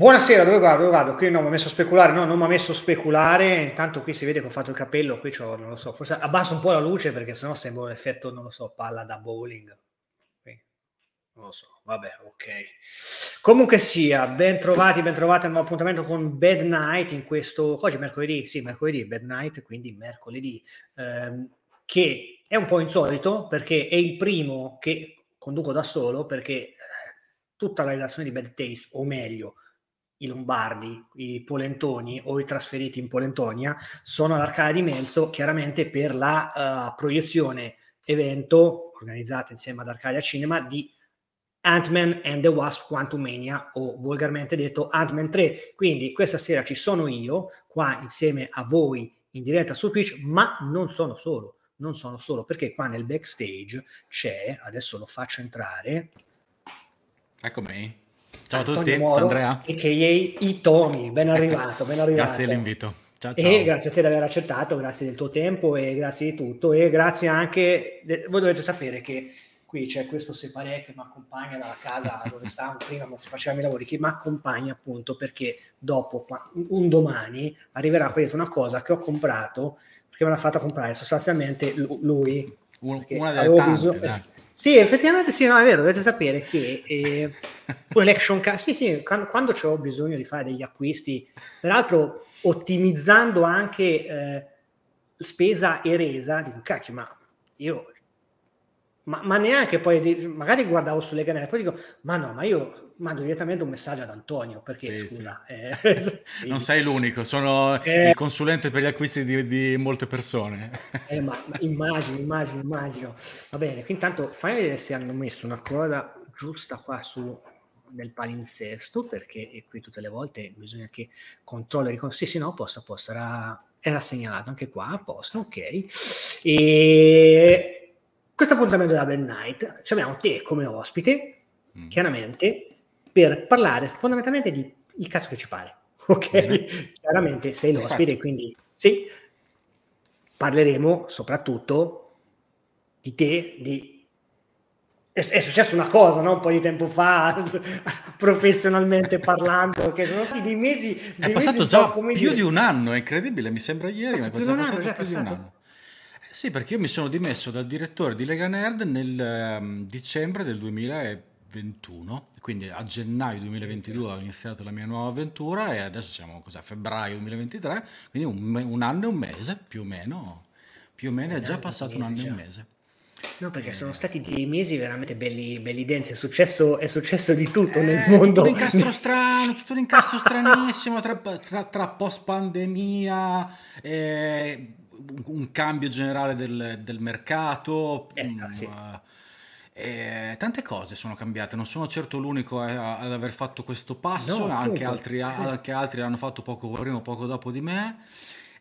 Buonasera, dove guardo? Dove guardo? Qui non mi ha messo a speculare, no, non mi ha messo a speculare. Intanto qui si vede che ho fatto il capello, qui c'ho, non lo so, forse abbasso un po' la luce perché sennò sembra un effetto, non lo so, palla da bowling. Non lo so, vabbè, ok. Comunque sia, ben trovati, ben trovati a un appuntamento con Bad Night in questo, oggi è mercoledì, sì, mercoledì, Bad Night, quindi mercoledì, ehm, che è un po' insolito perché è il primo che conduco da solo perché eh, tutta la redazione di Bad Taste, o meglio, i Lombardi, i Polentoni o i trasferiti in Polentonia sono all'Arcadia di Melzo chiaramente per la uh, proiezione evento organizzata insieme ad Arcadia Cinema di Ant-Man and the Wasp Quantumania o volgarmente detto Ant-Man 3. Quindi questa sera ci sono io qua insieme a voi in diretta su Twitch, ma non sono solo, non sono solo perché qua nel backstage c'è, adesso lo faccio entrare. Eccomi. Ciao a tutti, Moro, Andrea. A.k.a. Itomi, ben arrivato, ben arrivato. Grazie dell'invito. Ciao, ciao. E grazie a te di aver accettato, grazie del tuo tempo e grazie di tutto. E grazie anche, voi dovete sapere che qui c'è questo separé che mi accompagna dalla casa dove stavamo prima, mentre facevamo i lavori, che mi accompagna appunto perché dopo, un domani, arriverà questa una cosa che ho comprato, perché me l'ha fatta comprare sostanzialmente lui. una delle tante, bisogno, sì, effettivamente sì, no, è vero, dovete sapere che eh, l'action card, sì, sì, quando, quando ho bisogno di fare degli acquisti, peraltro ottimizzando anche eh, spesa e resa, dico, cacchio, ma io ma, ma, neanche poi, magari guardavo sulle canali, poi dico, ma no, ma io mando direttamente un messaggio ad Antonio, perché sì, scusa. Sì. Eh, non sei l'unico, sono eh, il consulente per gli acquisti di, di molte persone. Eh, ma, ma, immagino, immagino, immagino. Va bene, intanto fai vedere se hanno messo una cosa giusta qua su nel palinsesto, perché qui tutte le volte bisogna che controlli sì, sì, no, possa, possa, era, era segnalato anche qua, a posto, ok. E questo appuntamento della Bad Night ci abbiamo te come ospite, mm. chiaramente, per parlare fondamentalmente di il cazzo che ci pare. Ok? Mm. Chiaramente sei l'ospite, quindi sì, parleremo soprattutto di te, di è, successa una cosa no? un po' di tempo fa, professionalmente parlando, che sono stati dei mesi. Dei è passato mesi già più dire... di un anno, è incredibile, mi sembra ieri, ma è passato, passato più di un anno. Sì, perché io mi sono dimesso dal direttore di Lega Nerd nel um, dicembre del 2021, quindi a gennaio 2022 ho iniziato la mia nuova avventura e adesso siamo a febbraio 2023, quindi un, un, anno e un mese più o meno, più o meno è già passato un anno e un mese. No, perché eh. sono stati dei mesi veramente belli, belli densi. È successo, è successo di tutto eh, nel mondo. Tutto un incastro strano, tutto un incastro stranissimo tra, tra, tra post pandemia, eh, un cambio generale del, del mercato. Eh, sì. Eh, tante cose sono cambiate, non sono certo l'unico a, ad aver fatto questo passo, no, anche, altri, anche, altri, l'hanno fatto poco prima o poco dopo di me.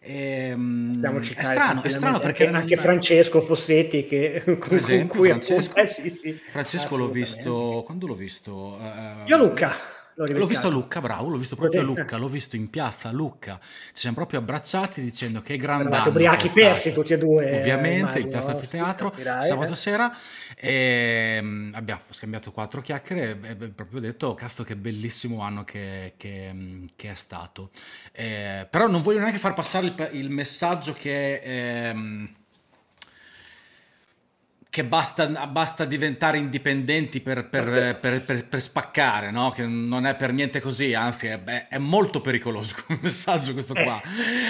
E, um, è strano, è strano perché anche non... Francesco Fossetti che con, esempio, con cui Francesco, eh, sì, sì. Francesco l'ho visto quando l'ho visto? Uh, Io Luca L'ho visto a Lucca, bravo, l'ho visto proprio a Lucca, l'ho visto in piazza a Lucca. Ci siamo proprio abbracciati dicendo che grande anno. ubriachi persi tutti e due. Ovviamente, immagino, in piazza Anfiteatro, sabato eh. sera. E mm, abbiamo scambiato quattro chiacchiere e proprio detto, cazzo che bellissimo anno che, che, mm, che è stato. Eh, però non voglio neanche far passare il, il messaggio che... Eh, che basta, basta, diventare indipendenti per, per, per, per, spaccare, no? Che non è per niente così, anzi è, è molto pericoloso come messaggio questo qua.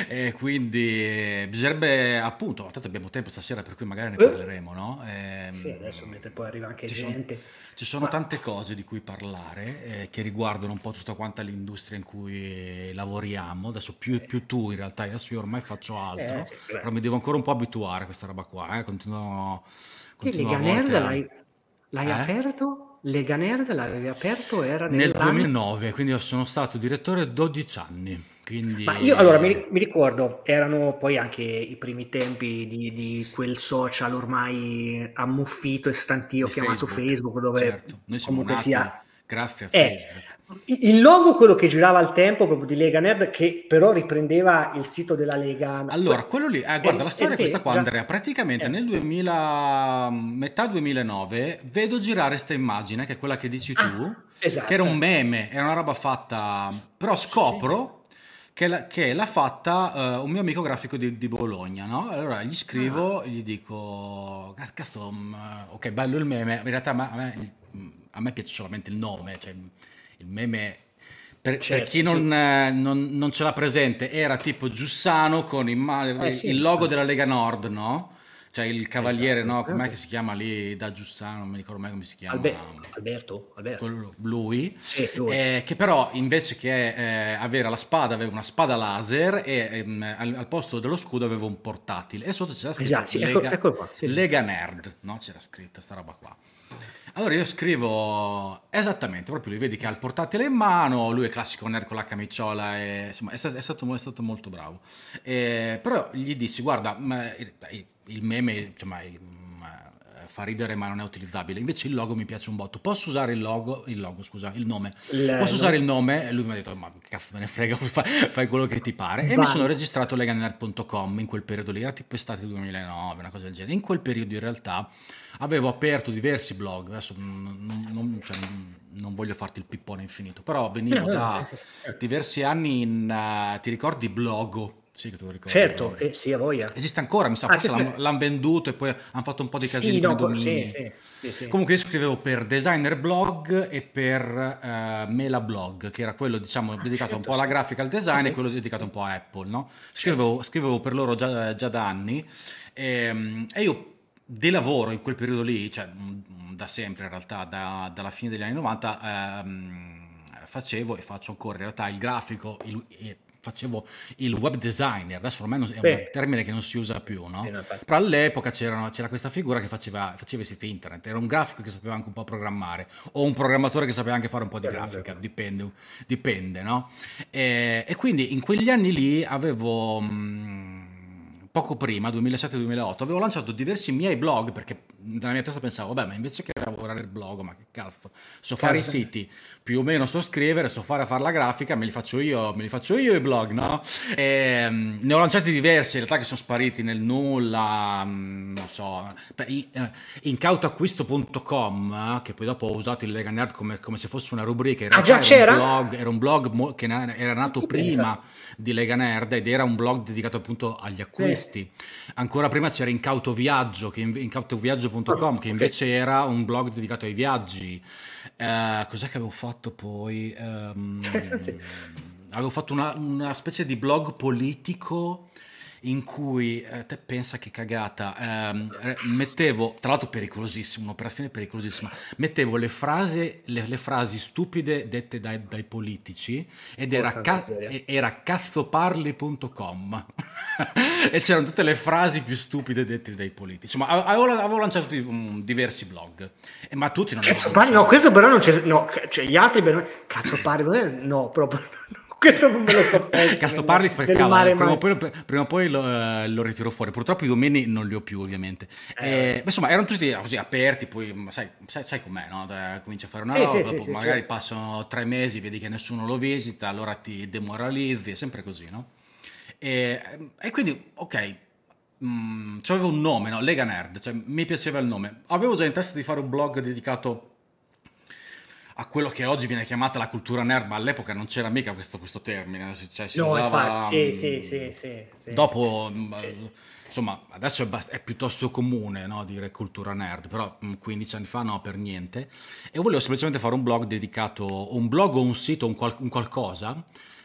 Eh. E quindi bisognerebbe, appunto, tanto abbiamo tempo stasera per cui magari ne eh. parleremo, no? E, ehm, sì, adesso mentre poi arriva anche ci gente. Sono, ci sono Ma... tante cose di cui parlare eh, che riguardano un po' tutta quanta l'industria in cui lavoriamo. Adesso più, eh. più tu in realtà, adesso io ormai faccio altro, sì, però mi devo ancora un po' abituare a questa roba qua, eh. continuo che Lega Nerd l'hai, l'hai eh? aperto? Lega Nerd l'avevi aperto? Era nel 2009, quindi sono stato direttore 12 anni. Quindi... Ma io allora mi, mi, ricordo, erano poi anche i primi tempi di, di quel social ormai ammuffito e stantio chiamato Facebook, Facebook dove certo. Noi siamo comunque sia Grazie a eh, Facebook. Il logo, quello che girava al tempo, proprio di Lega Nerd, che però riprendeva il sito della Lega. Allora, quello lì, eh, guarda, la storia è questa qua, Andrea. Praticamente eh. nel 2000, metà 2009, vedo girare questa immagine, che è quella che dici tu, ah, esatto. che era un meme, era una roba fatta, però scopro... Sì che, la, che l'ha fatta uh, un mio amico grafico di, di, Bologna, no? Allora gli scrivo ah. gli dico, cazzo, um, ok, bello il meme, in realtà a me, a me piace solamente il nome, cioè il meme... Per, certo, per chi non, sì. eh, non, non, ce l'ha presente, era tipo Giussano con il, eh, sì, il logo della Lega Nord, no? Cioè il cavaliere, esatto. no? Com'è che si chiama lì da Giussano? Non mi ricordo mai come si chiama. Albe- Alberto, Alberto. Lui, sì, lui. Eh, che però invece che eh, avere la spada aveva una spada laser e ehm, al, al, posto dello scudo aveva un portatile. E sotto c'era scritto esatto, sì, ecco, Lega, ecco qua, sì, Lega Nerd, no? C'era scritta sta roba qua. Allora io scrivo esattamente, proprio lui vedi che ha il portatile in mano, lui è classico nerd con la camiciola, e, insomma è stato, è stato, è stato molto bravo. E, però gli dissi, guarda, il meme insomma, mm, fa ridere ma non è utilizzabile. Invece il logo mi piace un botto. Posso usare il logo, il logo scusa, il nome. Il, Posso usare il nome? E lui mi ha detto, ma cazzo me ne frega, fai, fai quello che ti pare. E Vai. mi sono registrato leganer.com in quel periodo lì, era tipo estate 2009, una cosa del genere. In quel periodo in realtà avevo aperto diversi blog, adesso non, non, cioè, non voglio farti il pippone infinito, però venivo da diversi anni in, uh, ti ricordi Blogo? Sì, che tu ricordi. Certo, eh, sì, a voglia. Esiste ancora, mi sa, ah, forse l'hanno, venduto e poi hanno fatto un po' di casini sì, no, sì, sì, sì, sì. Comunque io scrivevo per Designer Blog e per uh, Mela Blog, che era quello, diciamo, ah, dedicato certo, un po' alla grafica, al design e quello dedicato un po' a Apple, no? Scrivevo, certo. scrivevo per loro già, già da anni e, ehm, e, io di lavoro in quel periodo lì, cioè mm, da sempre in realtà, da, dalla fine degli anni 90, ehm, facevo e faccio ancora in realtà il grafico, il, facevo il web designer, adesso ormai è Beh. un termine che non si usa più, no? Sì, Però all'epoca c'era, c'era, questa figura che faceva, faceva, i siti internet, era un grafico che sapeva anche un po' programmare, o un programmatore che sapeva anche fare un po' di Beh, grafica, dipende, dipende, no? E, e, quindi in quegli anni lì avevo... Mh, mm, poco prima, 2007-2008, avevo lanciato diversi miei blog perché nella mia testa pensavo, vabbè, ma invece che lavorare il blog, ma che cazzo, so fare i siti, più o meno so scrivere, so fare a fare la grafica, me li faccio io, me li faccio io i blog, no? E, um, ne ho lanciati diversi, in realtà che sono spariti nel nulla, um, non so, in, uh, incautacquisto.com, uh, che poi dopo ho usato il Lega Nerd come, come se fosse una rubrica, in ah, già c'era? Un blog, era un blog mo- che era nato prima di Lega Nerd ed era un blog dedicato appunto agli acquisti. Sì. Ancora prima c'era Incauto Viaggio, che in, incautoviaggio.com, che invece okay. era un blog dedicato ai viaggi. Uh, cos'è che avevo fatto poi? Um, avevo fatto una, una, specie di blog politico in cui eh, te pensa che cagata. Ehm, mettevo tra l'altro pericolosissimo un'operazione pericolosissima. Mettevo le frasi le, le frasi stupide dette dai, dai politici ed era, ca- era cazzoparli.com e c'erano tutte le frasi più stupide dette dai politici. Insomma avevo, avevo lanciato um, diversi blog. Eh, ma tutti non cazzo parli no questo però non c'è no cioè gli altri cazzo parli no proprio questo non me lo so Cazzo parli sprecava, prima o poi, prima o poi lo, uh, lo, ritiro fuori. Purtroppo i domeni non li ho più, ovviamente. Eh, eh, insomma, erano tutti così aperti, poi sai, sai, sai com'è, no? Cominci a fare una sì, roba, sì, sì, magari certo. passano tre mesi, vedi che nessuno lo visita, allora ti demoralizzi, è sempre così, no? E, e quindi, ok, mm, avevo un nome, no? Lega Nerd, cioè mi piaceva il nome. Avevo già in testa di fare un blog dedicato a quello che oggi viene chiamata la cultura nerd, ma all'epoca non c'era mica questo, questo termine. Cioè, si no, usava, infatti, sì, sì, sì, sì, Dopo, mm, insomma, adesso è, bast- è piuttosto comune no, dire cultura nerd, però 15 mm, anni fa no, per niente. E volevo semplicemente fare un blog dedicato, un blog o un sito, un, qual- un qualcosa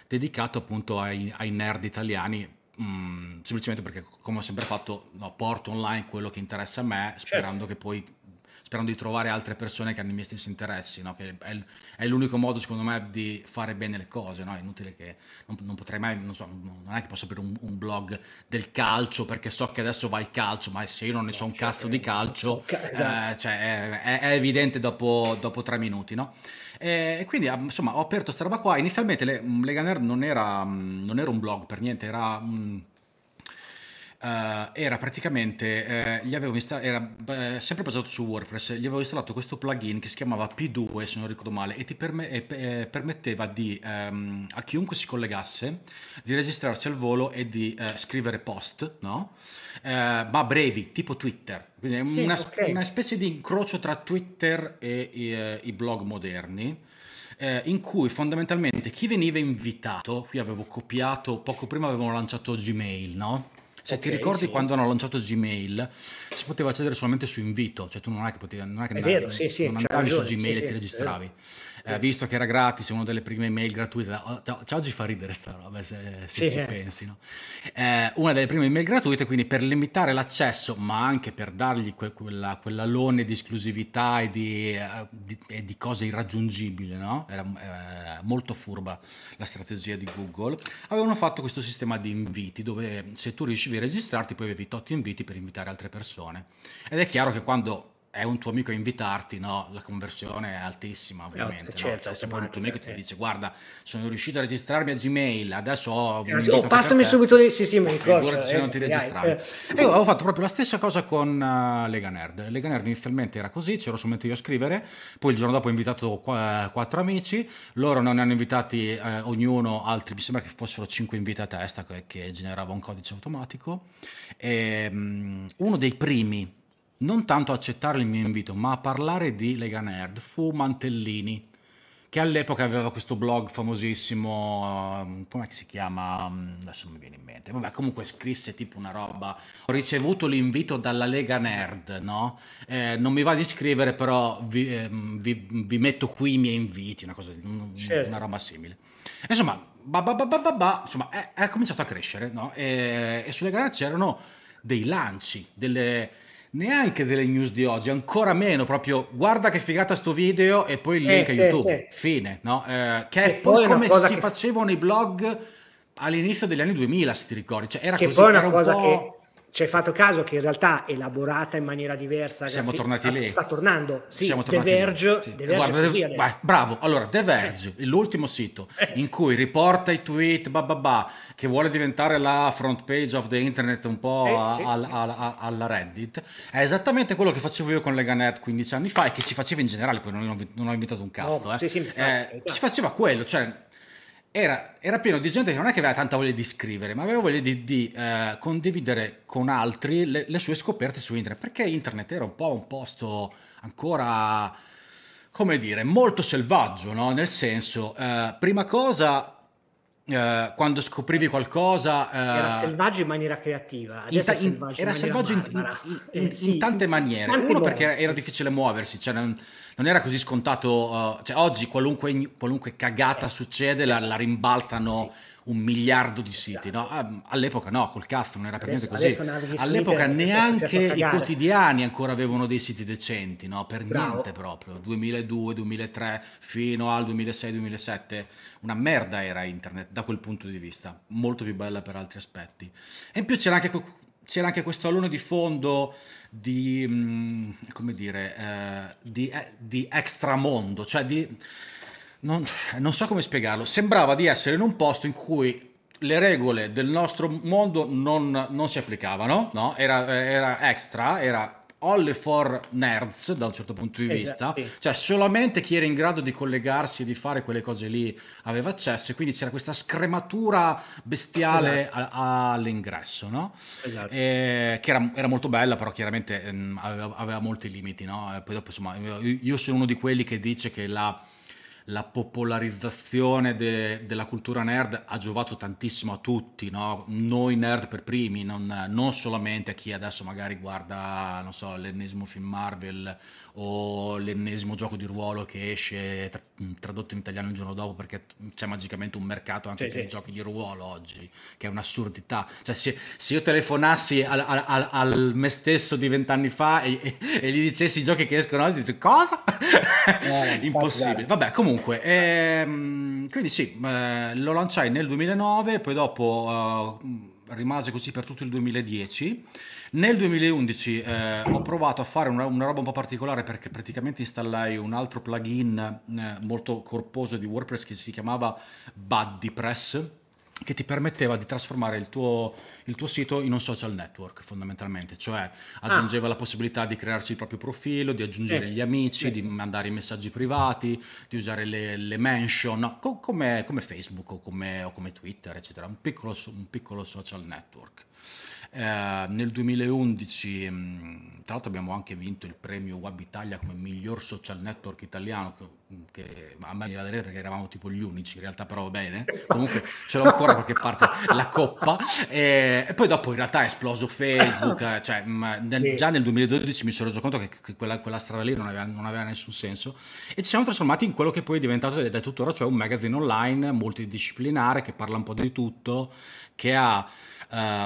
dedicato appunto ai, ai nerd italiani Mm, semplicemente perché come ho sempre fatto no, porto online quello che interessa a me sperando certo. che poi sperando di trovare altre persone che hanno i miei stessi interessi, no? che è, è, l'unico modo secondo me di fare bene le cose, no? è inutile che non, non, potrei mai, non so, non è che posso aprire un, un, blog del calcio perché so che adesso va il calcio, ma se io non ne so un cazzo di calcio, esatto. eh, cioè, è, è, evidente dopo, dopo tre minuti, no? E quindi insomma ho aperto questa roba qua. Inizialmente le, Lega Nerd non era, non era un blog per niente, era un Uh, era praticamente, uh, gli avevo installato, era uh, sempre basato su WordPress, gli avevo installato questo plugin che si chiamava P2 se non ricordo male e ti perme- e, e permetteva di, um, a chiunque si collegasse di registrarsi al volo e di scrivere post, no? ma brevi, tipo Twitter, quindi sì, una, okay. una, specie di incrocio tra Twitter e i, i blog moderni. Eh, in cui fondamentalmente chi veniva invitato, qui avevo copiato, poco prima avevano lanciato Gmail, no? Se okay, ti ricordi sì. quando hanno lanciato Gmail, si poteva accedere solamente su invito, cioè tu non è che potevi, non è che è andavi, vero, sì, sì, non andavi ragione, su Gmail e ti registravi eh, visto che era gratis, una delle prime email gratuite, già, oggi fa ridere sta roba se, se sì, ci eh. pensi, no? eh, una delle prime email gratuite, quindi per limitare l'accesso, ma anche per dargli que, quella, quell'alone di esclusività e di, eh, di, e di cose irraggiungibili, no? Era eh, molto furba la strategia di Google, avevano fatto questo sistema di inviti dove se tu riuscivi a registrarti poi avevi tot inviti per invitare altre persone. Ed è chiaro che quando è un tuo amico a invitarti, no? La conversione è altissima, ovviamente. Certo, no? cioè, se poi un tuo amico ti dice, guarda, sono riuscito a registrarmi a Gmail, adesso ho... Eh, oh, passami subito lì, sì, sì, mi ricordo. se non ti registravi. Eh. E io avevo fatto proprio la stessa cosa con uh, Lega Nerd. Lega Nerd inizialmente era così, c'ero solamente io a scrivere, poi il giorno dopo ho invitato qu- quattro amici, loro non ne hanno invitati eh, ognuno altri, mi sembra che fossero cinque inviti a testa, che, che generava un codice automatico. E, um, uno dei primi non tanto accettare il mio invito, ma a parlare di Lega Nerd fu Mantellini, che all'epoca aveva questo blog famosissimo, um, come si chiama? Um, adesso mi viene in mente. Vabbè, comunque scrisse tipo una roba. Ho ricevuto l'invito dalla Lega Nerd, no? Eh, non mi va di scrivere, però vi, eh, vi, vi, metto qui i miei inviti, una cosa, certo. una roba simile. Insomma, bah bah bah insomma è, è, cominciato a crescere, no? E, e sulle Lega Nerd c'erano dei lanci, delle neanche delle news di oggi, ancora meno proprio guarda che figata sto video e poi il link eh, a YouTube, sì. fine, no? Eh, che è poi come si facevano i blog all'inizio degli anni 2000, se ti ricordi, cioè era che così, poi è una cosa che ci hai fatto caso che in realtà elaborata in maniera diversa siamo tornati sta, lì sta tornando sì, siamo The Verge, sì. The Verge Guarda, vai, bravo allora The Verge eh. l'ultimo sito eh. in cui riporta i tweet bah, bah, bah, che vuole diventare la front page of the internet un po' eh, sì. al, al, al, alla Reddit è esattamente quello che facevo io con Lega Net 15 anni fa e che si faceva in generale poi non ho, non ho inventato un cazzo no, eh. sì, eh, si faceva quello cioè era, era, pieno di gente che non è che aveva tanta voglia di scrivere, ma aveva voglia di, di eh, condividere con altri le, le, sue scoperte su internet, perché internet era un po' un posto ancora, come dire, molto selvaggio, no? Nel senso, eh, prima cosa, Uh, quando scoprivi qualcosa uh, era selvaggio in maniera creativa in ta- in, era selvaggio in, in, eh, sì, in, tante maniere uno perché era, era, difficile muoversi cioè non, non era così scontato, uh, cioè oggi qualunque, qualunque cagata eh, succede la, la rimbalzano sì. Un miliardo di siti, no? Ah, all'epoca no, col cazzo non era per niente così. All'epoca neanche i quotidiani ancora avevano dei siti decenti, no? Per Bravo. niente proprio, 2002, 2003 fino al 2006, 2007, una merda era internet da quel punto di vista, molto più bella per altri aspetti. E in più c'era anche, c'era anche questo alone di fondo di, mm, come dire, eh, di, eh, di extramondo, cioè di... Non, non so come spiegarlo, sembrava di essere in un posto in cui le regole del nostro mondo non, non si applicavano, no? era, era extra, era only for nerds da un certo punto di esatto, vista, cioè solamente chi era in grado di collegarsi e di fare quelle cose lì aveva accesso e quindi c'era questa scrematura bestiale esatto. a, all'ingresso, no? Esatto. E, che era, era, molto bella, però chiaramente ehm, aveva, aveva, molti limiti, no? E poi dopo insomma io, io sono uno di quelli che dice che la la popolarizzazione de, della cultura nerd ha giovato tantissimo a tutti, no? noi nerd per primi, non, non, solamente a chi adesso magari guarda, so, l'ennesimo film Marvel o l'ennesimo gioco di ruolo che esce tra, tradotto in italiano il giorno dopo perché c'è magicamente un mercato anche sì, per sì. i giochi di ruolo oggi, che è un'assurdità. Cioè se, se io telefonassi al, al, al, me stesso di vent'anni fa e, e, e, gli dicessi i giochi che escono oggi, dice cosa? Eh, Impossibile. Vabbè, comunque, ehm, quindi sì, eh, lo lanciai nel 2009, poi dopo eh, rimase così per tutto il 2010 nel 2011 eh, ho provato a fare una, una, roba un po' particolare perché praticamente installai un altro plugin eh, molto corposo di WordPress che si chiamava BuddyPress che ti permetteva di trasformare il tuo, il tuo, sito in un social network fondamentalmente, cioè aggiungeva ah. la possibilità di crearsi il proprio profilo, di aggiungere sì. gli amici, sì. di mandare i messaggi privati, di usare le, le mention, no, co- come, come, Facebook o come, o come, Twitter, eccetera, un piccolo, un piccolo social network. Eh, nel 2011, mm, tra l'altro, abbiamo anche vinto il premio Web Italia come miglior social network italiano, che a me mi va da vedere perché eravamo tipo gli unici, in realtà però va bene. Comunque ce l'ho ancora qualche parte la coppa. E, e, poi dopo in realtà è esploso Facebook, eh, cioè mm, nel, già nel 2012 mi sono reso conto che, che quella, quella, strada lì non aveva, non aveva, nessun senso e ci siamo trasformati in quello che poi è diventato da tuttora, cioè un magazine online multidisciplinare che parla un po' di tutto, che ha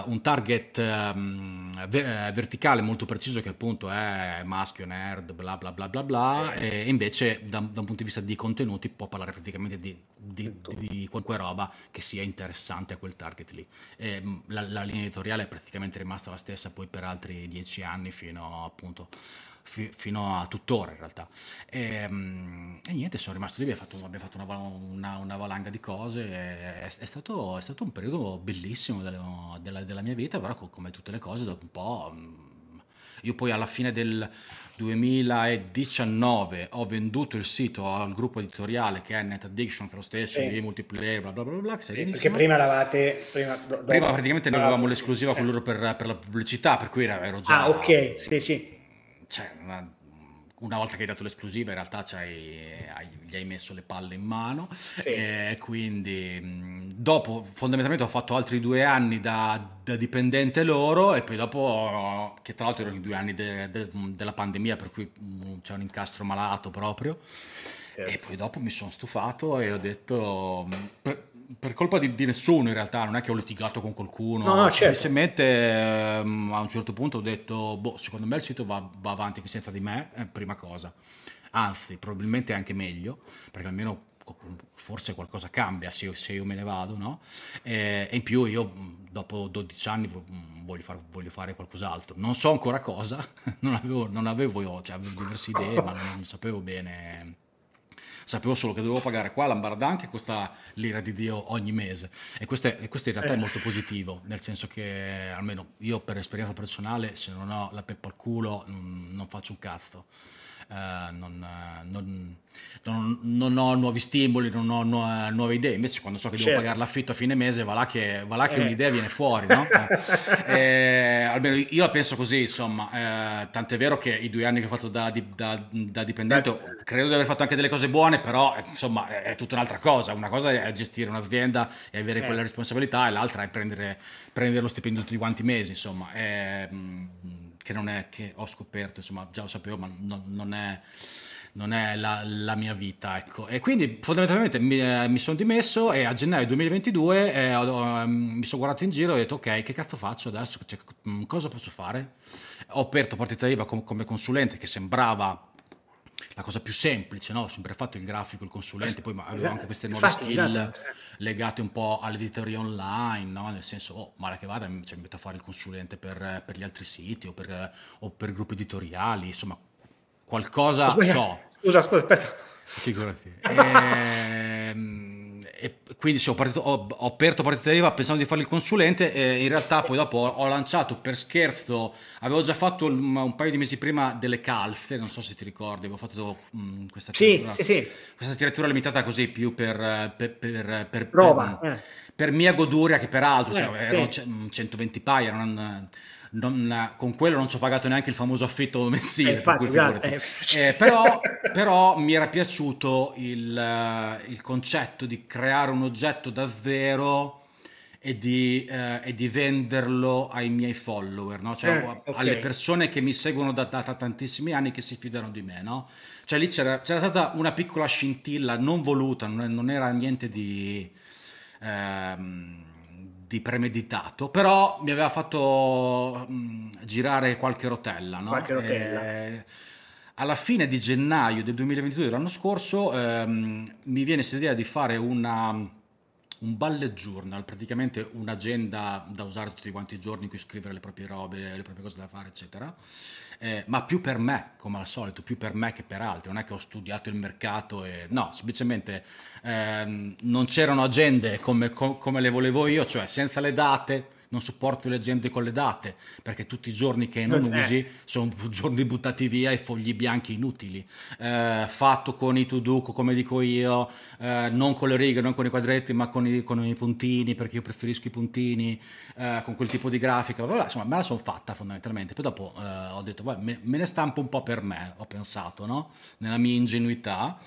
un target um, ver- verticale molto preciso che appunto è maschio, nerd, bla bla bla bla bla, e invece da, da un punto di vista di contenuti può parlare praticamente di, di, di qualunque roba che sia interessante a quel target lì. E, la, la linea editoriale è praticamente rimasta la stessa poi per altri dieci anni fino appunto fi- fino a tuttora in realtà. E, ehm, e, niente, sono rimasto lì, abbiamo fatto, abbiamo fatto una, una, una, valanga di cose, è, è, stato, è, stato, un periodo bellissimo della, della, della, mia vita, però come tutte le cose dopo un po'... Mm, io poi alla fine del 2019 ho venduto il sito al gruppo editoriale che è Net Addiction, che è lo stesso, sì. di multiplayer, bla bla bla bla. Sì, perché prima eravate... Prima, prima praticamente noi avevamo l'esclusiva con loro per, per, la pubblicità, per cui ero già... Ah, ok, sì, sì cioè, una, una, volta che hai dato l'esclusiva in realtà hai, gli hai messo le palle in mano sì. e quindi dopo fondamentalmente ho fatto altri due anni da, da, dipendente loro e poi dopo che tra l'altro erano i due anni de, de, della pandemia per cui c'è un incastro malato proprio certo. e poi dopo mi sono stufato e ho detto per, per colpa di, di, nessuno in realtà, non è che ho litigato con qualcuno, no, no, certo. semplicemente ehm, a un certo punto ho detto, boh, secondo me il sito va, va avanti senza di me, eh, prima cosa. Anzi, probabilmente anche meglio, perché almeno forse qualcosa cambia se io, se io me ne vado, no? E, e, in più io dopo 12 anni voglio, far, voglio, fare qualcos'altro. Non so ancora cosa, non avevo, non avevo, cioè, avevo diverse idee, ma non, non sapevo bene sapevo solo che dovevo pagare qua l'Ambardan che costa l'ira di Dio ogni mese e questo, è, questo in realtà è eh. molto positivo, nel senso che almeno io per esperienza personale se non ho la peppa al culo non, non faccio un cazzo. Uh, non, non, non, non, ho nuovi stimoli, non ho nu- nuove idee. Invece, quando so che certo. devo pagare l'affitto a fine mese, va là che, va là che eh. un'idea viene fuori. No? eh, almeno io la penso così, insomma. Eh, tant'è vero che i due anni che ho fatto da, da, da dipendente, credo di aver fatto anche delle cose buone, però insomma è tutta un'altra cosa. Una cosa è gestire un'azienda e avere quella responsabilità, e l'altra è prendere, prendere lo stipendio tutti quanti i mesi, insomma. Eh, che non è che ho scoperto, insomma, già lo sapevo, ma non, non è non è la, la, mia vita, ecco. E quindi fondamentalmente mi, eh, mi sono dimesso e a gennaio 2022 eh, ho, mi sono guardato in giro e ho detto ok, che cazzo faccio adesso? Cioè, mm, cosa posso fare? Ho aperto partita IVA com- come consulente che sembrava la cosa più semplice, no? Ho sempre fatto il grafico, il consulente, poi avevo esatto. anche queste nuove Infatti, skill esatto. legate un po' all'editoria online, no? Nel senso, oh, male che vada, cioè, mi metto a fare il consulente per, per gli altri siti o per, o per gruppi editoriali, insomma, qualcosa so. Scusa, scusa, aspetta. Figurati. Ehm, e quindi sì, ho, partito, ho, ho, aperto partita IVA pensando di fare il consulente e in realtà poi dopo ho, ho lanciato per scherzo, avevo già fatto un, un, paio di mesi prima delle calze, non so se ti ricordi, avevo fatto mh, mm, questa, tiratura, sì, sì. questa tiratura limitata così più per... per, per, per Prova. Per, eh. per, mia goduria che peraltro eh, cioè, erano sì. 120 paia, non non, con quello non ci ho pagato neanche il famoso affitto mensile. Eh, infatti, per eh. Eh, però, però, mi era piaciuto il, eh, il, concetto di creare un oggetto da zero e di, eh, e di venderlo ai miei follower, no? cioè, eh, okay. alle persone che mi seguono da, da, da, tantissimi anni che si fidano di me. No? Cioè lì c'era, c'era, stata una piccola scintilla non voluta, non, non era niente di... Ehm, di premeditato, però mi aveva fatto mh, mm, girare qualche rotella. No? Qualche rotella. E, alla fine di gennaio del 2022 dell'anno scorso ehm, mi viene l'idea di fare una, un bullet journal, praticamente un'agenda da usare tutti quanti i giorni in cui scrivere le proprie robe, le proprie cose da fare, eccetera. Eh, ma più per me, come al solito, più per me che per altri. Non è che ho studiato il mercato e no, semplicemente ehm, non c'erano agende come, come le volevo io, cioè senza le date non sopporto le gente con le date, perché tutti i giorni che non eh. usi sono giorni buttati via e fogli bianchi inutili. Eh, fatto con i to-do, come dico io, eh, non con le righe, non con i quadretti, ma con i, con i puntini, perché io preferisco i puntini, eh, con quel tipo di grafica. Vabbè, insomma, me la sono fatta fondamentalmente. Poi dopo eh, ho detto, me, me, ne stampo un po' per me, ho pensato, no? Nella mia ingenuità.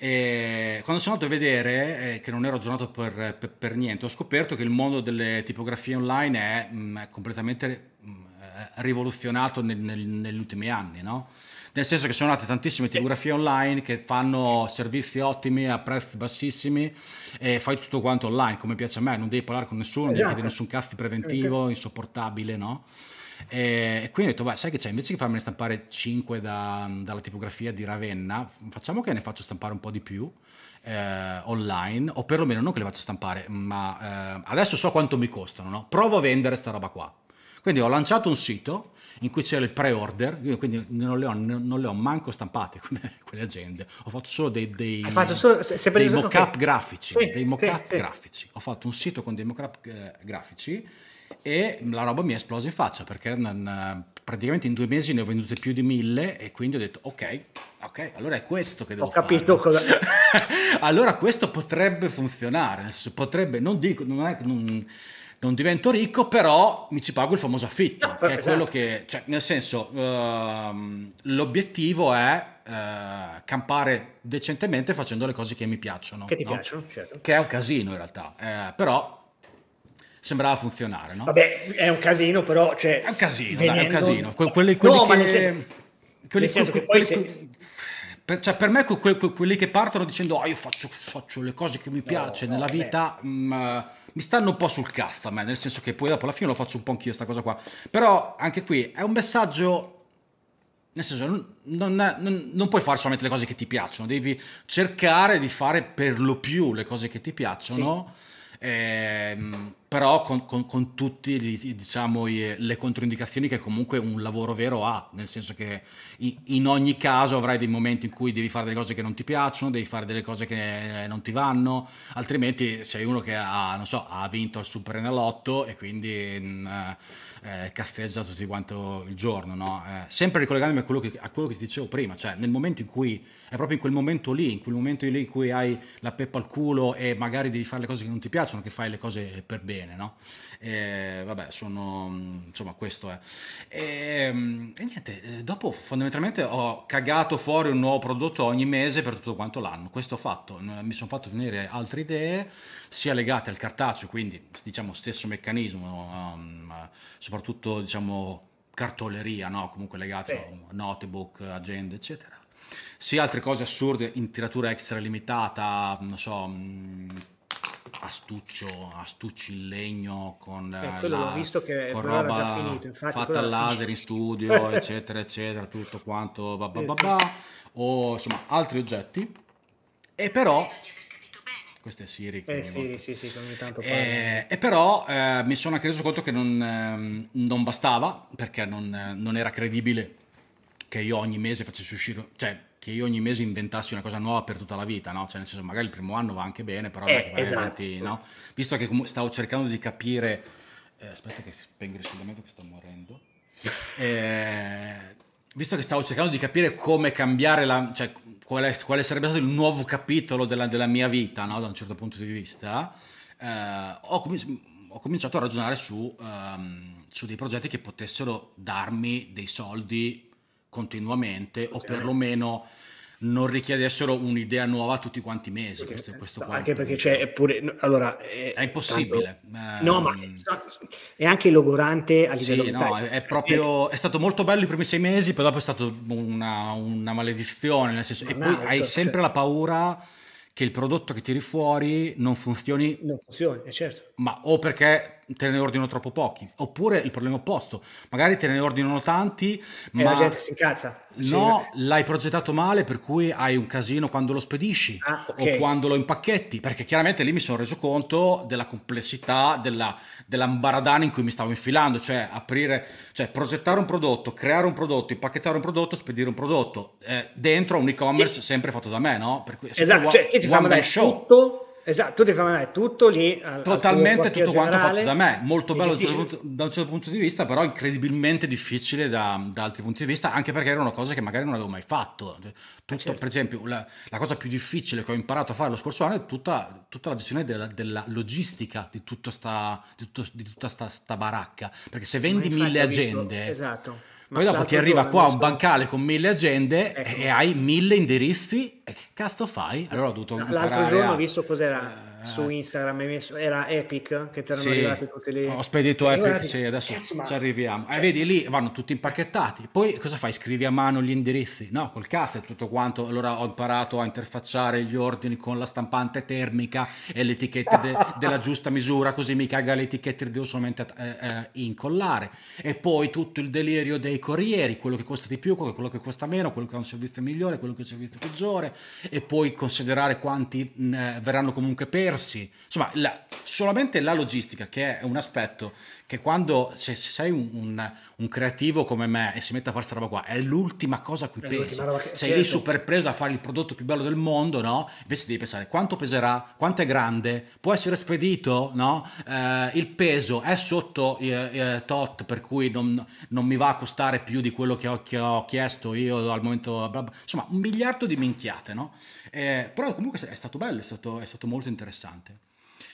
E quando sono andato a vedere, eh, che non ero aggiornato per, per, per, niente, ho scoperto che il mondo delle tipografie online è, mh, mm, è completamente mh, mm, rivoluzionato nel, nel, negli ultimi anni, no? Nel senso che sono nate tantissime tipografie online che fanno servizi ottimi a prezzi bassissimi e fai tutto quanto online, come piace a me, non devi parlare con nessuno, esatto. non devi chiedere nessun cazzo preventivo, insopportabile, no? E quindi ho detto, beh, sai che c'è, invece che farmene stampare 5 da, dalla tipografia di Ravenna, facciamo che ne faccio stampare un po' di più. Eh, online o perlomeno non che le faccio stampare ma eh, adesso so quanto mi costano no? provo a vendere sta roba qua quindi ho lanciato un sito in cui c'era il pre-order, quindi non le ho, non le ho manco stampate quelle, agende, ho fatto solo dei, dei, solo, dei mock-up grafici, sì, dei mock-up sì, grafici. Sì. Ho fatto un sito con dei mock-up eh, grafici e la roba mi è esplosa in faccia perché non, praticamente in due mesi ne ho vendute più di mille e quindi ho detto ok, ok, allora è questo che devo ho capito fare. Cosa... allora questo potrebbe funzionare, nel senso potrebbe, non dico, non è non, non divento ricco, però mi ci pago il famoso affitto, no, che è esatto. quello che, cioè, nel senso, uh, l'obiettivo è uh, campare decentemente facendo le cose che mi piacciono. Che ti no? piacciono, certo. Che è un casino in realtà, eh, però sembrava funzionare, no? Vabbè, è un casino, però... Cioè, è un casino, venendo... dai, è un casino. Que- quelli, quelli no, che... ma nel senso, quelli, nel senso que- che poi quelli, se... per, cioè, per me que- quelli che partono dicendo oh, io faccio, faccio, le cose che mi piace no, nella vita... Mh, mm, mi stanno un po' sul cazzo a me, nel senso che poi dopo alla fine lo faccio un po' anch'io sta cosa qua. Però anche qui è un messaggio nel senso, non, non, non, non, puoi fare solamente le cose che ti piacciono, devi cercare di fare per lo più le cose che ti piacciono. Sì ehm, però con, con, con tutte diciamo, le controindicazioni che comunque un lavoro vero ha, nel senso che in ogni caso avrai dei momenti in cui devi fare delle cose che non ti piacciono, devi fare delle cose che non ti vanno, altrimenti sei uno che ha, so, ha vinto il Super Enalotto e quindi... Mh, mm, eh, cazzeggia tutti quanto il giorno, no? eh, sempre ricollegandomi a quello, che, a quello, che, ti dicevo prima, cioè nel momento in cui, è proprio in quel momento lì, in quel momento lì in cui hai la peppa al culo e magari devi fare le cose che non ti piacciono, che fai le cose per bene, no? E, vabbè, sono, insomma, questo è. E, e niente, eh, dopo fondamentalmente ho cagato fuori un nuovo prodotto ogni mese per tutto quanto l'anno, questo ho fatto, mi sono fatto venire altre idee, sia legate al cartaceo, quindi diciamo stesso meccanismo, um, soprattutto diciamo cartoleria, no? comunque legate sì. a notebook, agende, eccetera. Sia altre cose assurde in tiratura extra limitata, non so, mm, astuccio, astucci in legno con, eh, la, visto che con roba già finito, infatti, fatta al laser in studio, eccetera, eccetera, tutto quanto, bah, bah, bah, o insomma altri oggetti. E però questa è Siri. Che eh, Siri, sì, sì, ogni tanto eh, e però eh, mi sono anche reso conto che non, ehm, non bastava, perché non, non, era credibile che io ogni mese facessi uscire, cioè che io ogni mese inventassi una cosa nuova per tutta la vita, no? Cioè nel senso magari il primo anno va anche bene, però eh, esatto. avanti, no? Visto che stavo cercando di capire... Eh, aspetta che spengo il riscaldamento che sto morendo. Eh, visto che stavo cercando di capire come cambiare la... Cioè, quale, quale sarebbe stato il nuovo capitolo della, della mia vita, no? da un certo punto di vista, eh, ho, cominci- ho, cominciato a ragionare su, um, su, dei progetti che potessero darmi dei soldi continuamente o perlomeno non richiedessero un'idea nuova tutti quanti i mesi. Questo, questo no, anche perché c'è pure allora è, è impossibile. Tanto, no, ma ehm, è, anche logorante a livello sì, no, è, proprio è stato molto bello i primi sei mesi, poi dopo è stato una, una maledizione. Nel senso, e poi hai sempre cioè... la paura che il prodotto che tiri fuori non funzioni. Non funzioni, è certo. Ma o perché te ne ordinano troppo pochi. Oppure il problema opposto, magari te ne ordinano tanti, E ma la gente si incazza. Sì. no, l'hai progettato male, per cui hai un casino quando lo spedisci Ah, ok. o quando lo impacchetti, perché chiaramente lì mi sono reso conto della complessità, della, dell'ambaradana in cui mi stavo infilando, cioè aprire, cioè progettare un prodotto, creare un prodotto, impacchettare un prodotto, spedire un prodotto, eh, dentro un e-commerce sempre fatto da me, no? Per cui, Esatto, cioè, tu ti mandare show. tutto, esatto, tu ti fai mandare tutto lì. Totalmente tutto quanto fatto da me, molto bello da un, certo punto, da un certo punto di vista, però incredibilmente difficile da, da altri punti di vista, anche perché era una cosa che magari non avevo mai fatto. Cioè, Tutto, certo. Per esempio, la, la cosa più difficile che ho imparato a fare lo scorso anno è tutta, tutta la gestione della, della logistica di, tutto sta, di, tutto- di tutta sta, sta baracca, perché se vendi mille agende... esatto. Poi dopo ti arriva qua un bancale con mille agende Ecco. e hai mille indirizzi e che cazzo fai? Allora ho dovuto L'altro giorno a- ho visto cos'era eh, su Instagram, messo- era Epic che ti erano sì, arrivati tutti lì. ho spedito Epic, sì, adesso cazzo, ma- ci arriviamo. cioè, e vedi lì vanno tutti impacchettati. Poi cosa fai? Scrivi a mano gli indirizzi? No, col cazzo e tutto quanto. Allora ho imparato a interfacciare gli ordini con la stampante termica e le etichette de- della giusta misura, così mi caga le etichette le devo solamente eh, eh, incollare. E poi tutto il delirio dei corrieri, quello che costa di più, quello che costa meno, quello che ha un servizio migliore, quello che ha un servizio peggiore, e poi considerare quanti mh, eh, verranno comunque persi. Insomma, la- solamente la logistica, che è un aspetto che quando se, se sei un, un- un creativo come me e si mette a fare questa roba qua, è l'ultima cosa a cui È pensi. che- sei lì certo. super preso a fare il prodotto più bello del mondo, no? Invece devi pensare quanto peserà, quanto è grande, può essere spedito, no? Eh, il peso è sotto eh, eh, tot, per cui non, non mi va a costare più di quello che ho, che ho chiesto io al momento. bla bla. Insomma, un miliardo di minchiate, no? Eh, però comunque è stato bello, è stato, è stato molto interessante.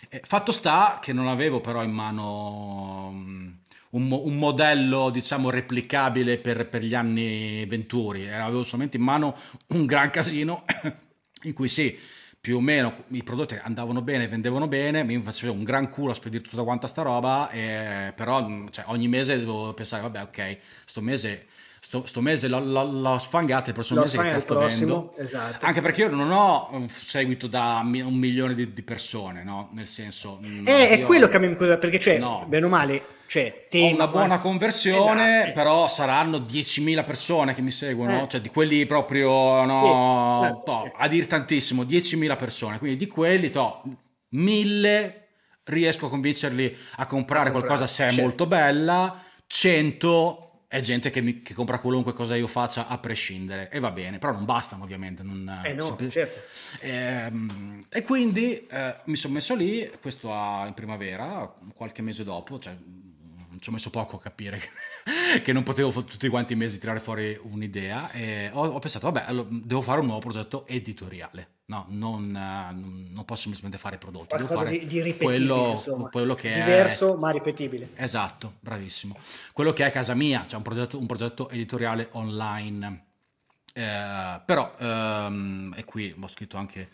Eh, fatto sta che non avevo però in mano mm, un, un modello, diciamo, replicabile per, per gli anni venturi, Eh, avevo solamente in mano un gran casino in cui sì, più o meno i prodotti andavano bene, vendevano bene, mi facevo un gran culo a spedire tutta quanta sta roba, eh, però mm, cioè, ogni mese devo pensare, vabbè, ok, sto mese... Sto, sto mese l'ho, l'ho- l'ho sfangata, il prossimo Lo mese che prossimo, esatto. Anche perché io non ho un seguito da mi- un milione di, di persone, no? Nel senso... mm, Eh, è io quello che a me perché c'è, No. bene o male, cioè, Ho te, una buona conversione, Esatto. però saranno 10.000 persone che mi seguono, Eh. cioè di quelli proprio, no, esatto. to, a dir tantissimo, 10.000 persone, quindi di quelli, to, 1.000 riesco a convincerli a comprare A comprare, qualcosa se è certo. molto bella, 100 è gente che, mi- che compra qualunque cosa io faccia a prescindere e va bene, però non bastano ovviamente. Non, Eh no, sempli- certo. Ehm, e quindi eh, mi sono messo lì, questo a- in primavera, qualche mese dopo, cioè ci ho messo poco a capire che, non potevo tutti quanti i mesi tirare fuori un'idea e ho, ho pensato, vabbè, allora, devo fare un nuovo progetto editoriale. No, non, eh, non- posso semplicemente fare prodotti, qualcosa fare di, di ripetibile, quello, insomma. quello che è diverso ma ripetibile. Esatto, bravissimo. Quello che è casa mia, cioè un progetto, un progetto editoriale online. Eh, però, ehm, e qui ho scritto anche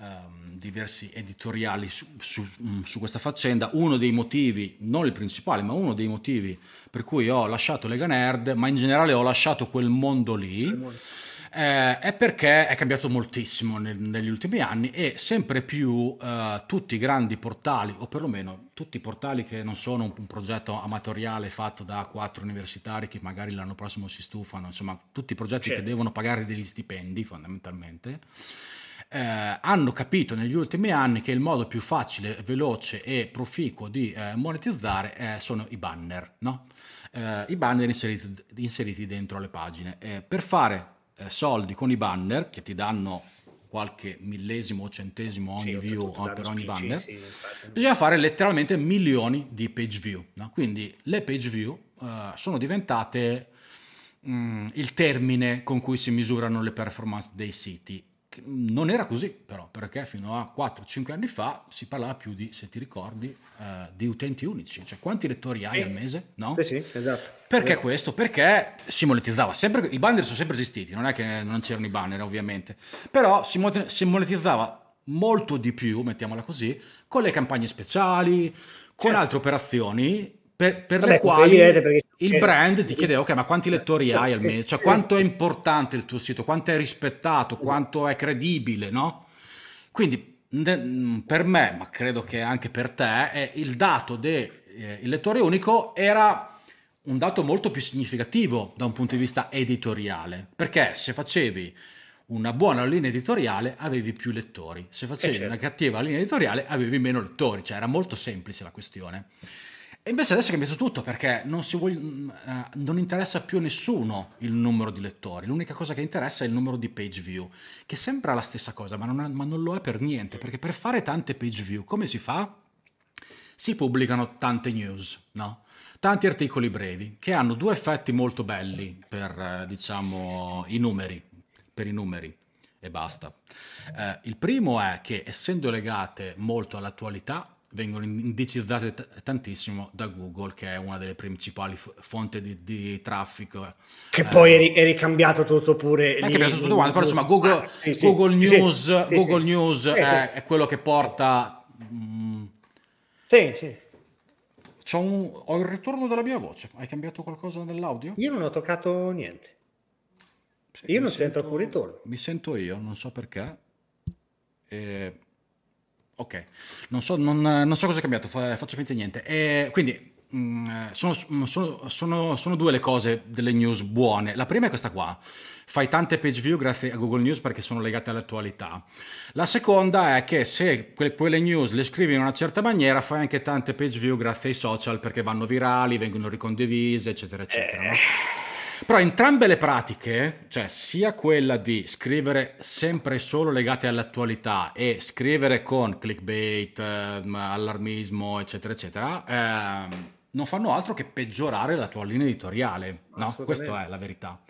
ehm, diversi editoriali su, su- mm, su questa faccenda. Uno dei motivi, non il principale, ma uno dei motivi per cui ho lasciato Lega Nerd, ma in generale ho lasciato quel mondo lì. Eh, è perché è cambiato moltissimo nel- negli ultimi anni e sempre più eh, tutti i grandi portali, o perlomeno tutti i portali che non sono un, un progetto amatoriale fatto da quattro universitari che magari l'anno prossimo si stufano, insomma, tutti i progetti Certo. che devono pagare degli stipendi fondamentalmente. Eh, hanno capito negli ultimi anni che il modo più facile, veloce e proficuo di eh, monetizzare eh, sono i banner, no? Eh, I banner inseriti, inseriti dentro le pagine. Per fare soldi con i banner che ti danno qualche millesimo o centesimo ogni Sì, view per ogni spicci, banner, sì, bisogna fare letteralmente milioni di page view. no? Quindi le page view eh, sono diventate mm, il termine con cui si misurano le performance dei siti. Non era così però, perché fino a 4-5 anni fa si parlava più di, se ti ricordi, eh, di utenti unici, cioè quanti lettori hai Sì. al mese, no? Sì, sì, esatto. Perché Eh, questo? Perché si monetizzava sempre, i banner sono sempre esistiti, non è che non c'erano i banner ovviamente, però si monetizzava molto di più, mettiamola così, con le campagne speciali, con Certo. altre operazioni per, per Vabbè, le quali perché- il brand ti chiedeva, ok, ma quanti lettori hai al Sì, mese? Cioè quanto è importante il tuo sito, quanto è rispettato, quanto è credibile, no? Quindi per me, ma credo che anche per te, il dato del eh, lettore unico era un dato molto più significativo da un punto di vista editoriale, perché se facevi una buona linea editoriale avevi più lettori, se facevi eh certo. una cattiva linea editoriale avevi meno lettori, cioè era molto semplice la questione. E invece adesso è cambiato tutto perché non, vuole, uh, non, interessa più a nessuno il numero di lettori, l'unica cosa che interessa è il numero di page view, che sembra la stessa cosa, ma non, è, ma non lo è per niente, perché per fare tante page view come si fa? Si pubblicano tante news, no? Tanti articoli brevi che hanno due effetti molto belli per, diciamo, i numeri, per i numeri e basta. Eh, il primo è che essendo legate molto all'attualità, vengono indicizzate t- tantissimo da Google, che è una delle principali f- fonti di, di, traffico. Che eh, poi è, ri- è, ricambiato tutto pure. È cambiato tutto quanto, però insomma Google, ah, sì, sì, Google News, sì, Google News è, è, quello che porta... Mm, sì, sì. Un, ho il ritorno della mia voce. Hai cambiato qualcosa nell'audio? Io non ho toccato niente. io non sento alcun ritorno. Mi sento io, non so perché. E Ok, non so, non, non so cosa è cambiato, faccio finta di niente. E quindi mm, sono, sono, sono, sono, due le cose delle news buone. La prima è questa qua, fai tante page view grazie a Google News perché sono legate all'attualità. La seconda è che se que- quelle news le scrivi in una certa maniera fai anche tante page view grazie ai social perché vanno virali, vengono ricondivise, eccetera, eccetera. Eh. Però entrambe le pratiche, cioè sia quella di scrivere sempre e solo legate all'attualità e scrivere con clickbait, ehm, allarmismo, eccetera, eccetera, ehm, non fanno altro che peggiorare la tua linea editoriale. No, questa è la verità.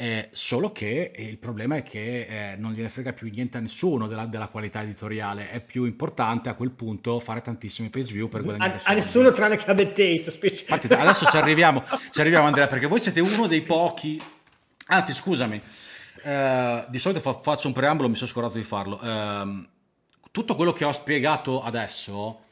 Eh, solo che il problema è che eh, non gliene frega più niente a nessuno della, della, qualità editoriale. È più importante a quel punto fare tantissimi page view per guadagnare a, a nessuno tranne che a Taste. Infatti, adesso ci arriviamo, ci arriviamo, Andrea, perché voi siete uno dei pochi. Anzi, scusami, eh, di solito fa, faccio un preambolo, mi sono scordato di farlo. Ehm, tutto quello che ho spiegato adesso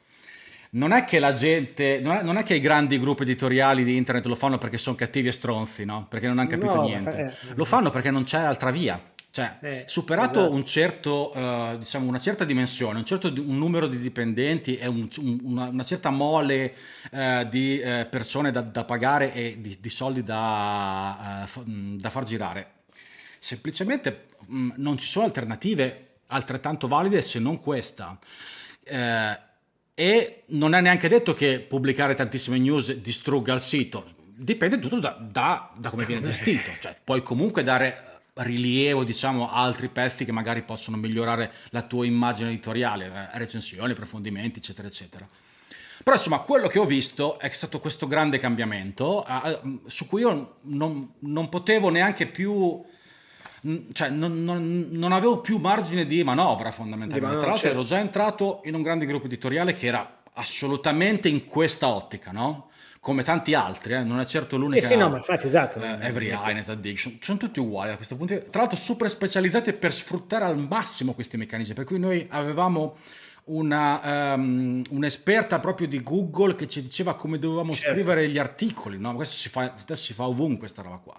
non è che la gente, non è, non è, che i grandi gruppi editoriali di internet lo fanno perché sono cattivi e stronzi, no? Perché non hanno capito no, niente. Eh, lo fanno perché non c'è altra via. Cioè, eh, superato esatto. un certo, uh, diciamo una certa dimensione, un certo un numero di dipendenti e un, un, una, una, certa mole uh, di uh, persone da, da, pagare e di, di soldi da, f- da, far girare, semplicemente mh, non ci sono alternative altrettanto valide se non questa. Eh, e non è neanche detto che pubblicare tantissime news distrugga il sito, dipende tutto da, da, da come viene gestito, cioè puoi comunque dare rilievo diciamo a altri pezzi che magari possono migliorare la tua immagine editoriale, eh, recensioni, approfondimenti eccetera eccetera. Però insomma quello che ho visto è stato questo grande cambiamento eh, su cui io non, non potevo neanche più cioè, non, non, non, avevo più margine di manovra fondamentalmente. Di manovra, Tra l'altro certo. ero già entrato in un grande gruppo editoriale che era assolutamente in questa ottica, no? Come tanti altri, eh? non è certo l'unica. Eh sì, no, ma infatti, esatto. Eh, Every Eye, Net Addiction, sono tutti uguali a questo punto. Tra l'altro, super specializzati per sfruttare al massimo questi meccanismi. Per cui noi avevamo una, um, un'esperta proprio di Google che ci diceva come dovevamo certo. scrivere gli articoli, no? Questo si fa, si fa ovunque questa roba qua.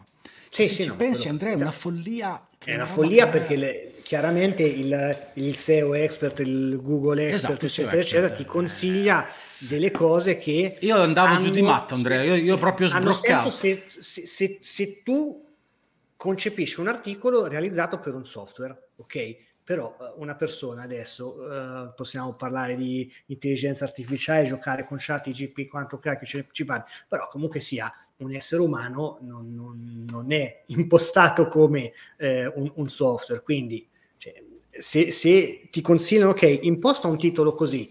Sì, se sì, ci no, pensi quello, Andrea è una follia. È una follia perché le, chiaramente il, il, SEO expert, il Google expert, esatto, eccetera, eccetera, ti consiglia delle cose che... Io andavo hanno, giù di matto Andrea, io, io proprio sbroccato. Se, se, se, se tu concepisci un articolo realizzato per un software, ok? però eh, una persona adesso uh, possiamo parlare di intelligenza artificiale, giocare con chat GP quanto cacchio ci, ci pare, però comunque sia un essere umano non, non, non è impostato come eh, un, un, software, quindi cioè, se, se, ti consigliano ok, imposta un titolo così,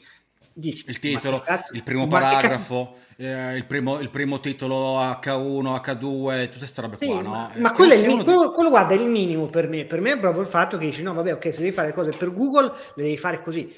dici, il titolo, cazzo, il primo paragrafo, eh, il, primo, il, primo, titolo H1, H2, tutte queste robe sì, qua, no? Ma, ma quello, è il, quello, quello, guarda, è il minimo per me. Per me è proprio il fatto che dici, no, vabbè, ok, se devi fare cose per Google, le devi fare così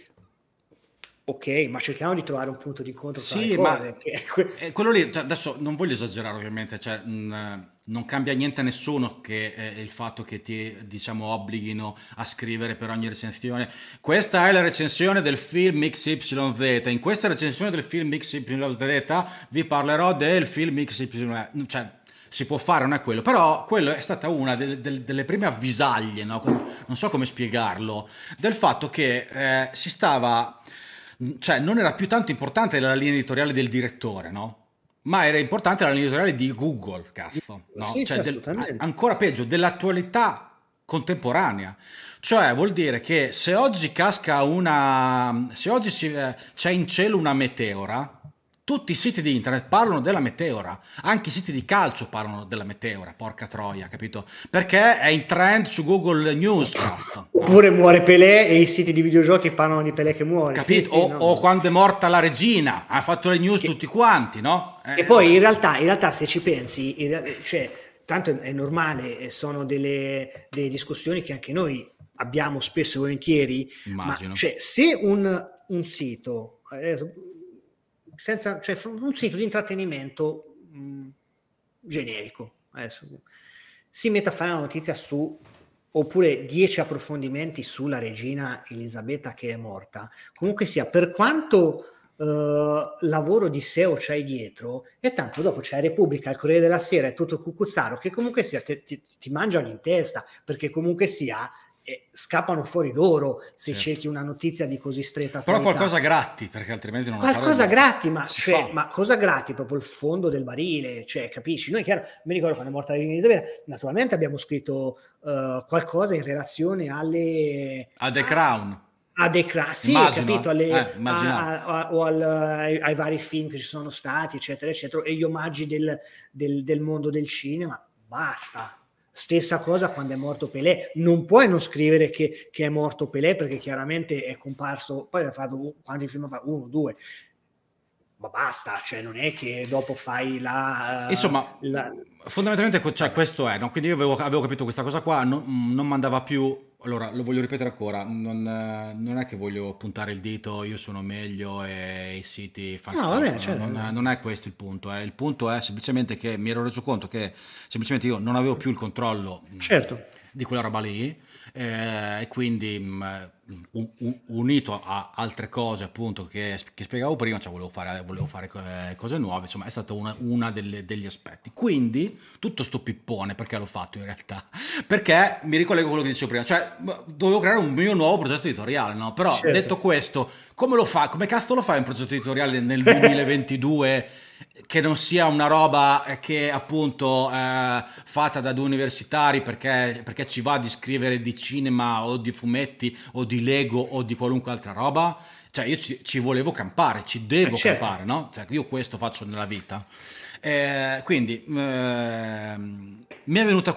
ok, ma cerchiamo di trovare un punto di incontro tra sì, ma cose, que- eh, quello lì, cioè, adesso non voglio esagerare ovviamente, cioè, mh, non cambia niente a nessuno che eh, il fatto che ti diciamo obblighino a scrivere per ogni recensione. Questa è la recensione del film XYZ in questa recensione del film XYZ vi parlerò del film XYZ cioè si può fare, non è quello, però quello è stata una delle, delle, delle prime avvisaglie, no? non so come spiegarlo, del fatto che eh, si stava, cioè non era più tanto importante la linea editoriale del direttore, no? Ma era importante la linea editoriale di Google, cazzo. No? Sì, cioè, del, ancora peggio, dell'attualità contemporanea. Cioè, vuol dire che se oggi casca una. se oggi si, eh, c'è in cielo una meteora, tutti i siti di internet parlano della meteora, anche i siti di calcio parlano della meteora, porca troia, capito? Perché è in trend su Google News. Oppure muore Pelé e i siti di videogiochi parlano di Pelé che muore. Capito? Sì, o, sì, no. o, quando è morta la regina, ha fatto le news che, tutti quanti, no? E eh, poi in realtà, in realtà se ci pensi, cioè, tanto è normale, sono delle, delle discussioni che anche noi abbiamo spesso e volentieri, Immagino. ma cioè, se un, un sito... Eh, senza, cioè un sito di intrattenimento mh, mm, generico. Adesso, si mette a fare una notizia su oppure 10 approfondimenti sulla regina Elisabetta che è morta. Comunque sia, per quanto Uh, lavoro di SEO c'hai dietro e tanto dopo c'è Repubblica, il Corriere della Sera e tutto il cucuzzaro che comunque sia ti, ti, ti mangiano in testa perché comunque sia eh, scappano fuori loro se certo. cerchi una notizia di così stretta però qualcosa gratti perché altrimenti non qualcosa gratti ma, cioè, ma, cosa gratti? Proprio il fondo del barile cioè capisci? Noi chiaro mi ricordo quando è morta la regina Elisabetta naturalmente abbiamo scritto uh, qualcosa in relazione alle a The Crown. A The Crown, sì, immagino, capito, alle, eh, a, a, o al, ai, ai, vari film che ci sono stati, eccetera, eccetera, e gli omaggi del, del, del mondo del cinema, basta, Stessa cosa quando è morto Pelé, non puoi non scrivere che, che è morto Pelé perché chiaramente è comparso, poi ha fatto quanti film fa? Uno, due, ma basta, cioè non è che dopo fai la... Insomma, la... fondamentalmente cioè, questo è, no? quindi io avevo, avevo, capito questa cosa qua, non, non mandava più allora, lo voglio ripetere ancora, non, non, è che voglio puntare il dito, io sono meglio e i siti fanno no, vabbè, cioè, non, non, è questo il punto, eh. il punto è semplicemente che mi ero reso conto che semplicemente io non avevo più il controllo certo. di quella roba lì e quindi mh, unito a altre cose appunto che, che spiegavo prima, cioè volevo fare, volevo fare cose nuove, insomma è stato una, una degli aspetti. Quindi tutto sto pippone, perché l'ho fatto in realtà? Perché mi ricollego a quello che dicevo prima, cioè dovevo creare un mio nuovo progetto editoriale, no? Però certo. detto questo, come lo fa? Come cazzo lo fai un progetto editoriale nel 2022? Che non sia una roba che appunto eh, fatta da due universitari perché, perché, ci va di scrivere di cinema o di fumetti o di Lego o di qualunque altra roba. Cioè io ci, ci volevo campare, ci devo eh certo. campare, no? Cioè, io questo faccio nella vita. Eh, quindi eh, mi è venuta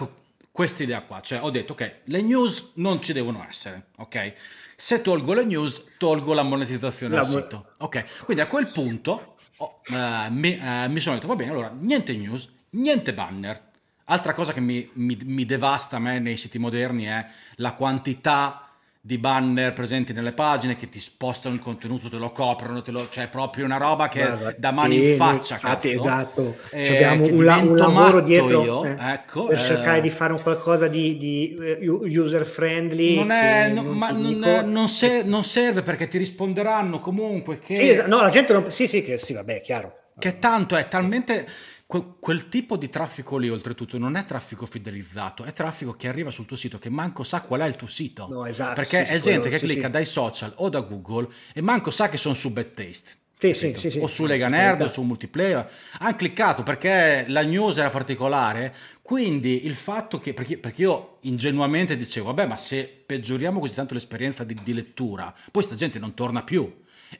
questa idea qua, cioè ho detto ok, le news non ci devono essere, ok? Se tolgo le news, tolgo la monetizzazione la del sito. Ok, quindi a quel punto oh, uh, mi, uh, mi, sono detto, va bene, allora, niente news, niente banner. Altra cosa che mi, mi, mi devasta a me nei siti moderni è la quantità di banner presenti nelle pagine che ti spostano il contenuto, te lo coprono, te lo, cioè proprio una roba che Guarda, da mani sì, in faccia. Infatti, cazzo, esatto. Eh, abbiamo un, la, un, lavoro dietro io, eh, ecco, per eh, cercare di fare un qualcosa di, di user friendly. Non, è, no, non, ma non, non, se, non, serve perché ti risponderanno comunque che... Sì, esatto. no, la gente non... Sì, sì, che sì, vabbè, chiaro. Che tanto è talmente quel, quel, tipo di traffico lì, oltretutto, non è traffico fidelizzato, è traffico che arriva sul tuo sito che manco sa qual è il tuo sito. No, esatto. Perché sì, è gente che sì, clicca sì. dai social o da Google e manco sa che sono su Bad Taste. Sì, sì, sì, o su Lega Nerd o su Multiplayer hanno cliccato perché la news era particolare quindi il fatto che perché, perché, io ingenuamente dicevo vabbè ma se peggioriamo così tanto l'esperienza di, di lettura poi sta gente non torna più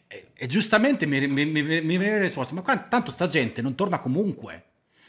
e, e giustamente mi, mi, mi, mi viene risposta, ma qua, tanto sta gente non torna comunque.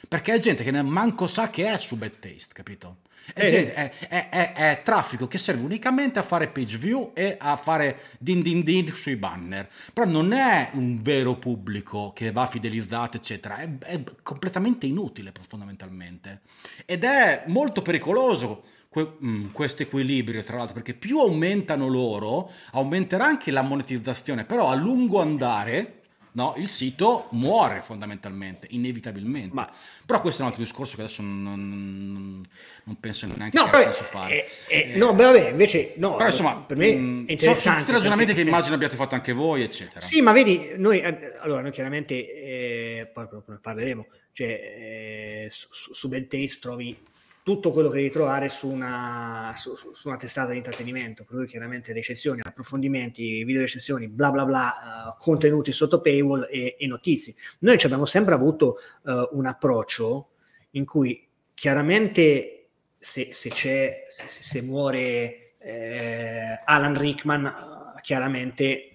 Perché è gente che manco sa che è su Bad Taste, capito? È, eh, gente, è, è, è, è, traffico che serve unicamente a fare page view e a fare din din din sui banner. Però non è un vero pubblico che va fidelizzato, eccetera. È, completamente inutile, fondamentalmente. Ed è molto pericoloso que- mm, questo equilibrio, tra l'altro, perché più aumentano loro, aumenterà anche la monetizzazione, però a lungo andare no, il sito muore fondamentalmente, inevitabilmente. Ma... Però questo è un altro discorso che adesso non, non, penso neanche no, abbia senso fare. Eh, eh, no, beh, vabbè, invece no, però insomma, per me mh, è interessante. Sono tutti ragionamenti perché, che immagino abbiate fatto anche voi, eccetera. Sì, ma vedi, noi, allora, noi chiaramente, eh, poi ne parleremo, cioè, eh, su, su Taste trovi tutto quello che devi trovare su una, su, su una testata di intrattenimento, per cui chiaramente recensioni, approfondimenti, video recensioni, bla bla bla, uh, contenuti sotto paywall e, e, notizie. Noi ci abbiamo sempre avuto uh, un approccio in cui chiaramente se, se c'è, se, se muore eh, Alan Rickman, chiaramente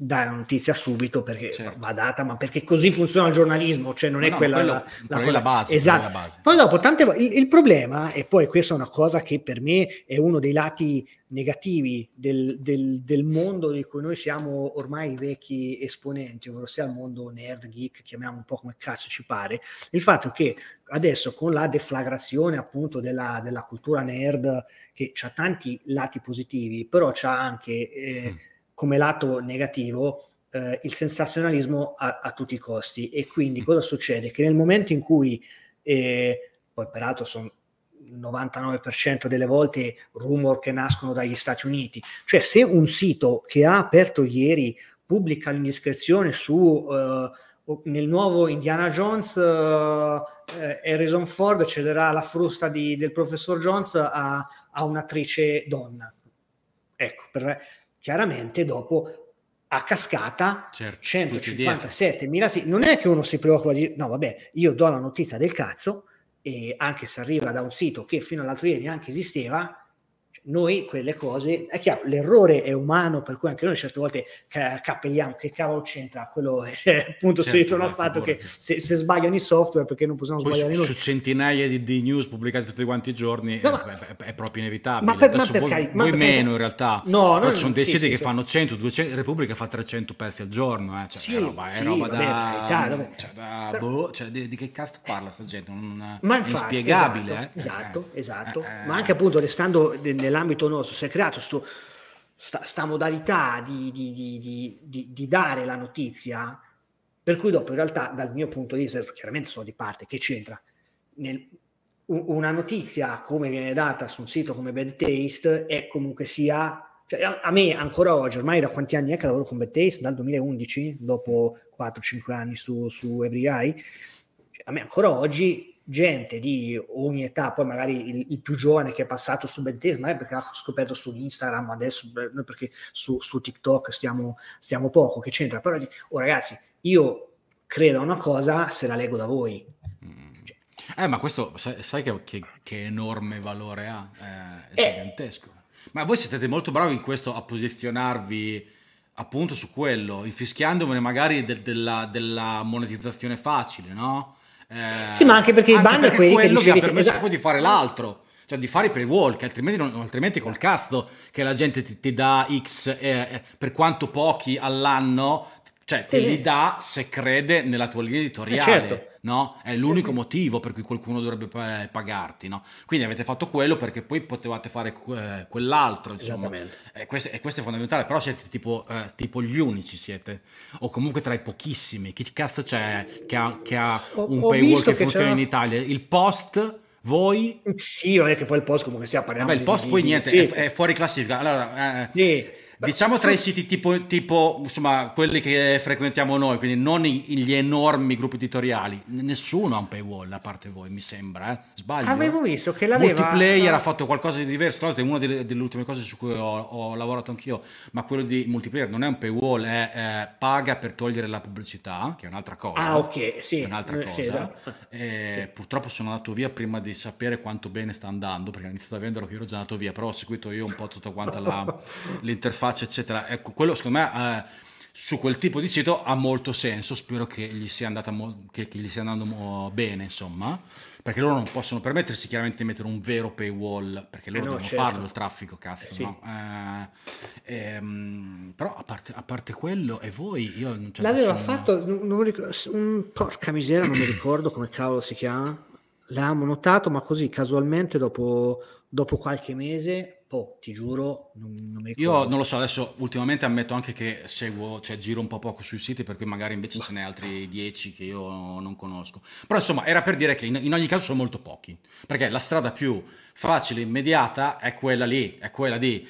dare la notizia subito perché certo. va data, ma perché così funziona il giornalismo, cioè non è no, quella, quello, la, la, quella base. Esatto. Base. Poi dopo, tante volte, il, il, problema, e poi questa è una cosa che per me è uno dei lati negativi del, del, del mondo di cui noi siamo ormai vecchi esponenti, ovvero sia il mondo nerd, geek, chiamiamo un po' come cazzo ci pare, il fatto che adesso con la deflagrazione appunto della, della cultura nerd, che ha tanti lati positivi, però c'ha anche... Eh, mm come lato negativo eh, il sensazionalismo a, a, tutti i costi e quindi cosa succede? Che nel momento in cui, eh, poi peraltro sono il 99% delle volte rumor che nascono dagli Stati Uniti, cioè se un sito che ha aperto ieri pubblica l'indiscrezione su uh, nel nuovo Indiana Jones uh, Harrison Ford cederà la frusta di, del professor Jones a, a un'attrice donna. Ecco, per, chiaramente dopo a cascata certo, 157.000 sì, non è che uno si preoccupa di no vabbè io do la notizia del cazzo e anche se arriva da un sito che fino all'altro ieri neanche esisteva noi quelle cose, è chiaro, l'errore è umano, per cui anche noi certe volte cappelliamo, che cavolo c'entra, quello è appunto certo, si ritorna al fatto che se, se, sbagliano i software perché non possiamo Poi sbagliare su, noi. Su centinaia di, di, news pubblicate tutti quanti i giorni no, è, è, è, proprio inevitabile. Ma, per, ma per voi, cari, voi meno in realtà, no, no, ci sono dei sì, siti sì, che sì. fanno 100, 200, Repubblica fa 300 pezzi al giorno, eh. cioè, sì, è roba, è roba vabbè, da, carità, cioè, da Però, boh, cioè, di, di, che cazzo parla sta gente? Non, ma infatti, è inspiegabile. Esatto, eh. esatto, esatto. ma anche appunto restando nell'ambito nostro, se creato sto, sta, sta, modalità di, di, di, di, dare la notizia, per cui dopo in realtà dal mio punto di vista, chiaramente sono di parte, che c'entra? Nel, una notizia come viene data su un sito come Bad Taste è comunque sia cioè, a me ancora oggi, ormai da quanti anni è che lavoro con Bad Taste? Dal 2011, dopo 4-5 anni su, su Every Eye, cioè, a me ancora oggi gente di ogni età, poi magari il, il più giovane che è passato su Bentese, magari perché l'ha scoperto su Instagram, adesso noi perché su, su TikTok stiamo, stiamo, poco, che c'entra, però oh ragazzi, io credo a una cosa se la leggo da voi. Eh, ma questo sai, sai che, che, che, enorme valore ha? Eh, è eh. gigantesco. Ma voi siete molto bravi in questo a posizionarvi appunto su quello, infischiandomene magari de, della, della monetizzazione facile, no? Eh, sì, ma anche perché i ban è quelli che dicevi vi ha permesso esatto. poi di fare l'altro cioè di fare i pre-wall, che altrimenti, non, altrimenti col cazzo che la gente ti, ti dà X eh, eh, per quanto pochi all'anno, cioè te li dà se crede nella tua linea editoriale. Eh certo. No? È l'unico sì, sì. motivo per cui qualcuno dovrebbe pagarti, no? Quindi avete fatto quello perché poi potevate fare que- quell'altro, insomma. E questo, e questo, è fondamentale, però siete tipo, eh, tipo, gli unici siete, o comunque tra i pochissimi. Chi cazzo c'è che ha, che ha un ho paywall che, che funziona in Italia? Il post... Voi? Sì, non è che poi il post comunque sia parliamo Vabbè, il post di, poi di, niente, sì. è, è, fuori classifica. Allora, eh, Diciamo tra i siti tipo, tipo, insomma, quelli che frequentiamo noi, quindi non gli enormi gruppi editoriali, nessuno ha un paywall a parte voi, mi sembra, eh? sbaglio. Avevo visto che l'aveva... Multiplayer ha fatto qualcosa di diverso, tra l'altro è una delle, delle, ultime cose su cui ho, ho, lavorato anch'io, ma quello di multiplayer non è un paywall, è eh, paga per togliere la pubblicità, che è un'altra cosa. Ah, ok, sì. È un'altra cosa. Sì, esatto. sì. Purtroppo sono andato via prima di sapere quanto bene sta andando, perché ho iniziato a venderlo che ero già andato via, però ho seguito io un po' tutta quanta la, l'interfaccia faccia, eccetera. Ecco, quello secondo me eh, su quel tipo di sito ha molto senso. Spero che gli sia, mo- che, che gli stia andando mo- bene, insomma, perché loro non possono permettersi chiaramente di mettere un vero paywall, perché loro eh no, devono certo. farlo il traffico, cazzo. Eh sì. no? eh, ehm, però a parte, a parte, quello, e voi, io L'aveva nessuno... fatto, non, non ricordo, un, porca miseria, non mi ricordo come cavolo si chiama l'avevamo notato, ma così casualmente dopo, dopo qualche mese po', ti giuro, non, non mi ricordo. Io non lo so, adesso ultimamente ammetto anche che seguo, cioè giro un po' poco sui siti, per cui magari invece ce n'è altri dieci che io non conosco. Però insomma, era per dire che in, in ogni caso sono molto pochi, perché la strada più facile, immediata, è quella lì, è quella di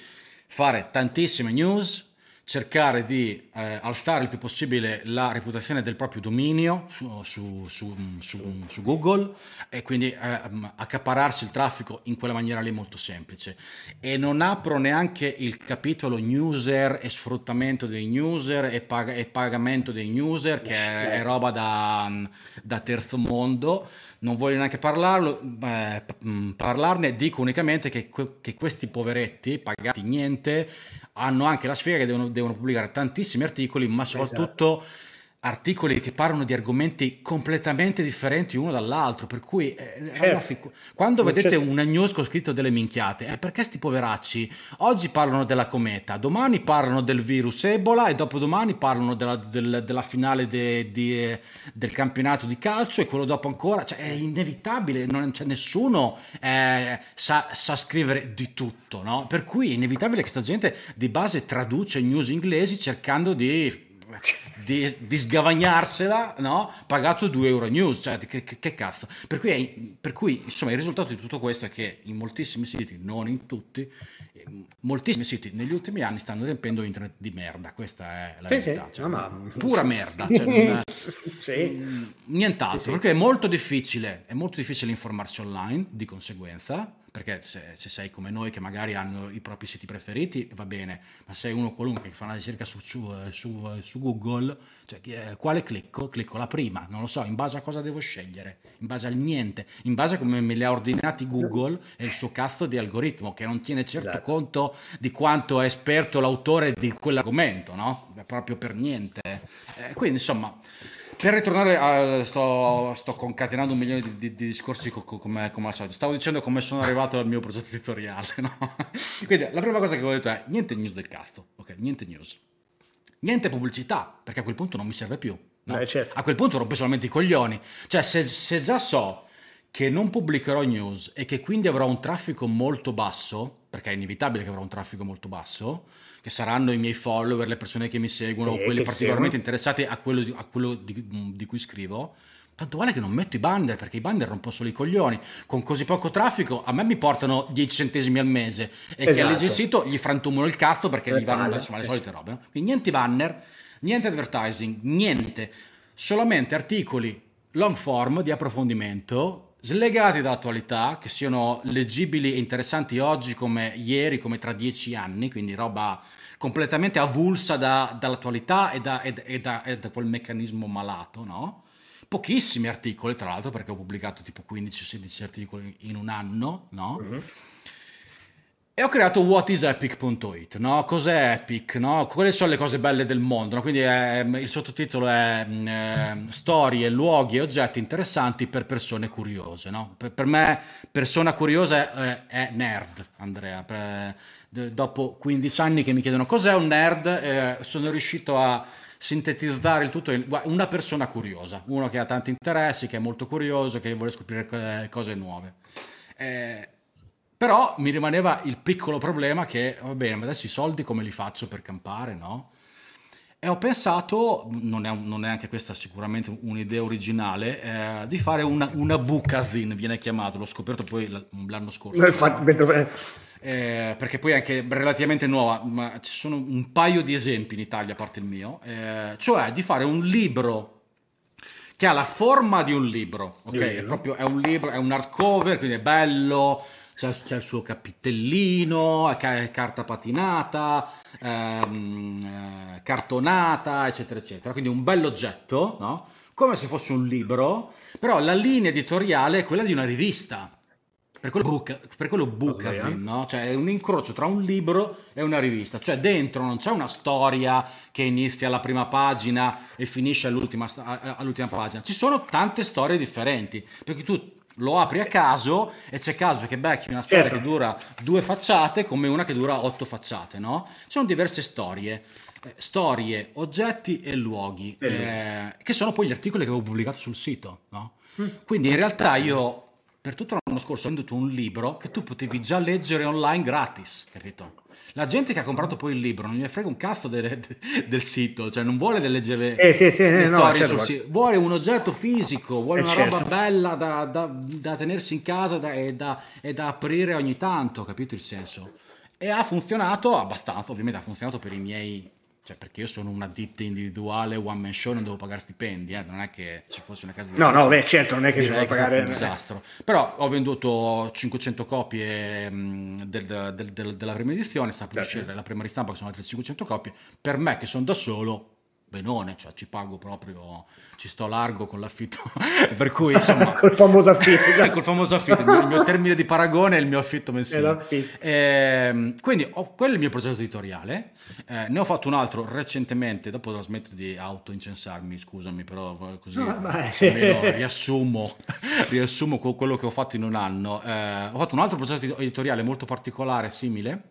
fare tantissime news, cercare di eh, alzare il più possibile la reputazione del proprio dominio su, su, su, su Google e quindi eh, accapararsi il traffico in quella maniera lì molto semplice. E non apro neanche il capitolo user e sfruttamento dei user e, pag- e pagamento dei user, che è, è roba da, da terzo mondo non voglio neanche parlarlo, eh, parlarne, dico unicamente che, che, questi poveretti, pagati niente, hanno anche la sfera che devono, devono pubblicare tantissimi articoli, ma soprattutto... Esatto articoli che parlano di argomenti completamente differenti uno dall'altro, per cui eh, certo. ragazzi, quando non vedete una news con scritto delle minchiate, è eh, perché sti poveracci oggi parlano della cometa, domani parlano del virus Ebola e dopodomani parlano della, del, della finale de, de, del campionato di calcio e quello dopo ancora, cioè è inevitabile, non c'è nessuno eh, sa, sa, scrivere di tutto, no? Per cui è inevitabile che questa gente di base traduce news inglesi cercando di di, di sgavagnarsela, no? Pagato 2 euro news, cioè che, che, che cazzo. Per cui, è, per cui, insomma, il risultato di tutto questo è che in moltissimi siti, non in tutti, moltissimi siti negli ultimi anni stanno riempendo internet di merda, questa è la sì, verità. Sì. Cioè, ma... Pura merda, cioè, non, sì. nient'altro, perché è molto difficile, è molto difficile informarsi online, di conseguenza, perché se, se, sei come noi che magari hanno i propri siti preferiti va bene, ma sei uno qualunque che fa una ricerca su, su, su, su Google, cioè, eh, quale clicco? Clicco la prima, non lo so, in base a cosa devo scegliere, in base al niente, in base a come me li ha ordinati Google e il suo cazzo di algoritmo che non tiene certo esatto. conto di quanto è esperto l'autore di quell'argomento, no? Proprio per niente. Eh, quindi insomma per ritornare, a, sto, sto, concatenando un milione di, di, di discorsi co, co, come, come, al solito. Stavo dicendo come sono arrivato al mio progetto editoriale. No? Quindi la prima cosa che ho detto è niente news del cazzo, ok? Niente news. Niente pubblicità, perché a quel punto non mi serve più. No? Eh, certo. A quel punto rompo solamente i coglioni. Cioè, se, se già so che non pubblicherò news e che quindi avrò un traffico molto basso, perché è inevitabile che avrò un traffico molto basso, che saranno i miei follower, le persone che mi seguono, sì, quelli particolarmente siano. interessati a quello, di, a quello di, di, cui scrivo. Tanto vale che non metto i banner perché i banner rompono solo i coglioni. Con così poco traffico a me mi portano 10 centesimi al mese e esatto. che legge il sito gli frantumano il cazzo perché gli vanno insomma, le solite robe. No? Quindi niente banner, niente advertising, niente. Solamente articoli long form di approfondimento slegati dall'attualità, che siano leggibili e interessanti oggi come ieri, come tra dieci anni, quindi roba completamente avulsa da, dall'attualità e da, e, da, e da, quel meccanismo malato, no? Pochissimi articoli, tra l'altro, perché ho pubblicato tipo 15-16 articoli in un anno, no? Uh-huh. E ho creato whatisepic.it, no? Cos'è Epic, no? Quelle sono le cose belle del mondo, no? Quindi è, il sottotitolo è eh, Storie, luoghi e oggetti interessanti per persone curiose, no? Per, per me persona curiosa è, è nerd, Andrea. Per, dopo 15 anni che mi chiedono cos'è un nerd, eh, sono riuscito a sintetizzare il tutto in una persona curiosa, uno che ha tanti interessi, che è molto curioso, che vuole scoprire cose nuove. Eh, però mi rimaneva il piccolo problema che, va bene, ma adesso i soldi come li faccio per campare, no? E ho pensato, non è, non è anche questa sicuramente un'idea originale, eh, di fare una, una bookazine, viene chiamato, l'ho scoperto poi l'anno scorso. Eh, perché poi è anche relativamente nuova, ma ci sono un paio di esempi in Italia, a parte il mio, eh, cioè di fare un libro che ha la forma di un libro, ok? È proprio è un libro, è un hardcover, quindi è bello, c'è, c'è il suo capitellino, carta patinata, ehm, eh, cartonata, eccetera, eccetera. Quindi un bell'oggetto, no? Come se fosse un libro, però la linea editoriale è quella di una rivista. Per quello, book, per quello bookazine, no? Cioè è un incrocio tra un libro e una rivista. Cioè dentro non c'è una storia che inizia alla prima pagina e finisce all'ultima, all'ultima pagina. Ci sono tante storie differenti. Perché tu lo apri a caso e c'è caso che becchi una storia certo. che dura due facciate come una che dura otto facciate, no? Ci sono diverse storie, eh, storie, oggetti e luoghi, eh, che sono poi gli articoli che avevo pubblicato sul sito, no? Mm. Quindi in realtà io per tutto l'anno scorso ho venduto un libro che tu potevi già leggere online gratis, capito? La gente che ha comprato poi il libro non gli frega un cazzo del, del sito, cioè non vuole leggere sì, sì, sì, le no, storie certo. sul sito, vuole un oggetto fisico, vuole Eh, una certo. roba bella da, da- da tenersi in casa da- e, da, e da aprire ogni tanto, capito il senso? E ha funzionato abbastanza, ovviamente ha funzionato per i miei, cioè perché io sono una ditta individuale, one man show, non devo pagare stipendi, eh, non è che ci fosse una casa di No, no, beh, certo, non è che Direi bisogna che è pagare... un disastro. Però ho venduto 500 copie mh, del- del- del- della prima edizione, sta per Certo. uscire la prima ristampa che sono altre 500 copie. Per me che sono da solo, benone, cioè ci pago proprio, ci sto largo con l'affitto. per cui insomma... Col famoso affitto, esatto. Col famoso affitto, il mio, il mio termine di paragone è il mio affitto mensile. Ehm, quindi ho- quello è il mio progetto editoriale. Eh, ne ho fatto un altro recentemente. Dopo la smetto di auto-incensarmi, scusami, però così No, ma- almeno riassumo, riassumo que- quello che ho fatto in un anno. Eh, ho fatto un altro progetto editoriale molto particolare, simile.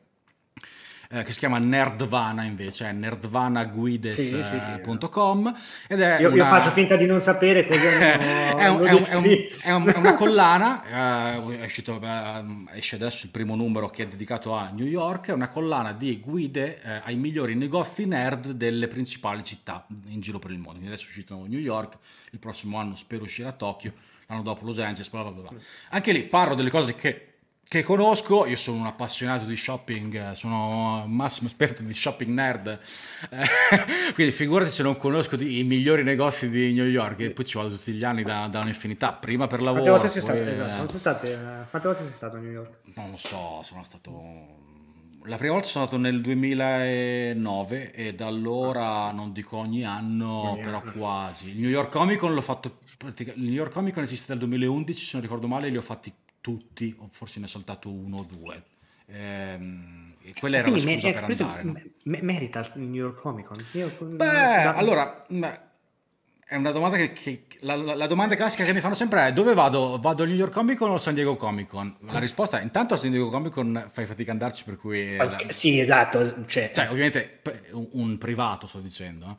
Eh, che si chiama Nerdvana invece, è nerdvanaguides.com ed è Io, io una- faccio finta di non sapere cosa è, un- è un- è un- è un- è una collana, eh, è uscito, eh, esce adesso il primo numero che è dedicato a New York, è una collana di guide eh, ai migliori negozi nerd delle principali città in giro per il mondo. Quindi adesso è uscito New York, il prossimo anno spero uscirà a Tokyo, l'anno dopo Los Angeles, bla bla. bla. Anche lì parlo delle cose che che conosco, io sono un appassionato di shopping, eh, sono un massimo esperto di shopping nerd, eh, quindi figurati se non conosco di- i migliori negozi di New York, e poi ci vado tutti gli anni da, da un'infinità, prima per lavoro, Quante volte sei poi, stato? eh, Esatto, sono state, eh, quante volte sei stato a New York? non lo so, sono stato... La prima volta sono stato nel 2009 e da allora non dico ogni anno, Ogni però anno. quasi. Il New York Comic Con l'ho fatto, il New York Comic Con esiste dal 2011, se non ricordo male, li ho fatti tutti, o forse ne ho saltato uno o due. Ehm, quella era la Quindi me- scusa eh, per andare. no? me- me- merita il New York Comic Con? Io- Beh, da- allora, mh, è una domanda che, che- la, la- la domanda classica che mi fanno sempre è dove vado? Vado al New York Comic Con o al San Diego Comic Con? La risposta è intanto al San Diego Comic Con fai fatica ad andarci per cui... Ok, Sì, esatto. Cioè, Cioè, ovviamente un, un privato sto dicendo. no?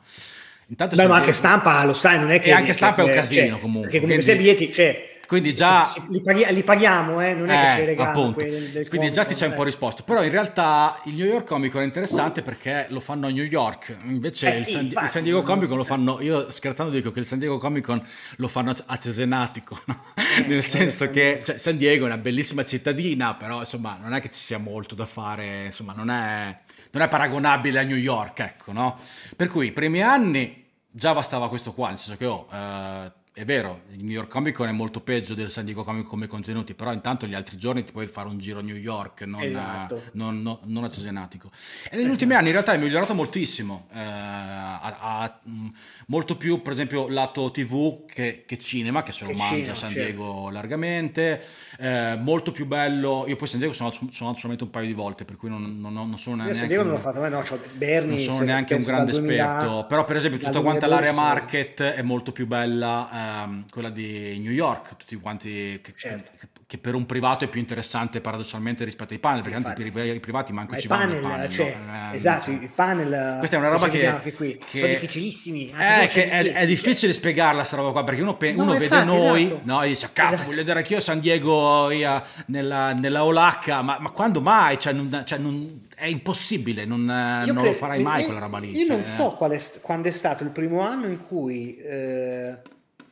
Intanto Beh, ma anche stampa lo sai, non è che... E anche che- stampa è un che- casino, cioè, comunque, Perché comunque quindi- se biglietti, cioè... Quindi già- si- si- li, paghi- li paghiamo, eh, non è che Eh, ci regalano Quindi già ti sei un po' eh. risposto. Però in realtà il New York Comic Con è interessante perché lo fanno a New York. Invece Eh il, sì, San, il infatti, San Diego Comic Con lo fanno. Io scherzando dico che il San Diego Comic Con lo fanno a Cesenatico. no? Eh, Nel senso San che cioè, San Diego è una bellissima cittadina, però insomma non è che ci sia molto da fare. Insomma, non è, non è paragonabile a New York, ecco, no? Per cui i primi anni già bastava questo qua, nel senso che oh, eh, è vero, il New York Comic Con è molto peggio del San Diego Comic Con come contenuti, però intanto gli altri giorni ti puoi fare un giro a New York, non, Esatto. a, non, non- non a Cesenatico. E negli ultimi anni in realtà è migliorato moltissimo, eh, ha, mh, molto più per esempio lato TV che, che cinema, che se lo mangia cinema, San certo. Diego largamente, eh, molto più bello, io poi San Diego sono, sono andato solamente un paio di volte, per cui non, non- non sono neanche... San Diego non un- l'ho fatto, ma no, c'ho Bernie... non sono neanche un grande dal 2000 esperto, però per esempio tutta quanta l'area 2012, market è molto più bella ehm, quella di New York, tutti quanti che, Certo. che- che per un privato è più interessante paradossalmente rispetto ai panel, Sì, perché infatti. priva- i privati manco Ma ci vanno panel, i panel, cioè, no? Eh, esatto, cioè, i panel... Questa è una roba che- anche qui, che- sono difficilissimi. anche Eh, che è, è difficile spiegarla sta roba qua perché uno, pe- No, uno vede infatti, noi esatto. no, e dice cazzo Esatto. voglio vedere anch'io San Diego io, nella, nella Olacca ma, ma quando mai cioè, non- cioè, non- è impossibile non, non credo- lo farai mai io- quella roba lì Io non cioè, so qual è quando è stato il primo anno in cui eh,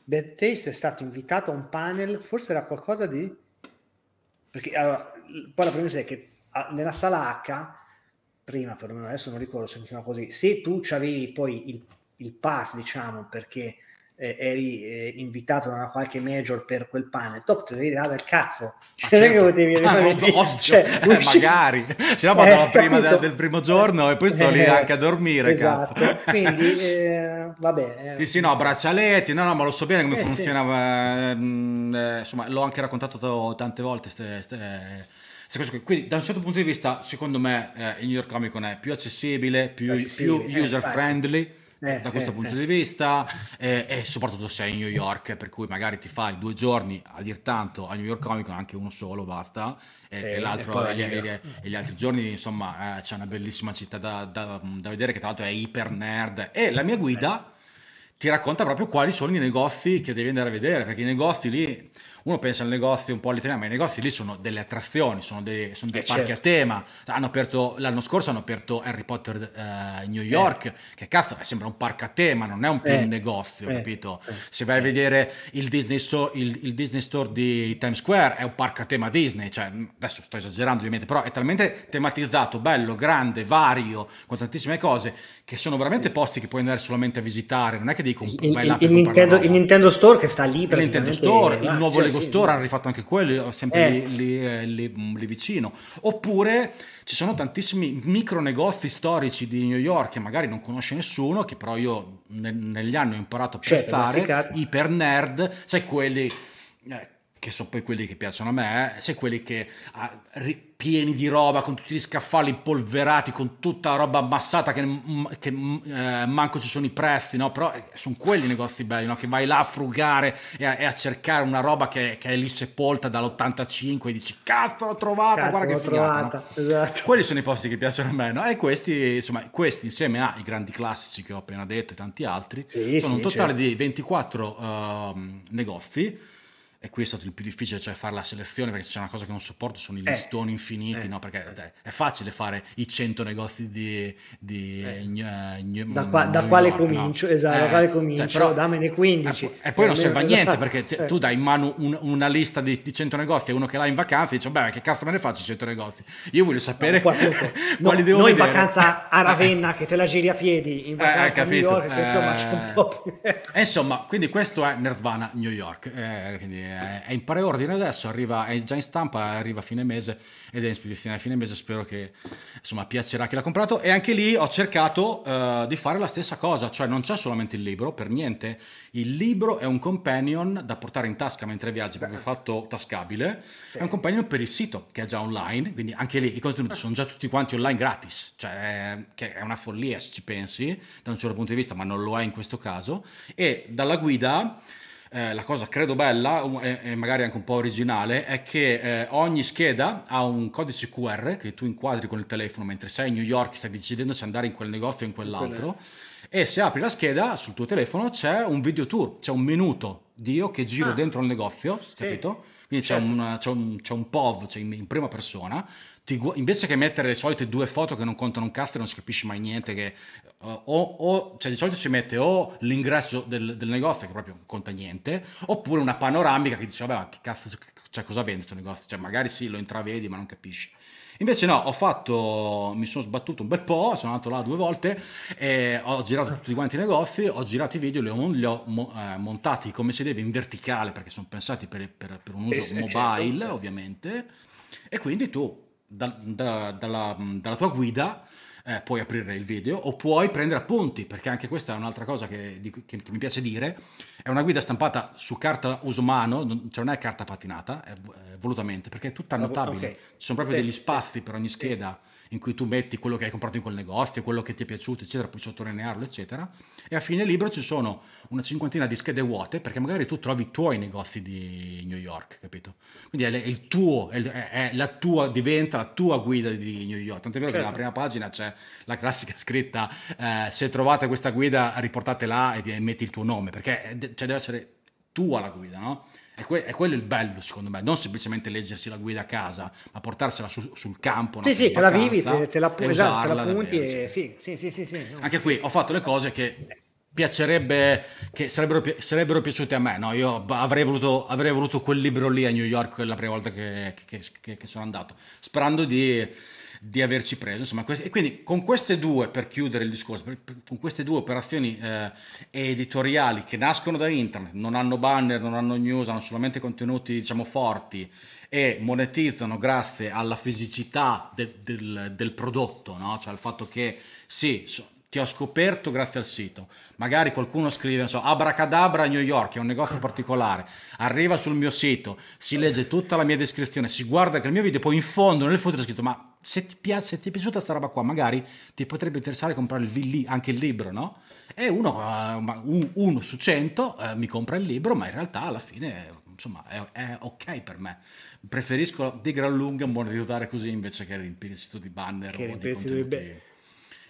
Bad Taste è stato invitato a un panel, forse era qualcosa di... Perché allora, poi la premessa è che ah, nella sala H, prima perlomeno adesso non ricordo se funziona così, se tu avevi poi il, il pass, diciamo, perché eh, eri eh, invitato da qualche major per quel panel, dopo te devi dare il cazzo. Cioè, non è che certo. potevi Ah, cioè, eh, magari se no vado Eh, prima capito? del primo giorno e poi sto lì Eh, anche a dormire esatto. cazzo. Quindi, eh, vabbè. Sì, sì, no, braccialetti, no, no, ma lo so bene come Eh, sì. funzionava, ehm, eh, insomma, l'ho anche raccontato to- tante volte, ste- ste-. Quindi, da un certo punto di vista, secondo me, eh, il New York Comic Con è più accessibile, più, Più user friendly. Eh, da questo eh, punto eh. di vista eh, e soprattutto sei in New York per cui magari ti fai due giorni a dir tanto a New York Comic Con anche uno solo basta e, e e- e gli altri giorni insomma eh, c'è una bellissima città da, da- da vedere che tra l'altro è iper nerd e la mia guida ti racconta proprio quali sono i negozi che devi andare a vedere, perché i negozi lì uno pensa al negozio un po' all'italiano, ma i negozi lì sono delle attrazioni, sono dei, sono dei eh, parchi certo. a tema. Hanno aperto, l'anno scorso hanno aperto Harry Potter eh, in New York, eh. che cazzo, sembra un parco a tema, non è un più un eh. negozio, eh. capito? Se vai a vedere il Disney, Store, il, il Disney Store di Times Square, è un parco a tema Disney, cioè, adesso sto esagerando ovviamente, però è talmente tematizzato, bello, grande, vario, con tantissime cose, che sono veramente posti che puoi andare solamente a visitare, non è che devi comprare il, il, Nintendo, il Nintendo Store che sta lì il Nintendo Store, il nuovo Lego sì, Store hanno rifatto anche quello, sempre eh. lì, lì, eh, lì, lì, vicino. Oppure ci sono tantissimi micro negozi storici di New York che magari non conosce nessuno, che però io ne, negli anni ho imparato a certo, fare, iper nerd, sai quelli... Eh, che sono poi quelli che piacciono a me, sai quelli che ah, ri, pieni di roba, con tutti gli scaffali polverati, con tutta la roba ammassata che, mm, che mm, eh, manco ci sono i prezzi, no? Però eh, sono quelli i negozi belli, no? Che vai là a frugare e a, e a cercare una roba che, che, è lì sepolta dall'85 e dici cazzo l'ho trovata, cazzo, guarda che figata, no? esatto. Quelli sono i posti che piacciono a me, no? E questi, insomma, questi insieme ai grandi classici che ho appena detto e tanti altri, sì, sono sì, un totale certo. di 24 uh, negozi e qui è stato il più difficile, cioè fare la selezione, perché c'è una cosa che non sopporto, sono i eh, listoni infiniti, eh, no? Perché cioè, è facile fare i 100 negozi di... di eh. Gn- da, qua, da quale York, comincio? No? Esatto, da eh, quale cioè, comincio? Cioè, però, dammene 15. E, e poi non serve a niente, perché cioè, tu dai in mano un, una lista di, di, 100 negozi a uno che l'ha in vacanza e dice, beh, che cazzo me ne faccio 100 negozi? Io voglio sapere no, quali no, devo Noi in vacanza a Ravenna, che te la giri a piedi, in eh, vacanza a New York, che insomma c'è un po' più... insomma, quindi questo è Nirvana New York, quindi è, è in pari ordine adesso, arriva, è già in stampa, arriva a fine mese ed è in spedizione a fine mese, spero che insomma piacerà chi l'ha comprato. E anche lì ho cercato uh, di fare la stessa cosa, cioè non c'è solamente il libro, per niente, il libro è un companion da portare in tasca mentre viaggi, proprio fatto tascabile, sì. è un companion per il sito che è già online, quindi anche lì i contenuti sono già tutti quanti online gratis, cioè che è una follia se ci pensi da un certo punto di vista, ma non lo è in questo caso, e dalla guida eh, la cosa credo bella e, e, magari anche un po' originale è che eh, ogni scheda ha un codice QR che tu inquadri con il telefono mentre sei a New York, stai decidendo se andare in quel negozio o in quell'altro. E se apri la scheda sul tuo telefono c'è un video tour, c'è un minuto di io che giro ah. dentro il negozio, sì. capito? Quindi certo. c'è, un, c'è, un, c'è un POV, cioè in, in prima persona, ti, invece che mettere le solite due foto che non contano un cazzo e non si capisce mai niente, che uh, o, o, cioè di solito si mette o l'ingresso del, del, negozio che proprio conta niente, oppure una panoramica che dice vabbè ma che cazzo, cioè cosa vende questo negozio? Cioè magari sì lo intraveди ma non capisci. Invece no, ho fatto, mi sono sbattuto un bel po', sono andato là due volte, e ho girato tutti quanti i negozi, ho girato i video, li ho, li ho eh, montati come si deve in verticale perché sono pensati per, per, per un uso eh, mobile certo. ovviamente, e quindi tu da, da, dalla, dalla, tua guida eh, puoi aprire il video o puoi prendere appunti, perché anche questa è un'altra cosa che, di, che, che mi piace dire. È una guida stampata su carta uso mano, non, cioè non è carta patinata, è, è volutamente, perché è tutta ah, annotabile. Okay. Ci sono proprio degli spazi per ogni scheda. In cui tu metti quello che hai comprato in quel negozio, quello che ti è piaciuto, eccetera, puoi sottolinearlo, eccetera. E a fine libro ci sono una cinquantina di schede vuote perché magari tu trovi i tuoi negozi di New York, capito? Quindi è il tuo, è, è la tua, diventa la tua guida di New York. Tanto è vero certo. che nella prima pagina c'è la classica scritta eh, se trovate questa guida riportatela e metti il tuo nome, perché cioè, deve essere tua la guida, no? È, que- è, quello il bello, secondo me, non semplicemente leggersi la guida a casa, ma portarsela su- sul campo. Sì, sì, te la vivi, te, te la, esatto, te la punti e sì, sì, sì, sì, sì. Anche qui ho fatto le cose che piacerebbe, che sarebbero, pi- sarebbero piaciute a me, no? Io avrei voluto, avrei voluto quel libro lì a New York la prima volta che, che, che, che sono andato, sperando di di averci preso. Insomma, e quindi con queste due, per chiudere il discorso, con queste due operazioni eh, editoriali che nascono da internet, non hanno banner, non hanno news, hanno solamente contenuti diciamo forti e monetizzano grazie alla fisicità del, del, del prodotto, no? cioè al fatto che sì, so, ti ho scoperto grazie al sito. Magari qualcuno scrive, non so, Abracadabra New York, è un negozio particolare, arriva sul mio sito, si legge tutta la mia descrizione, si guarda che il mio video, poi in fondo nel footer è scritto, ma se ti, piace, se ti è piaciuta questa roba qua, magari ti potrebbe interessare comprare il, anche il libro, no? E uno, uh, uno su cento uh, mi compra il libro, ma in realtà alla fine insomma è, è, ok per me. Preferisco di gran lunga monetizzare così invece che sito di banner che o di contenuti.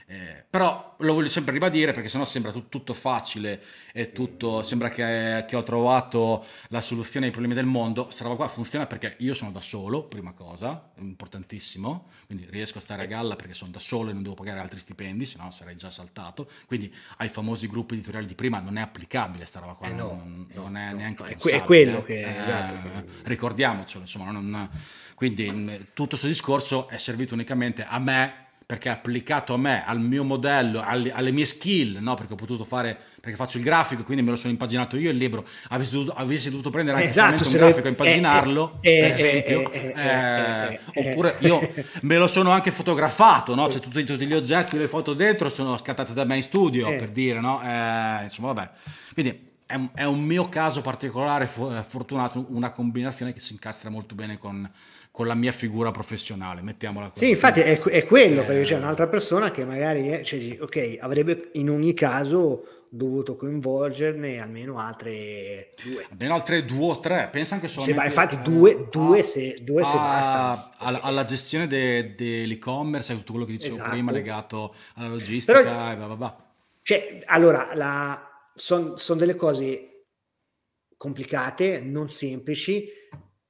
Eh, però lo voglio sempre ribadire perché sennò sembra tut- tutto facile e tutto sembra che, che, ho trovato la soluzione ai problemi del mondo. Questa roba qua funziona perché io sono da solo, prima cosa, importantissimo, quindi riesco a stare a galla perché sono da solo e non devo pagare altri stipendi, se no sarei già saltato. Quindi ai famosi gruppi editoriali di prima non è applicabile questa roba qua, eh no, non, no, non, è no, neanche no, è quello che eh, esatto. ricordiamocelo, insomma, non, quindi tutto questo discorso è servito unicamente a me perché applicato a me, al mio modello, alle, alle mie skill, no? perché ho potuto fare, perché faccio il grafico, quindi me lo sono impaginato io il libro, avessi dovuto, avessi dovuto prendere anche esatto, un grafico e impaginarlo, eh, per esempio, eh, eh, oppure io me lo sono anche fotografato, no? cioè tutti, tutti, gli oggetti, le foto dentro sono scattate da me in studio, per dire, no? Eh, insomma vabbè, quindi è un, è un mio caso particolare, fortunato, una combinazione che si incastra molto bene con con la mia figura professionale, mettiamola così. Sì, infatti è, è quello, eh, perché c'è un'altra persona che magari è, cioè, ok, avrebbe in ogni caso dovuto coinvolgerne almeno altre due. Almeno altre due o tre, pensa anche solo... Sì, ma infatti due, due, a, se, due a, se basta. Alla, alla gestione de, dell'e-commerce, tutto quello che dicevo esatto. prima legato alla logistica Però, e blah, blah, blah. Cioè, allora, sono son delle cose complicate, non semplici,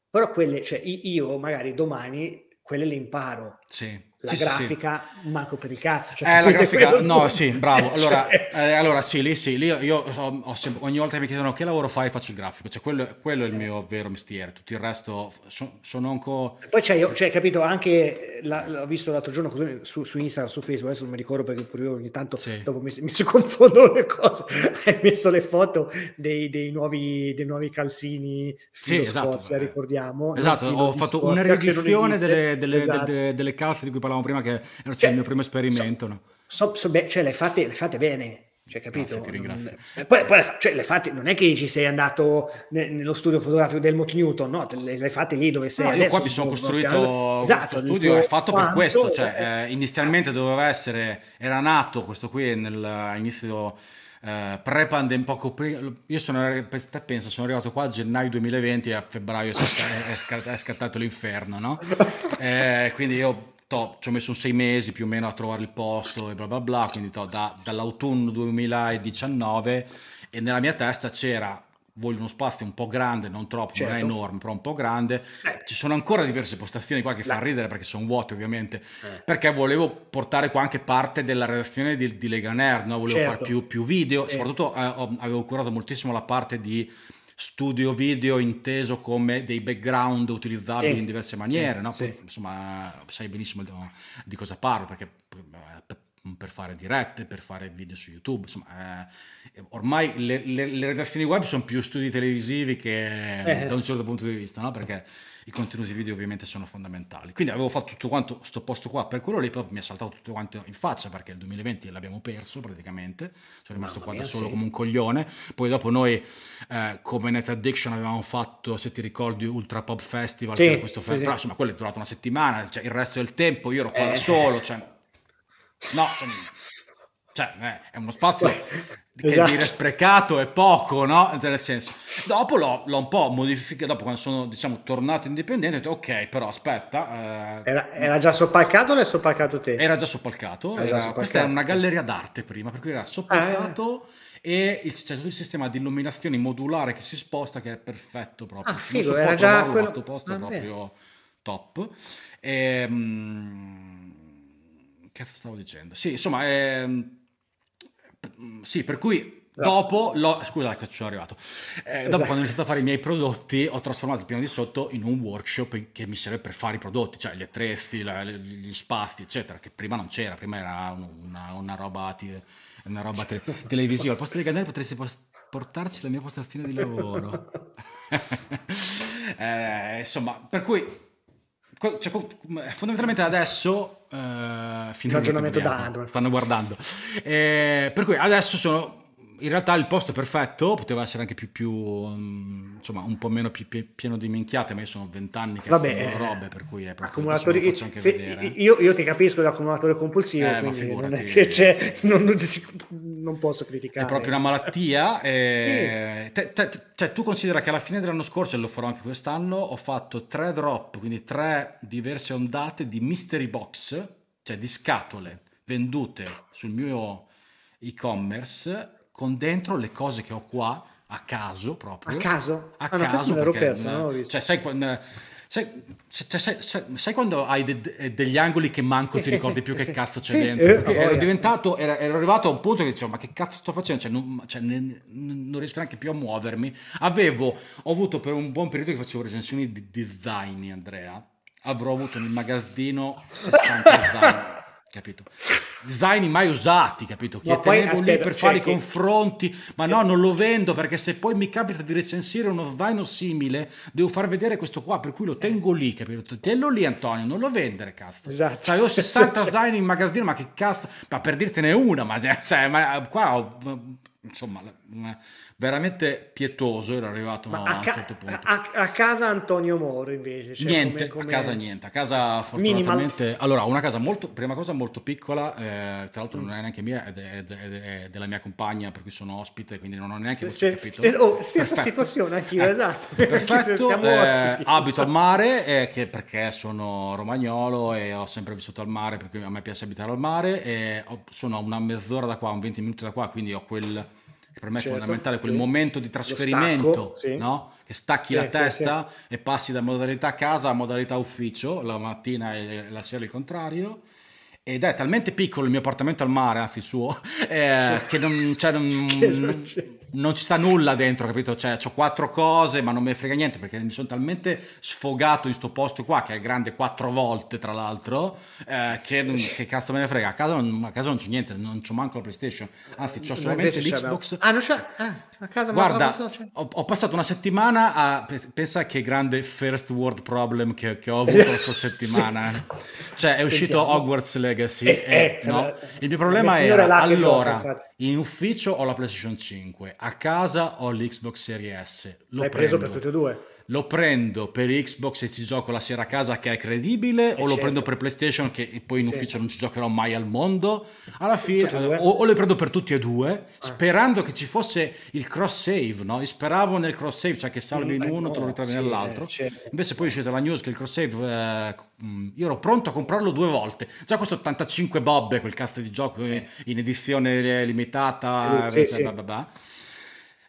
però quelle, cioè io magari domani quelle le imparo. Sì. La sì, grafica sì, manco per il cazzo. Cioè, eh, la grafica, no, sì, bravo. Allora, cioè... eh, allora sì, lì sì, lì io, io ho, ho sempre, ogni volta che mi chiedono che lavoro fai, faccio il grafico. Cioè, quello, quello è il mio vero mestiere. Tutto il resto so, sono ancora... Poi c'è, cioè, capito, anche, la, l'ho visto l'altro giorno così, su, su, Instagram, su Facebook, adesso non mi ricordo perché pure io ogni tanto sì. dopo mi, mi si confondono le cose. Hai messo le foto dei, dei, nuovi, dei nuovi calzini sì, esatto. Scozia, ricordiamo. Esatto, ho fatto Scozia, una riedizione delle, delle, esatto. delle, delle calze di cui parlavamo prima che cioè, cioè, il mio primo esperimento. So, no? so, so, beh, cioè, le fate, le fate bene. Cioè, capito? Grazie, ti ringrazio. Non, poi, poi cioè, le fate, non è che ci sei andato ne, nello studio fotografico del Mot Newton, no, le, le fate lì dove sei no. Io qua mi sono costruito esatto, studio, è fatto quanto, per questo, cioè, eh, inizialmente doveva essere, era nato questo qui nell'inizio eh, pre-pandemia, poco prima, io sono, pensa, sono arrivato qua a gennaio 2020 e a febbraio è scattato, è scattato l'inferno, no? Eh, quindi io to, ci ho messo sei mesi più o meno a trovare il posto e bla bla bla, quindi to, da, dall'autunno 2019 e nella mia testa c'era voglio uno spazio un po' grande, non troppo, certo. non è certo. enorme, però un po' grande. Eh. Ci sono ancora diverse postazioni qua che fanno ridere perché sono vuote ovviamente, eh. perché volevo portare qua anche parte della redazione di, di Lega Nerd, no? volevo certo. fare più, più video, eh. soprattutto avevo curato moltissimo la parte di studio video inteso come dei background utilizzabili sì. in diverse maniere, no? Poi, insomma sai benissimo di cosa parlo perché per fare dirette, per fare video su YouTube, insomma eh, ormai le, le, le, redazioni web sono più studi televisivi che eh. da un certo punto di vista, no? perché i contenuti video ovviamente sono fondamentali. Quindi avevo fatto tutto quanto sto posto qua per quello lì, poi mi è saltato tutto quanto in faccia perché il 2020 l'abbiamo perso praticamente, sono rimasto qua da solo sì. come un coglione. Poi dopo noi eh, come Net Addiction avevamo fatto, se ti ricordi, Ultra Pop Festival, sì, questo sì, festival, insomma quello è durato una settimana, cioè il resto del tempo io ero qua eh. da solo, cioè... No, cioè, eh, è uno spazio che esatto. dire sprecato è poco, no? Cioè, nel senso, dopo l'ho, l'ho un po' modificato, dopo quando sono, diciamo, tornato indipendente, ho detto, ok, però aspetta. Eh, era, era, già soppalcato o l'hai soppalcato te? Era già soppalcato, era, già soppalcato. questa era una galleria d'arte prima, per cui era soppalcato eh. e il, c'è tutto il sistema di illuminazione modulare che si sposta, che è perfetto proprio. Ah, figo, era già quello... posto ah, proprio bene. top. E, ehm, che stavo dicendo? Sì, insomma, ehm, sì, per cui Dopo, lo, scusa che ci sono arrivato. Eh, esatto. Dopo, quando ho iniziato a fare i miei prodotti, ho trasformato il piano di sotto in un workshop che mi serve per fare i prodotti, cioè gli attrezzi, la, gli spazi, eccetera, che prima non c'era, prima era una, una roba, una roba te- televisiva. Al posto di Gandare potresti portarci la mia postazione di lavoro. eh, insomma, per cui cioè, fondamentalmente adesso uh, il ragionamento da stanno guardando. Eh, per cui adesso sono in realtà il posto perfetto, poteva essere anche più, più um, insomma, un po' meno pi- pieno di minchiate, ma io sono vent'anni che Vabbè, faccio robe, per cui è proprio accumulatori, se, io, io, ti capisco l'accumulatore compulsivo, eh, non, che c'è, non, non, posso criticare. È proprio una malattia. E... Sì. Te, te, cioè, tu considera che alla fine dell'anno scorso, e lo farò anche quest'anno, ho fatto tre drop, quindi tre diverse ondate di mystery box, cioè di scatole vendute sul mio e-commerce con dentro le cose che ho qua a caso proprio. A caso? A ah, caso. No, perché, perso, cioè, sai quando Sai, sai, sai, quando hai de, degli angoli che manco ti ricordi più che cazzo c'è dentro? Eh, ero diventato, ero, ero, arrivato a un punto che dicevo, ma che cazzo sto facendo? Cioè, non, cioè, ne, non, riesco neanche più a muovermi. Avevo, ho avuto per un buon periodo che facevo recensioni di design, Andrea. Avrò avuto nel magazzino 60 design capito? Zaini mai usati, capito? Che tenevo aspetta, lì per cioè fare che... i confronti, ma no, non lo vendo perché se poi mi capita di recensire uno zaino simile, devo far vedere questo qua, per cui lo tengo lì, capito? Tenlo lì, Antonio, non lo vendere, cazzo. Esatto. Cioè, ho 60 zaini in magazzino, ma che cazzo? Ma per dirtene una, ma, cioè, ma qua ho, insomma veramente pietoso era arrivato a, a, un certo punto. A, a, casa Antonio Moro invece. Cioè niente, come, come... a casa niente, a casa fortunatamente... Minimal. Allora, una casa molto, prima cosa molto piccola, eh, tra l'altro non è neanche mia, è, è, è, è, della mia compagna per cui sono ospite, quindi non ho neanche se, capito. Se, oh, stessa Perfetto. situazione anch'io, eh, esatto. Perfetto, eh, abito al mare eh, che, perché sono romagnolo e ho sempre vissuto al mare, perché a me piace abitare al mare e ho, sono a una mezz'ora da qua, un 20 minuti da qua, quindi ho quel per me certo, è fondamentale quel sì. momento di trasferimento, stacco, sì. no? che stacchi sì, la testa e passi da modalità casa a modalità ufficio, la mattina e la sera il contrario. Ed è talmente piccolo il mio appartamento al mare, anzi il suo, eh, che non, cioè, non, non, non ci sta nulla dentro, capito? Cioè, ho quattro cose, ma non me ne frega niente perché mi sono talmente sfogato in sto posto qua, che è grande quattro volte, tra l'altro, eh, che, che, cazzo me ne frega. A casa non, a casa non c'è niente, non c'ho manco la PlayStation, anzi, c'ho solamente l'Xbox. Ah, non c'è? Ah, a casa Guarda, ho, ho, passato una settimana a. Pensa che grande first world problem che, che ho avuto questa settimana. sì. Cioè, è uscito Sentiamo. Hogwarts Legacy. Eh, eh, no? Il mio problema era allora. In ufficio ho la PlayStation 5, a casa ho l'Xbox Series S. L'ho L'hai preso per tutte e due? Lo prendo per Xbox e ci gioco la sera a casa che è credibile, e o certo. lo prendo per PlayStation che poi in ufficio non ci giocherò mai al mondo. Alla fine, o, o, le prendo per tutti e due, ah. sperando che ci fosse il cross save, no? Io speravo nel cross save, cioè che salvi in uno, te lo ritrovi sì, nell'altro. Certo. Invece poi è uscita la news che il cross save, eh, mm, io ero pronto a comprarlo due volte. Già questo 85 bobbe, quel cazzo di gioco eh, in edizione limitata, sì, blah, blah, blah.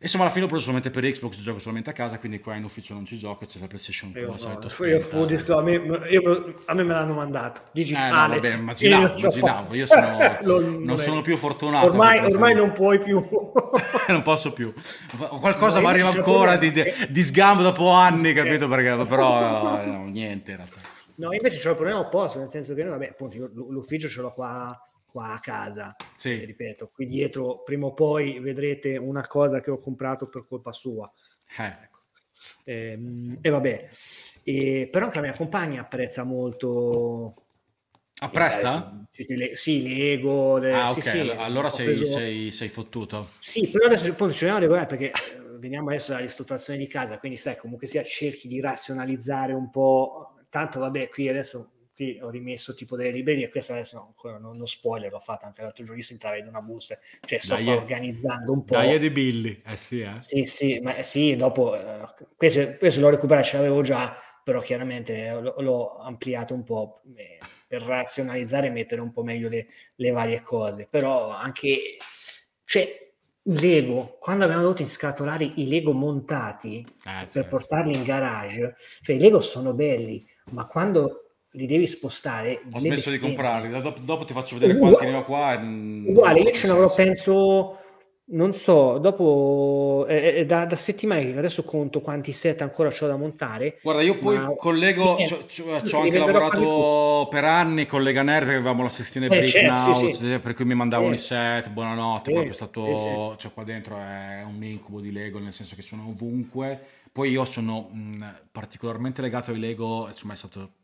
Insomma, alla fine l'ho preso solamente per Xbox, gioco solamente a casa, quindi qua in ufficio non ci gioco, c'è la PlayStation io, no, io fu, a, me, io, a me me l'hanno mandato, digitale. Eh, no, vabbè, immaginavo, io, immaginavo. io sono, non, sono più fortunato. Ormai, ormai non puoi più. non posso più. Qualcosa no, mi arriva ancora di, di, sgambo dopo anni, capito? Perché, però no, niente in realtà. No, invece c'ho il problema opposto, nel senso che noi, vabbè, appunto, l'ufficio ce l'ho qua qua a casa. Sì. ripeto, qui dietro prima o poi vedrete una cosa che ho comprato per colpa sua. Eh. Ecco. E, ehm, e, vabbè, e, però anche la mia compagna apprezza molto. Apprezza? Eh, sì, Lego. Le, ah, sì, ok, sì, allora sei, preso... sei, sei, fottuto. Sì, però adesso appunto ci vediamo regolare perché eh, veniamo adesso alla ristrutturazione di casa, quindi sai, comunque sia cerchi di razionalizzare un po'. Tanto vabbè, qui adesso qui ho rimesso tipo delle librerie, questa adesso no, non, non spoiler, l'ho fatta anche l'altro giorno, io entrare in una busta, cioè sto dai, organizzando un po'. Dai di Billy, eh sì, eh. Sì, sì, ma eh, sì, dopo, eh, questo, questo l'ho recuperato, ce l'avevo già, però chiaramente l'ho, l'ho ampliato un po' eh, per razionalizzare e mettere un po' meglio le, le varie cose, però anche, cioè, i Lego, quando abbiamo dovuto inscatolare i Lego montati ah, per certo. portarli in garage, cioè i Lego sono belli, ma quando li devi spostare. Ho smesso di comprarli, dopo, dopo, ti faccio vedere quanti ne ho qua. Uguale, io ce ne avrò penso, non so, dopo eh, eh, da, da, settimane che adesso conto quanti set ancora ho da montare. Guarda, io poi ma... collego, ci ho anche lavorato per anni con Lega Nerd, che avevamo la sezione eh, Break certo, sì, sì. per cui mi mandavano eh. i set, buonanotte, poi è stato, cioè qua dentro è un incubo di Lego, nel senso che sono ovunque. Poi io sono mh, particolarmente legato ai Lego, insomma è stato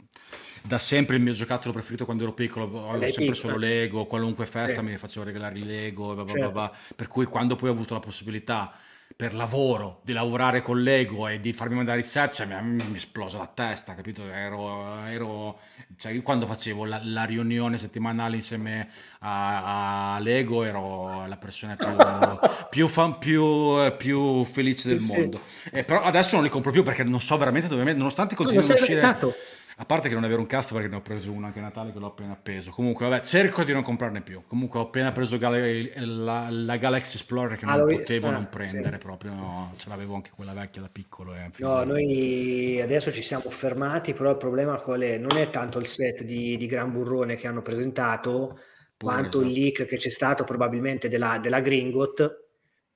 da sempre il mio giocattolo preferito quando ero piccolo, avevo sempre solo Lego, qualunque festa sì. mi facevo regalare i Lego, blah, blah, certo. blah, per cui quando poi ho avuto la possibilità per lavoro di lavorare con Lego e di farmi mandare i set, cioè, mi, mi esplosa la testa, capito? Ero, ero cioè, io quando facevo la, la, riunione settimanale insieme a, a, Lego ero la persona più, più, fan, più, più felice del sì. mondo. E però adesso non li compro più perché non so veramente dove, nonostante continuino no, a uscire... Esatto A parte che non è vero un cazzo perché ne ho preso una anche a Natale che l'ho appena appeso. Comunque, vabbè, cerco di non comprarne più. Comunque, ho appena preso Gal- la, la, Galaxy Explorer che non ah, potevo non prendere sì. proprio. No, ce l'avevo anche quella vecchia da piccolo. Eh, no, noi adesso ci siamo fermati, però il problema qual è? Non è tanto il set di, di Gran Burrone che hanno presentato, Pure quanto esatto. il leak che c'è stato probabilmente della, della Gringot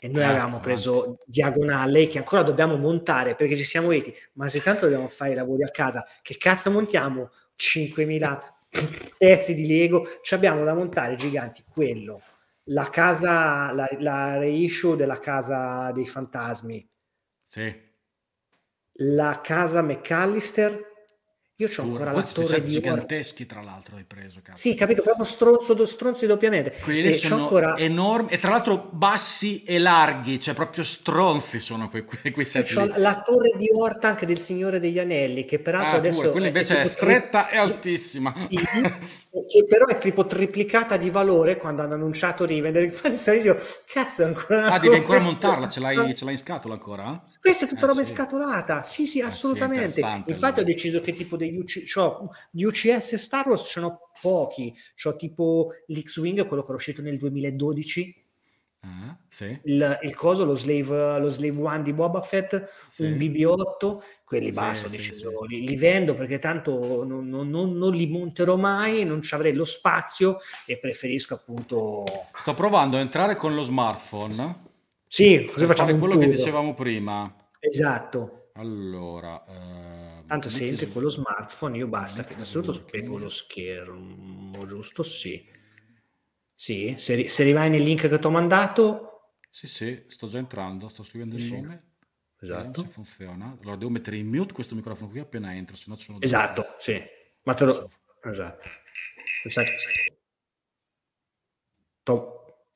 e noi ah, avevamo preso diagonale che ancora dobbiamo montare perché ci siamo detti ma se tanto dobbiamo fare i lavori a casa che cazzo montiamo? 5.000 pezzi di Lego. Ci abbiamo da montare giganti quello. La casa la, la reissue della casa dei fantasmi. Sì. la casa McAllister io ho ancora la torre di giganteschi, tra l'altro, hai preso. Cazzo. Sì, capito, proprio stronzo, stronzi doppiamente. Quelli lì sono ancora... enormi e tra l'altro bassi e larghi, cioè proprio stronzi sono quei, quei, quei set C'ho la torre di Orta anche del Signore degli Anelli, che peraltro ah, adesso... Quella invece è, è stretta e altissima. che però è tipo triplicata di valore quando hanno annunciato di vendere. Infatti stavo dicendo, cazzo, ancora... Ah, devi ancora montarla, ce l'hai, ce l'hai in scatola ancora? Questa è tutta eh, roba sì. scatolata, sì sì, assolutamente. Sì, Infatti allora. ho deciso che tipo degli UC... Cioè, di UCS Star Wars ce n'ho pochi, c'ho tipo l'X-Wing, quello che è uscito nel 2012, Ah, sì. il, il, coso, lo slave, lo slave One di Boba Fett, sì. un BB8, quelli sì, basta, deciso, li, li, vendo perché tanto non, non, non, non, li monterò mai, non ci avrei lo spazio e preferisco appunto... Sto provando a entrare con lo smartphone. Sì, così facciamo quello che dicevamo prima. Esatto. Allora... Eh, tanto se entri con lo smartphone io basta che innanzitutto spiego lo schermo, giusto? Sì sì, se, se rivai nel link che ti ho mandato. Sì, sì, sto già entrando, sto scrivendo il sì, nome. Esatto. Se funziona. Allora devo mettere in mute questo microfono qui appena entro, se no ci sono... Esatto, due... sì. Ma te lo... Esatto. esatto. T'ho...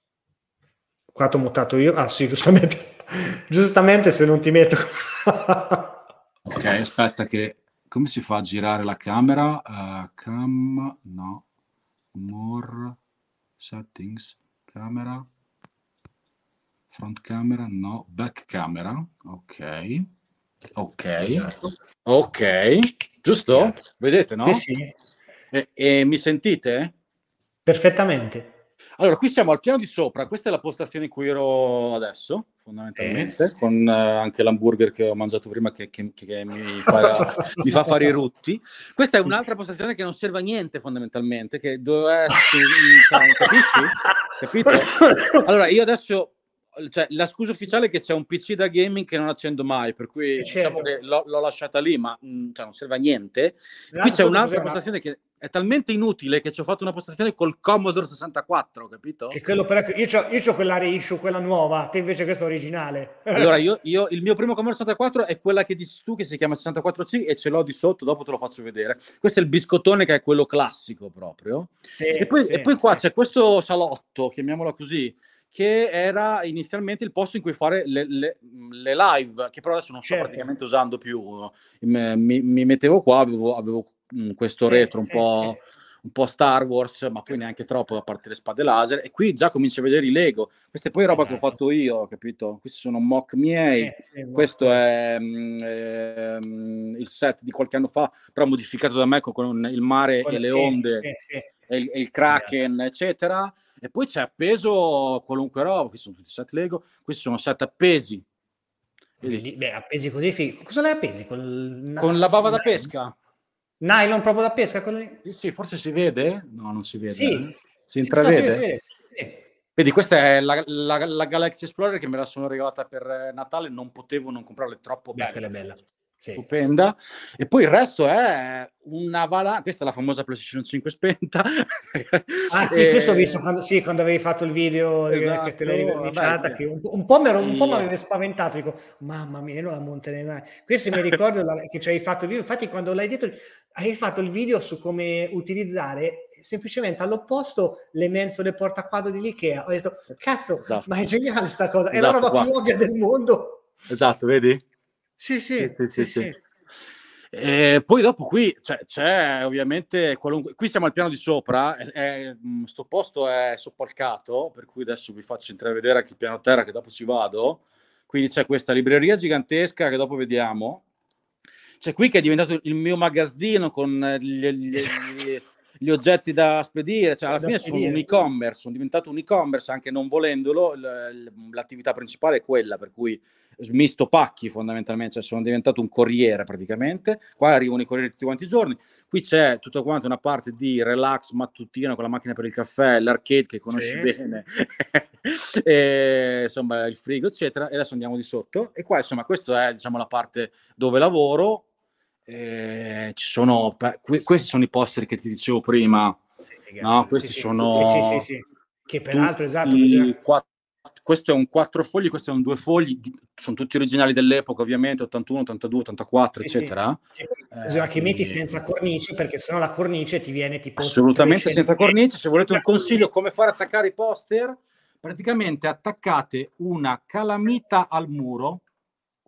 Qua ti ho mutato io. Ah sì, giustamente. giustamente se non ti metto... ok, aspetta che... Come si fa a girare la camera? Uh, cam... No. More settings, camera, front camera, no, back camera, ok, ok, ok, giusto? Vedete, no? Sì, sì. E, e mi sentite? Perfettamente. Allora, qui siamo al piano di sopra, questa è la postazione in cui ero adesso, fondamentalmente, eh. con uh, anche l'hamburger che ho mangiato prima che, che, che mi, fa, mi, fa, fare i rutti. Questa è un'altra postazione che non serve a niente fondamentalmente, che dove cioè, capisci? Capito? Allora, io adesso cioè, la scusa ufficiale è che c'è un PC da gaming che non accendo mai, per cui eh, diciamo certo. che l'ho, l'ho, lasciata lì, ma mh, mm, cioè, non serve a niente. Qui c'è un'altra postazione che è talmente inutile che ci ho fatto una postazione col Commodore 64, capito? Che quello però, io ho io quella reissue, quella nuova, te invece questa originale. allora, io, io, il mio primo Commodore 64 è quella che dici tu, che si chiama 64C e ce l'ho di sotto, dopo te lo faccio vedere. Questo è il biscottone che è quello classico proprio. Sì, e, poi, sì, e poi qua sì. c'è questo salotto, chiamiamola così, che era inizialmente il posto in cui fare le, le, le live, che però adesso non sto certo. praticamente usando più. Mi, mi mettevo qua, avevo, avevo Mm, questo sì, retro un, sì, po', sì. un po' Star Wars, ma poi neanche troppo da parte le spade laser. E qui già cominci a vedere i Lego. Questa è poi roba esatto. che ho esatto. fatto io, capito? Questi sono mock miei. Questo è um, il set di qualche anno fa, però modificato da me con il mare con, e le onde e il, e il Kraken, eccetera. E poi c'è appeso qualunque roba. Questi sono tutti set Lego. Questi sono set appesi. Beh, appesi così. Cosa l'hai appesi? Col... Con la bava da pesca. Nylon proprio da pesca? Quello lì? Sì, sì, forse si vede? No, non si vede. Sì. Eh? Si intravede? Sì, sì, sì, Vedi, questa è la, la, la, Galaxy Explorer che me la sono regalata per Natale, non potevo non comprarla, è troppo bella. Beh, bella sì. stupenda. E poi il resto è una valanga. Questa è la famosa PlayStation 5 spenta. Ah, sì, e... questo ho visto quando, sì, quando avevi fatto il video esatto, che te l'avevi verniciata. Che un, un, po' mi aveva spaventato. Dico, mamma mia, non la monterei mai. Questo mi ricordo la, che ci hai fatto il video. Infatti, quando l'hai detto, hai fatto il video su come utilizzare semplicemente all'opposto le mensole portaquadro di Ikea. Ho detto, cazzo, esatto. ma è geniale sta cosa. È esatto, la roba qua. più ovvia del mondo. Esatto, vedi? Sì, sì, sì, sì, sì. E poi dopo qui cioè, c'è ovviamente qualunque... Qui siamo al piano di sopra, è, è, sto posto è soppalcato, per cui adesso vi faccio intravedere anche il piano terra che dopo ci vado. Quindi c'è questa libreria gigantesca che dopo vediamo, C'è qui che è diventato il mio magazzino con gli, gli, gli, gli oggetti da spedire, cioè alla da fine spedire. sono un e-commerce, sono diventato un e-commerce anche non volendolo, l'attività principale è quella, per cui smisto pacchi fondamentalmente, cioè sono diventato un corriere praticamente, qua arrivano i corrieri tutti quanti i giorni, qui c'è tutta quanta una parte di relax mattutino con la macchina per il caffè, l'arcade che conosci sì. bene, e, insomma il frigo eccetera, e adesso andiamo di sotto e qua insomma questa è diciamo la parte dove lavoro, eh, ci sono, questi sono i poster che ti dicevo prima, no? Questi sì, sono... Sì, sì, sì, Che peraltro, esatto, quattro, questo è un quattro fogli, questo è un due fogli, sono tutti originali dell'epoca ovviamente, 81, 82, 84, sì, eccetera. Sì. Bisogna eh, che metti senza cornice perché sennò la cornice ti viene tipo... Assolutamente senza cornice, se volete un consiglio come fare attaccare i poster, praticamente attaccate una calamita al muro,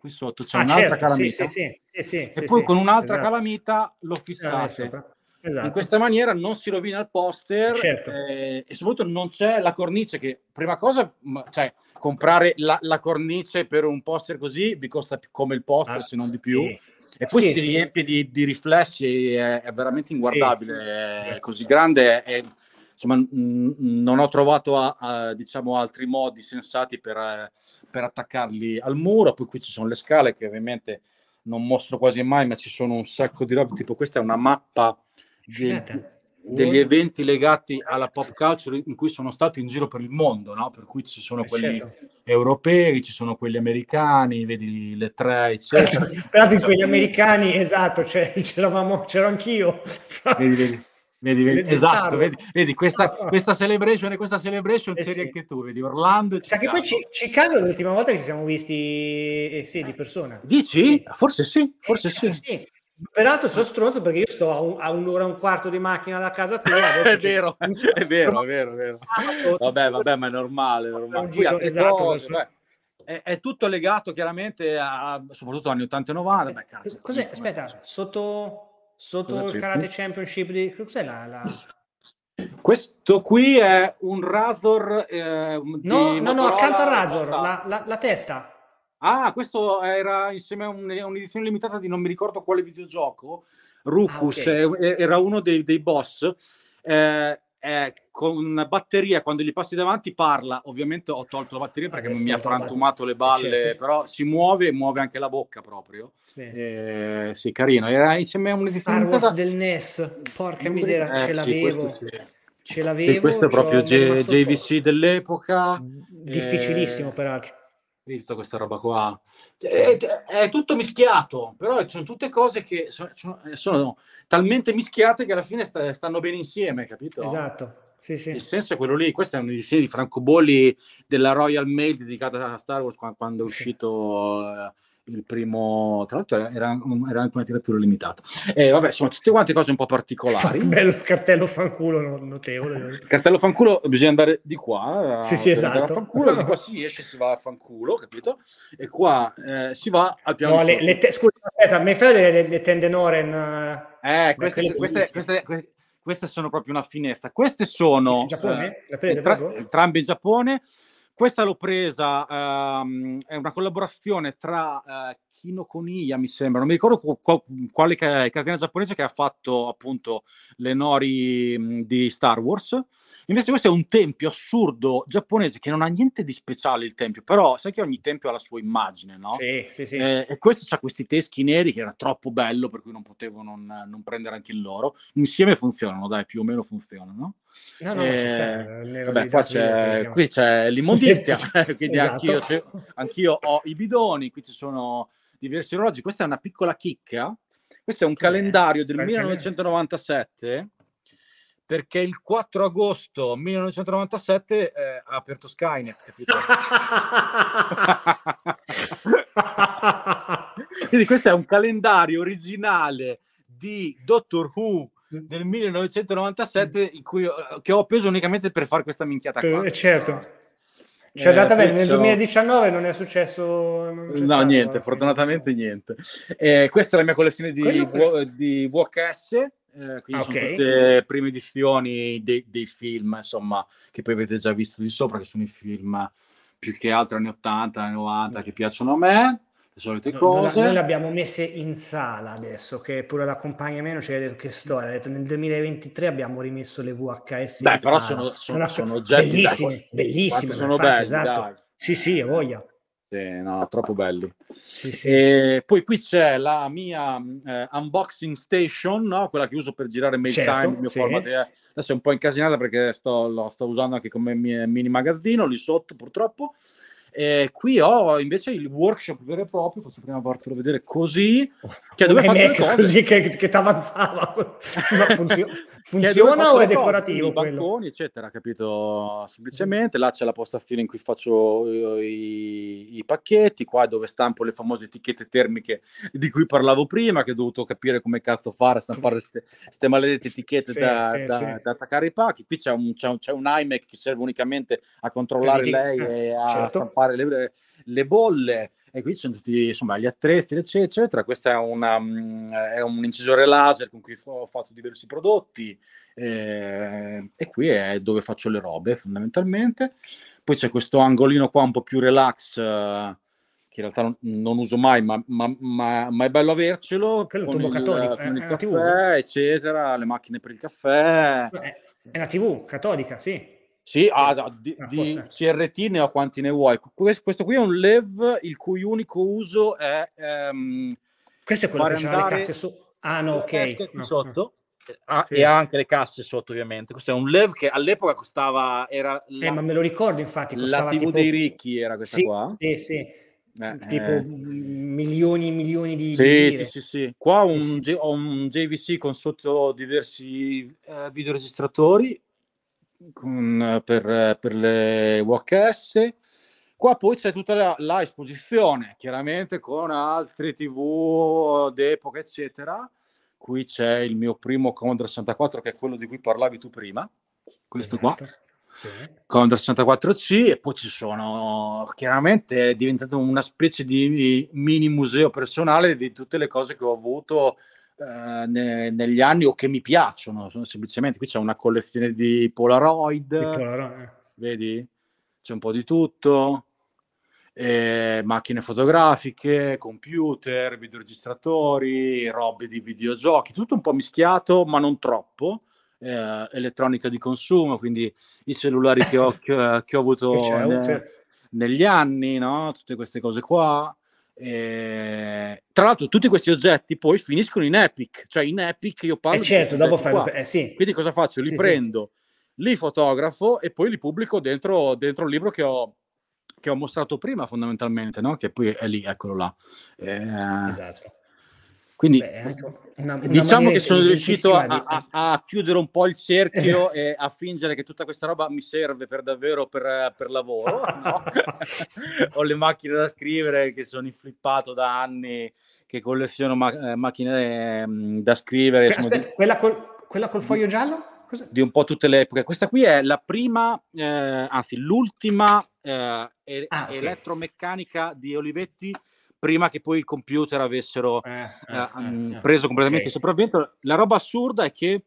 qui sotto c'è ah, un'altra certo, calamita, sì, sì, sì, e poi con un'altra esatto. calamita lo fissate. Esatto. In questa maniera non si rovina il poster certo. eh, e soprattutto non c'è la cornice che, prima cosa, cioè, comprare la, la, cornice per un poster così vi costa come il poster, ah, se non di più. E poi si riempie di, di, riflessi, è, è veramente inguardabile, è certo. così grande. È, insomma, mh, non ho trovato a, a, diciamo, altri modi sensati per, per attaccarli al muro. Poi qui ci sono le scale che ovviamente non mostro quasi mai, ma ci sono un sacco di robe. Tipo, questa è una mappa dei, degli eventi legati alla pop culture in cui sono stato in giro per il mondo, no? per cui ci sono eh, quelli certo. europei, ci sono quelli americani, vedi le tre, eccetera. Peraltro in quegli americani, esatto, c'ero anch'io. Vedi, vedi. Vedi, vedi, esatto, vedi, vedi questa, questa, celebration e questa celebration eh c'eri sì. anche tu, vedi Orlando Sa che poi Chicago l'ultima volta che ci siamo visti eh, sì, di persona. Dici? Sì. Forse sì, forse sì. sì. Peraltro sono stronzo perché io sto a, un, a, un'ora e un quarto di macchina da casa tua. è, vero, è vero, è vero, è vero. Vabbè, vabbè, ma è normale. È, normale. Giro, esatto, cose, è, è, tutto legato chiaramente a, soprattutto anni 80 e 90. Beh, cazzo, cos'è? Aspetta, sotto, sotto il Karate Championship di... Cos'è la... la... Questo qui è un Razor. Eh, no, no, no, accanto al Razor, la, la, la testa. Ah, questo era insieme a un, un'edizione limitata di non mi ricordo quale videogioco. Rucus ah, okay. era uno dei, dei boss. Eh, eh, con una batteria, quando gli passi davanti, parla. Ovviamente ho tolto la batteria perché non mi ha frantumato le balle, certo. però si muove e muove anche la bocca proprio. Sì, eh, sì carino. Era insieme a un'edizione Star Wars del NES. Porca miseria, eh, ce l'avevo. Sì, ce l'avevo. Sì, questo è proprio J- JVC dell'epoca. Difficilissimo, peraltro tutta questa roba qua. È, è, tutto mischiato, però sono tutte cose che sono, sono talmente mischiate che alla fine sta, stanno bene insieme, capito? Esatto. Sì, sì. Il senso è quello lì. Questa è un'edizione di francobolli della Royal Mail dedicata a Star Wars quando è uscito. Sì il primo, tra l'altro era, era anche una tiratura limitata. E vabbè, sono tutte quante cose un po' particolari. Un bel cartello fanculo notevole. cartello fanculo bisogna andare di qua. Sì, sì, esatto. Fanculo, di qua si esce, si va a fanculo, capito? E qua eh, si va al piano. No, le, le te- scusa, aspetta, mi fai le, le, le tende Noren? Eh, eh queste, queste, queste, queste, queste sono proprio una finestra. Queste sono... In Giappone? Eh, tra, entrambe in Giappone. Questa l'ho presa, um, è una collaborazione tra uh, Kino Koniya, mi sembra, non mi ricordo qu- quale catena giapponese che ha fatto appunto le nori di Star Wars. Invece questo è un tempio assurdo giapponese che non ha niente di speciale il tempio, però sai che ogni tempio ha la sua immagine, no? Sì, sì, sì. Eh, e questo ha questi teschi neri che era troppo bello, per cui non potevo non, non, prendere anche il loro. Insieme funzionano, dai, più o meno funzionano. No, no, eh, vabbè, qua c'è, qui c'è l'immondizia, quindi esatto. anch'io, anch'io ho i bidoni, qui ci sono diversi orologi. Questa è una piccola chicca. Questo è un calendario del 1997 perché il 4 agosto 1997 eh, ha aperto Skynet, capito? Quindi questo è un calendario originale di Doctor Who del 1997 in cui, che ho appeso unicamente per fare questa minchiata qua. Eh, certo. Cioè, eh, data bene, nel 2019 non è successo. Non no, stato, niente, fortunatamente niente. Eh, questa è la mia collezione di, che... di VHS eh, quindi okay. sono tutte prime edizioni dei, dei, film, insomma, che poi avete già visto di sopra, che sono i film più che altro anni 80, anni 90 che piacciono a me. Le solite cose. Noi, noi le abbiamo messe in sala adesso, che pure la compagna meno ci ha detto che storia. Ha detto nel 2023 abbiamo rimesso le VHS. Beh, però sono, sono, sono, oggetti bellissime, dai, bellissime. Sono infatti, belli, esatto. Dai. Sì, sì, voglia. Sì, no, troppo belli. Sì, sì. E poi qui c'è la mia eh, unboxing station, no? quella che uso per girare mail Certo, time. il mio sì. format è- adesso è un po' incasinata perché sto, lo sto usando anche come mi- mini magazzino lì sotto, purtroppo. E qui ho invece il workshop vero e proprio, faccio prima fartelo vedere così, che è dove Un faccio cose. così che, che ti avanzava. Funzio- funziona o è decorativo i banconi, eccetera, capito? Semplicemente là c'è la postazione in cui faccio eh, i, i pacchetti, qua è dove stampo le famose etichette termiche di cui parlavo prima, che ho dovuto capire come cazzo fare a stampare queste maledette etichette Sì, da, sì, da- sì. da attaccare ai pacchi. Qui c'è un, c'è un- c'è un iMac che serve unicamente a controllare i- lei eh, e a certo. stampare le, le bolle. E qui ci sono tutti insomma, gli attrezzi, eccetera, eccetera. Questo è, una, mm, è un incisore laser con cui ho fatto diversi prodotti. eh, e qui è dove faccio le robe fondamentalmente. Poi c'è questo angolino qua un po' più relax, eh, che in realtà non, non uso mai, ma, ma- ma- ma è bello avercelo. Quello con il, catodico, con è- il caffè, eccetera, le macchine per il caffè. È una TV catodica, sì. Sì, ah, di, Ah, di. CRT ne ho quanti ne vuoi. Questo, questo qui è un LEV il cui unico uso è ehm, Questo è quello che c'ha le andare casse su. Ah, no, ok. No, sotto ah, Sì. e ha anche le casse sotto ovviamente. Questo è un LEV che all'epoca costava, era. Eh, la, ma me lo ricordo, infatti. la Costava TV tipo... dei ricchi, era questa Sì, qua. sì, sì. Eh, Tipo eh. milioni e milioni di, Sì, lire. sì, sì, sì. Qua ho Sì, un, sì. Ho un JVC con sotto diversi eh, videoregistratori con, eh, per, eh, per le VHS. Qua poi c'è tutta la, la esposizione, chiaramente con altre TV d'epoca, eccetera. Qui c'è il mio primo Commodore 64, che è quello di cui parlavi tu prima. Questo qua. Esatto. Sì. Commodore 64C e poi ci sono chiaramente è diventato una specie di mini museo personale di tutte le cose che ho avuto eh, ne- negli anni o che mi piacciono sono semplicemente qui c'è una collezione di Polaroid Di Polaroid, eh. vedi c'è un po' di tutto eh, macchine fotografiche computer videoregistratori robe di videogiochi tutto un po' mischiato ma non troppo eh, elettronica di consumo quindi i cellulari che ho, che, che ho avuto ne- sì. negli anni, no? tutte queste cose qua. E, tra l'altro, tutti questi oggetti poi finiscono in Epic, cioè in Epic io parlo Eh certo, dopo fai... Eh sì. Quindi cosa faccio? Li Sì, sì. prendo, li fotografo e poi li pubblico dentro, dentro il libro che ho, che ho mostrato prima, fondamentalmente, no? che poi è lì, eccolo là. Eh, Esatto. Quindi Beh, una- una diciamo che sono riuscito a, a- a chiudere un po' il cerchio e a fingere che tutta questa roba mi serve per davvero per, per lavoro. no? Ho le macchine da scrivere che sono inflippato da anni, che colleziono ma- eh, macchine ehm, da scrivere. Aspetta, di- quella, col, quella col foglio giallo? Cos'è? di un po' tutte le epoche. Questa qui è la prima, eh, anzi l'ultima eh, Ah, ok. elettromeccanica di Olivetti prima che poi i computer avessero Eh, eh, eh, mm, eh, preso completamente ok. il sopravvento. La roba assurda è che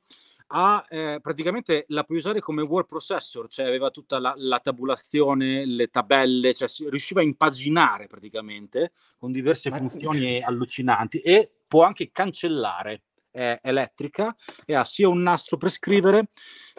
ha eh, praticamente la puoi usare come word processor, cioè aveva tutta la, la tabulazione, le tabelle, cioè si riusciva a impaginare praticamente con diverse funzioni allucinanti e può anche cancellare. È elettrica e ha sia un nastro per scrivere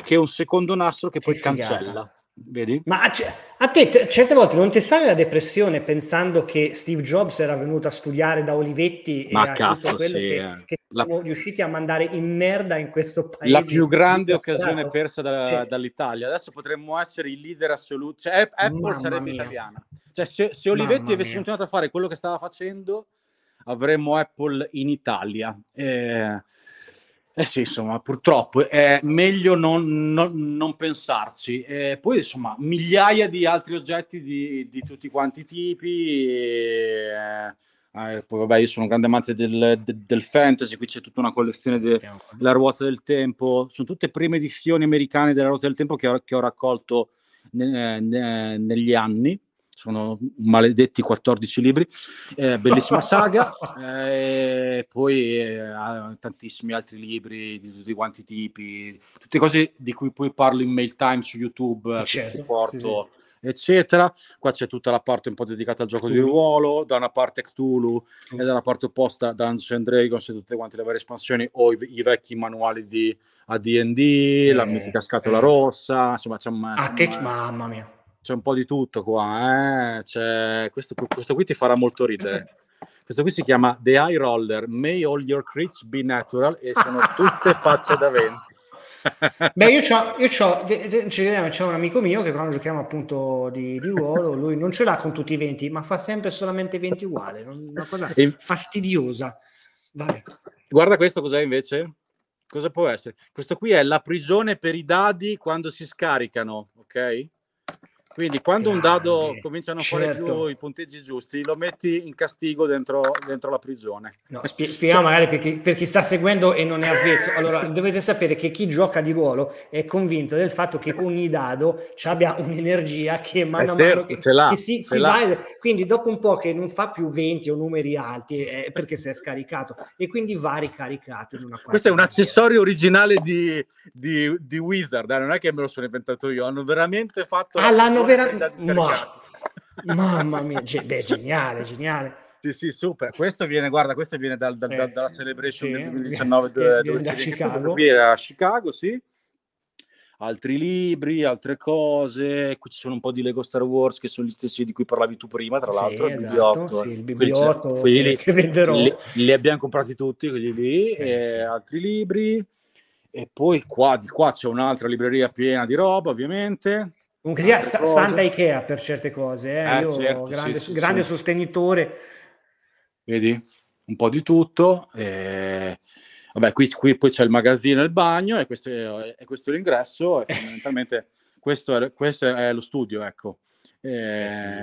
che un secondo nastro che Che poi figata. cancella. Vedi? Ma a, a te certe volte non ti sale la depressione pensando che Steve Jobs era venuto a studiare da Olivetti Ma e a cazzo, tutto quello sì, che, eh. che La- siamo riusciti a mandare in merda in questo paese? la più grande occasione persa da- Cioè, dall'Italia. Adesso potremmo essere i leader assoluti. Cioè, App- Apple Mamma sarebbe mia. italiana. Cioè, se, se Olivetti Mamma avesse mia. continuato a fare quello che stava facendo, avremmo Apple in Italia. Eh, eh sì, insomma, purtroppo è meglio non, non- non pensarci. Eh, poi, insomma, migliaia di altri oggetti di, di tutti quanti i tipi. eh, eh, poi, vabbè, io sono un grande amante del, de- del fantasy, qui c'è tutta una collezione di la ruota del tempo, sono tutte prime edizioni americane della ruota del tempo che ho, che ho raccolto ne- ne- negli anni. Sono maledetti 14 libri, eh, bellissima saga. eh, poi eh, tantissimi altri libri di tutti quanti i tipi, tutte cose di cui poi parlo in mail time su YouTube, eh, Certo, porto eccetera. Qua c'è tutta la parte un po' dedicata al gioco Cthulhu. di ruolo, da una parte Cthulhu Cthulhu. e dalla parte opposta Dungeons and Dragons e tutte quante le varie espansioni o i, i vecchi manuali di AD&D, eh, la mitica scatola eh. rossa, insomma c'è, un, ah, c'è, che, mamma mia. C'è un po' di tutto qua, eh? questo, questo qui ti farà molto ridere. Questo qui si chiama The Eye Roller, May All Your Crits Be Natural e sono tutte facce da 20. Beh, io c'ho, io c'ho, c'è un amico mio che quando giochiamo appunto di, di ruolo, lui non ce l'ha con tutti i 20, ma fa sempre solamente 20 uguali, una cosa fastidiosa. Vai. Guarda questo cos'è invece? Cosa può essere? Questo qui è la prigione per i dadi quando si scaricano, ok? Quindi quando Grande, un dado cominciano a certo. fare giù i punteggi giusti, lo metti in castigo dentro, dentro la prigione. No, spie- spieghiamo magari per chi, per chi, sta seguendo e non è avvezzo. Allora, dovete sapere che chi gioca di ruolo è convinto del fatto che ogni dado abbia un'energia che mano a certo, mano che, che si, si va. Quindi dopo un po' che non fa più 20 o numeri alti è perché si è scaricato e quindi va ricaricato. In una Questo è un accessorio originale di, di, di Wizard, eh? non è che me lo sono inventato io, hanno veramente fatto... Ah, l'hanno veramente... Ma... Mamma mia, ge- beh, geniale, geniale. Sì, sì, super. Questo viene, guarda, questo viene dal, dal, eh, dalla Celebration sì, del 2019 dove, dove da Chicago. Qui a Chicago, sì. Altri libri, altre cose. Qui ci sono un po' di Lego Star Wars che sono gli stessi di cui parlavi tu prima, tra l'altro. Sì, il esatto, sì, il bibliotto quelli, che, che venderò. Li, li, abbiamo comprati tutti, quelli lì. Eh. Altri libri. E poi qua, di qua c'è un'altra libreria piena di roba, ovviamente. Comunque sia sa- Santa Ikea per certe cose, eh? Eh, Io certo, grande, sì, grande sì. sostenitore. Vedi? Un po' di tutto. E... Vabbè, qui, qui, poi c'è il magazzino e il bagno e questo è, è questo l'ingresso e fondamentalmente questo, è, questo, è, lo studio, ecco. E...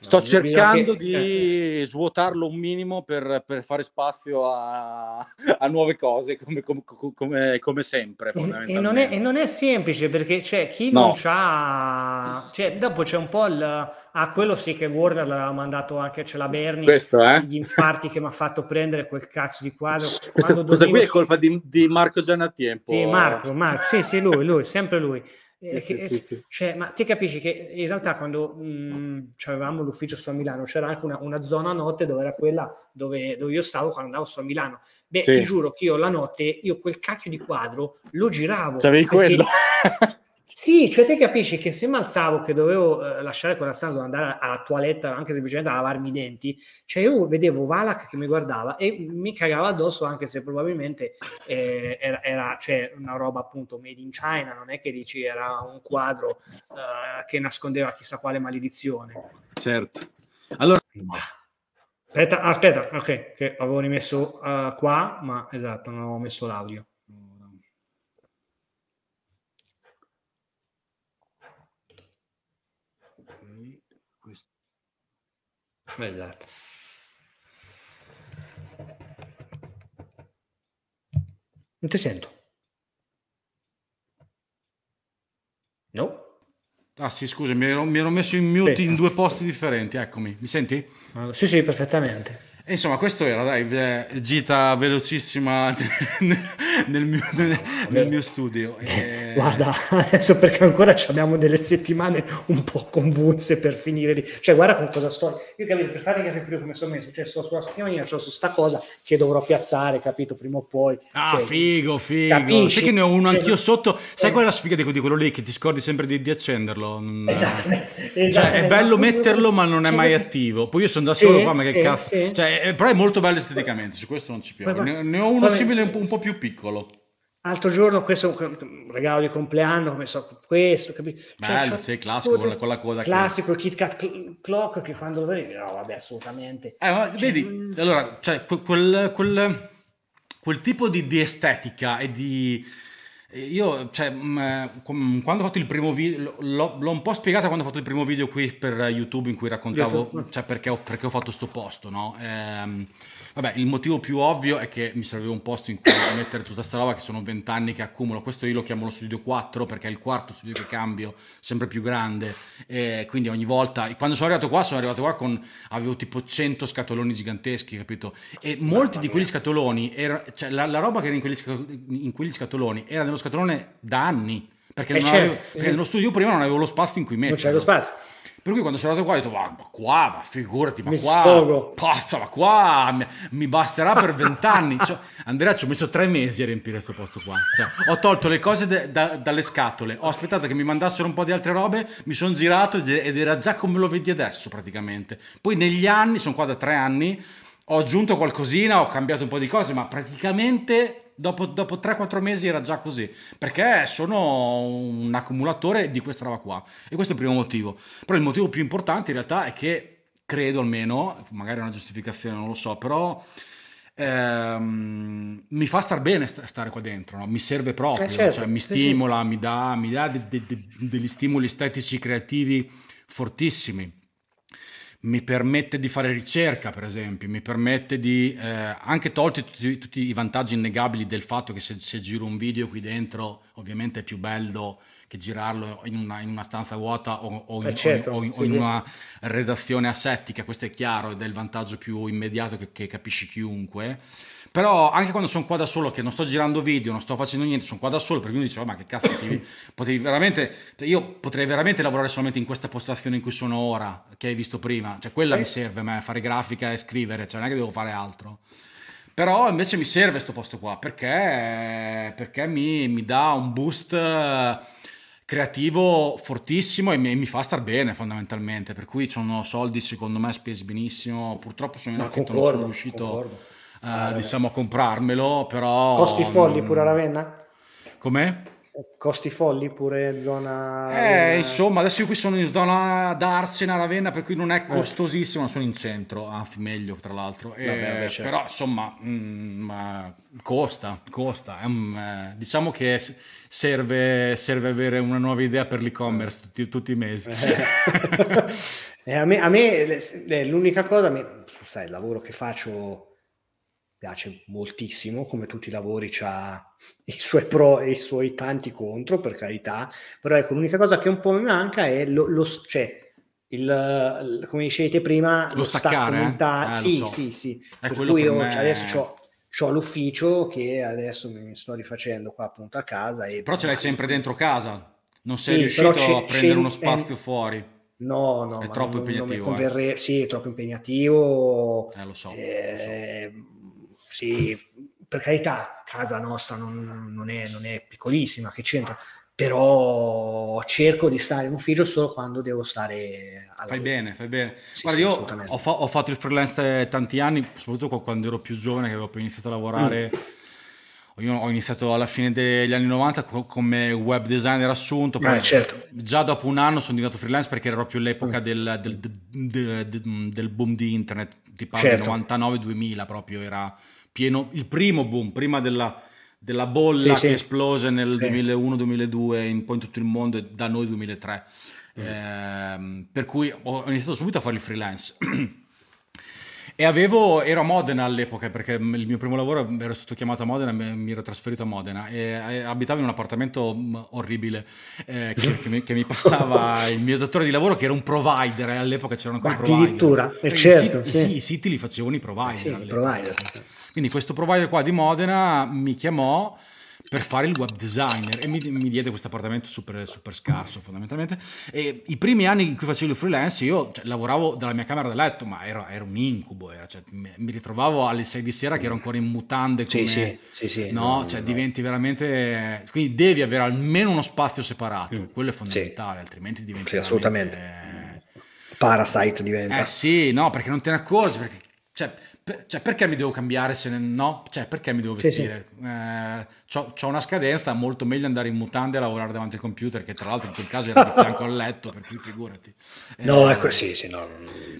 Sto cercando che... di svuotarlo un minimo per, per fare spazio a, a, nuove cose, come, come, come, come sempre. E, e, non è, e, non è, semplice perché c'è chi no. non c'ha. Cioè, dopo c'è un po' il. Ah, quello sì che Warner l'aveva mandato anche, c'è la Berni, Questo, eh? gli infarti che mi ha fatto prendere quel cazzo di quadro. Questo, questa qui è colpa di, di Marco Giannattiempo. Sì, Marco, Marco, sì, sì, lui, lui, sempre lui. Eh, sì, che, sì, sì. Cioè, ma ti capisci che in realtà quando mh, avevamo l'ufficio su a Milano c'era anche una, una, zona notte dove era quella dove, dove, io stavo quando andavo su a Milano. Beh, ti giuro che io la notte, io quel cacchio di quadro lo giravo. C'avevi quello? Sì, cioè te capisci che se mi alzavo che dovevo eh, lasciare quella stanza, andare alla toiletta, anche semplicemente a lavarmi i denti, cioè io vedevo Valak che mi guardava e mi cagava addosso anche se probabilmente eh, era, era cioè, una roba appunto made in China, non è che dici era un quadro eh, che nascondeva chissà quale maledizione. Certo. Allora... Aspetta, aspetta, ok, che avevo rimesso uh, qua, ma esatto, non avevo messo l'audio. Esatto. Non ti sento. No? Ah sì, scusa, mi ero, mi ero messo in mute sì. in due posti differenti, eccomi. Mi senti? Sì, sì, perfettamente. E insomma, questo era, dai, eh, gita velocissima nel mio, nel, nel mio studio. E... Guarda, adesso perché ancora abbiamo delle settimane un po' convulse per finire di... Cioè, guarda con cosa sto... Io capito, per farvi capire come sono messo, cioè, sto sulla scrivania, c'ho su sta cosa che dovrò piazzare, capito, prima o poi. Ah, cioè, figo, figo. Capisci? Sai che ne ho uno anch'io sotto? Sai eh. qual è la sfiga di quello lì che ti scordi sempre di, di accenderlo? Esatto. Cioè, è bello metterlo, ma non è mai attivo. Poi io sono da solo sì, qua, ma che sì, cazzo... Sì. Cioè, è, però è molto bello esteticamente, su questo non ci piove. Ne, ne, ho uno simile un po', un po', più piccolo. Altro giorno, questo è un regalo di compleanno, come so, questo, capito? Cioè, bello, sì, classico, con la, con la coda. Classico, che... il Kit Kat Clock, che quando lo vedi, no, vabbè, assolutamente. Eh, ma, cioè, vedi, mh... allora, cioè, quel, quel, quel tipo di, di estetica e di io, cioè, mh, quando ho fatto il primo video, l'ho, l'ho, un po' spiegata quando ho fatto il primo video qui per YouTube in cui raccontavo, cioè, perché ho, perché ho fatto sto posto, no? Ehm, Vabbè, il motivo più ovvio è che mi serviva un posto in cui mettere tutta sta roba che sono vent'anni che accumulo. Questo io lo chiamo lo studio 4 perché è il quarto studio che cambio, sempre più grande. E quindi ogni volta, quando sono arrivato qua, sono arrivato qua con, avevo tipo 100 scatoloni giganteschi, capito? E molti di quegli scatoloni, era, cioè la, la, roba che era in quegli, in quegli scatoloni era nello scatolone da anni perché, eh certo, avevo, perché nello studio prima non avevo lo spazio in cui mettere. Non c'è lo spazio. Per cui quando sono andato qua ho detto, ma, ma qua, ma figurati, ma mi qua, pazza, ma qua mi, mi basterà per vent'anni. cioè, Andrea ci ho messo tre mesi a riempire questo posto qua. Cioè, ho tolto le cose de, da, dalle scatole, ho aspettato che mi mandassero un po' di altre robe, mi sono girato ed era già come lo vedi adesso praticamente. Poi negli anni, sono qua da tre anni, ho aggiunto qualcosina, ho cambiato un po' di cose, ma praticamente dopo, dopo 3-4 mesi era già così, perché sono un accumulatore di questa roba qua. E questo è il primo motivo. Però il motivo più importante in realtà è che credo almeno, magari è una giustificazione, non lo so, però ehm, mi fa star bene stare qua dentro, no? mi serve proprio, eh certo, cioè, mi stimola, sì. mi dà, mi dà de, de, de, degli stimoli estetici creativi fortissimi mi permette di fare ricerca, per esempio, mi permette di, eh, anche tolti tutti, tutti, i vantaggi innegabili del fatto che se, se, giro un video qui dentro, ovviamente è più bello che girarlo in una, in una stanza vuota o, o in, certo, o in, sì, o in sì. una redazione asettica, questo è chiaro ed è il vantaggio più immediato che, che capisci chiunque però anche quando sono qua da solo, che non sto girando video, non sto facendo niente, sono qua da solo, perché uno dice, oh, ma che cazzo, potevi, potevi veramente, io potrei veramente lavorare solamente in questa postazione in cui sono ora, che hai visto prima, cioè quella sì. mi serve a me, fare grafica e scrivere, cioè non è che devo fare altro. Però invece mi serve questo posto qua, perché, perché mi, mi dà un boost creativo fortissimo e mi, mi, fa star bene fondamentalmente, per cui sono soldi secondo me spesi benissimo, purtroppo sono in affitto, non sono riuscito... Concordo eh, diciamo a comprarmelo, però... Costi folli pure a Ravenna? Com'è? Costi folli pure zona... Eh, insomma, adesso io qui sono in zona d'Arsena, Ravenna, per cui non è eh. costosissimo, eh. sono in centro, anzi meglio tra l'altro. Vabbè, vabbè, certo. Però insomma, mh, mm, costa, costa. Um, eh, diciamo che serve, serve, avere una nuova idea per l'e-commerce tutti, tutti i mesi. Eh. a me, a me l'unica cosa, sai, il lavoro che faccio piace moltissimo, come tutti i lavori ha i suoi pro e i suoi tanti contro, per carità, però ecco, l'unica cosa che un po' mi manca è lo, lo cioè, il, come dicevate prima, lo, lo staccare, eh? eh, sì, so. sì, sì, è per cui io me... cioè, adesso ho l'ufficio che adesso mi sto rifacendo qua appunto a casa. E però ce l'hai sempre dentro casa, non sei sì, riuscito a prendere uno spazio è... fuori. No, no, è troppo non, impegnativo. Non eh. Sì, è troppo impegnativo. Eh, lo so. Eh, lo so sì, per carità, casa nostra non, non, è, non è piccolissima, che c'entra, però cerco di stare in ufficio solo quando devo stare alla Fai bene, fai bene. Sì, Guarda, sì, io ho, fa- ho, fatto il freelance tanti anni, soprattutto quando ero più giovane, che avevo appena iniziato a lavorare. Mm. Io ho iniziato alla fine degli anni 90 come web designer assunto, poi eh, certo. già dopo un anno sono diventato freelance perché era proprio l'epoca mm. del, del, del, del, boom di internet, tipo certo. 99-2000 proprio era pieno, il primo boom, prima della, della bolla sì, che sì. esplose nel sì. 2001-2002 in poi in tutto il mondo e da noi 2003. Mm. Eh, per cui ho iniziato subito a fare il freelance. E avevo, ero a Modena all'epoca perché il mio primo lavoro ero stato chiamato a Modena, mi ero trasferito a Modena e abitavo in un appartamento orribile eh, che, che, mi, che, mi, passava il mio datore di lavoro che era un provider, all'epoca c'erano ancora Ma provider. Addirittura, eh, certo. I sì. i siti li facevano i provider. Sì, provider. Quindi questo provider qua di Modena mi chiamò per fare il web designer e mi, mi diede questo appartamento super, super, scarso fondamentalmente. E i primi anni in cui facevo il freelance io cioè, lavoravo dalla mia camera da letto ma era, era un incubo era, cioè, mi ritrovavo alle 6 di sera che ero ancora in mutande come, sì, sì, sì, sì no, no, cioè no. diventi veramente quindi devi avere almeno uno spazio separato mm. quello è fondamentale altrimenti diventi sì, assolutamente. Parasite diventa. Eh sì no perché non te ne accorgi perché cioè, cioè, perché mi devo cambiare se no? Cioè, perché mi devo vestire? Sì, sì. Eh, ho una scadenza, molto meglio andare in mutande a lavorare davanti al computer, che tra l'altro in quel caso era di fianco al letto, per cui figurati. No, eh, ecco, sì, sì, no.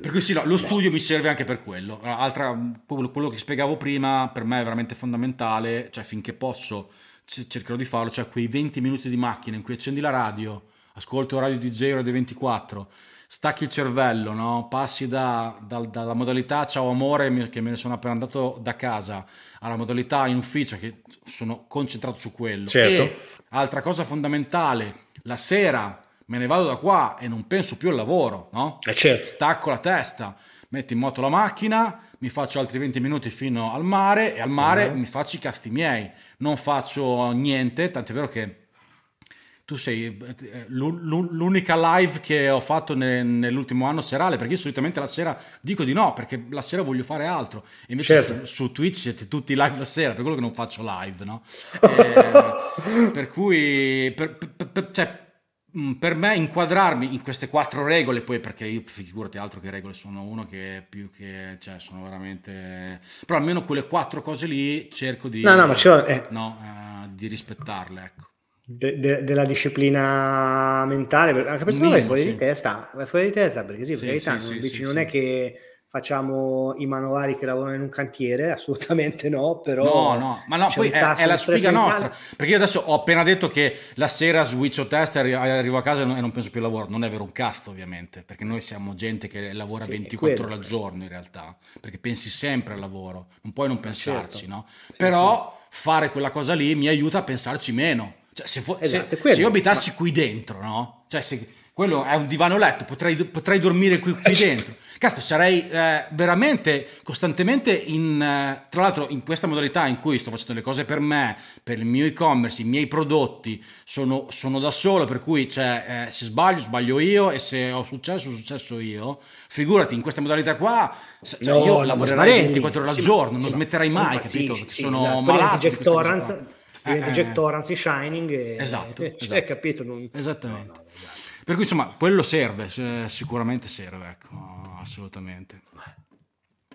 Per cui sì, no, lo studio mi serve anche per quello. Altra, quello che spiegavo prima, per me è veramente fondamentale, cioè finché posso cercherò di farlo, cioè quei 20 minuti di macchina in cui accendi la radio, ascolto Radio DJ Radio 24, stacchi il cervello, no? passi da, da, dalla modalità ciao amore che me ne sono appena andato da casa alla modalità in ufficio che sono concentrato su quello. Certo. E altra cosa fondamentale, la sera me ne vado da qua e non penso più al lavoro, no? Eh certo. Stacco la testa, metto in moto la macchina, mi faccio altri 20 minuti fino al mare e al mare uh-huh. mi faccio i cazzi miei, non faccio niente, tant'è vero che tu sei eh, l'unica live che ho fatto nell'ultimo anno serale, perché io solitamente la sera dico di no, perché la sera voglio fare altro. E invece certo. su Twitch siete tutti live la sera, per quello che non faccio live, no? Eh, per cui, per, per, per, cioè, mm, per me inquadrarmi in queste quattro regole, poi perché io figurati altro che regole sono uno che più che, cioè sono veramente, però almeno quelle quattro cose lì cerco di, no, no, ma eh. no, eh, di rispettarle, ecco de, de, della disciplina mentale, anche perché no, vai fuori sì. di testa, vai fuori di testa perché sì, sì, sì, non, sì, dici, non è che facciamo i manovali che lavorano in un cantiere, assolutamente no, però... No, no, ma no, poi è, è, la sfiga nostra, perché io adesso ho appena detto che la sera switcho test e arrivo a casa e non penso più al lavoro, non è vero un cazzo ovviamente, perché noi siamo gente che lavora sì, 24 ore al giorno in realtà, perché pensi sempre al lavoro, non puoi non pensarci, certo. no? Però fare quella cosa lì mi aiuta a pensarci meno, cioè, se, fo- esatto, se, se, io abitassi ma... qui dentro, no? Cioè, se quello è un divano letto, potrei, potrei dormire qui, qui dentro. Cazzo, sarei eh, veramente costantemente in. Eh, tra l'altro, in questa modalità in cui sto facendo le cose per me, per il mio e-commerce, i miei prodotti, sono, sono da solo, per cui cioè, eh, se sbaglio, sbaglio io, e se ho successo, ho successo io. Figurati, in questa modalità qua, cioè, no, io lavorerei 24 ore al giorno, sì, non smetterei mai, ma, capito? Sì, sì, sono esatto. malato. Jack Torrance diventa eh, Jack Torrance Shining e, esatto, cioè, esatto. capito? Non... Esattamente. No, no, per cui insomma, quello serve, sicuramente serve, ecco, assolutamente.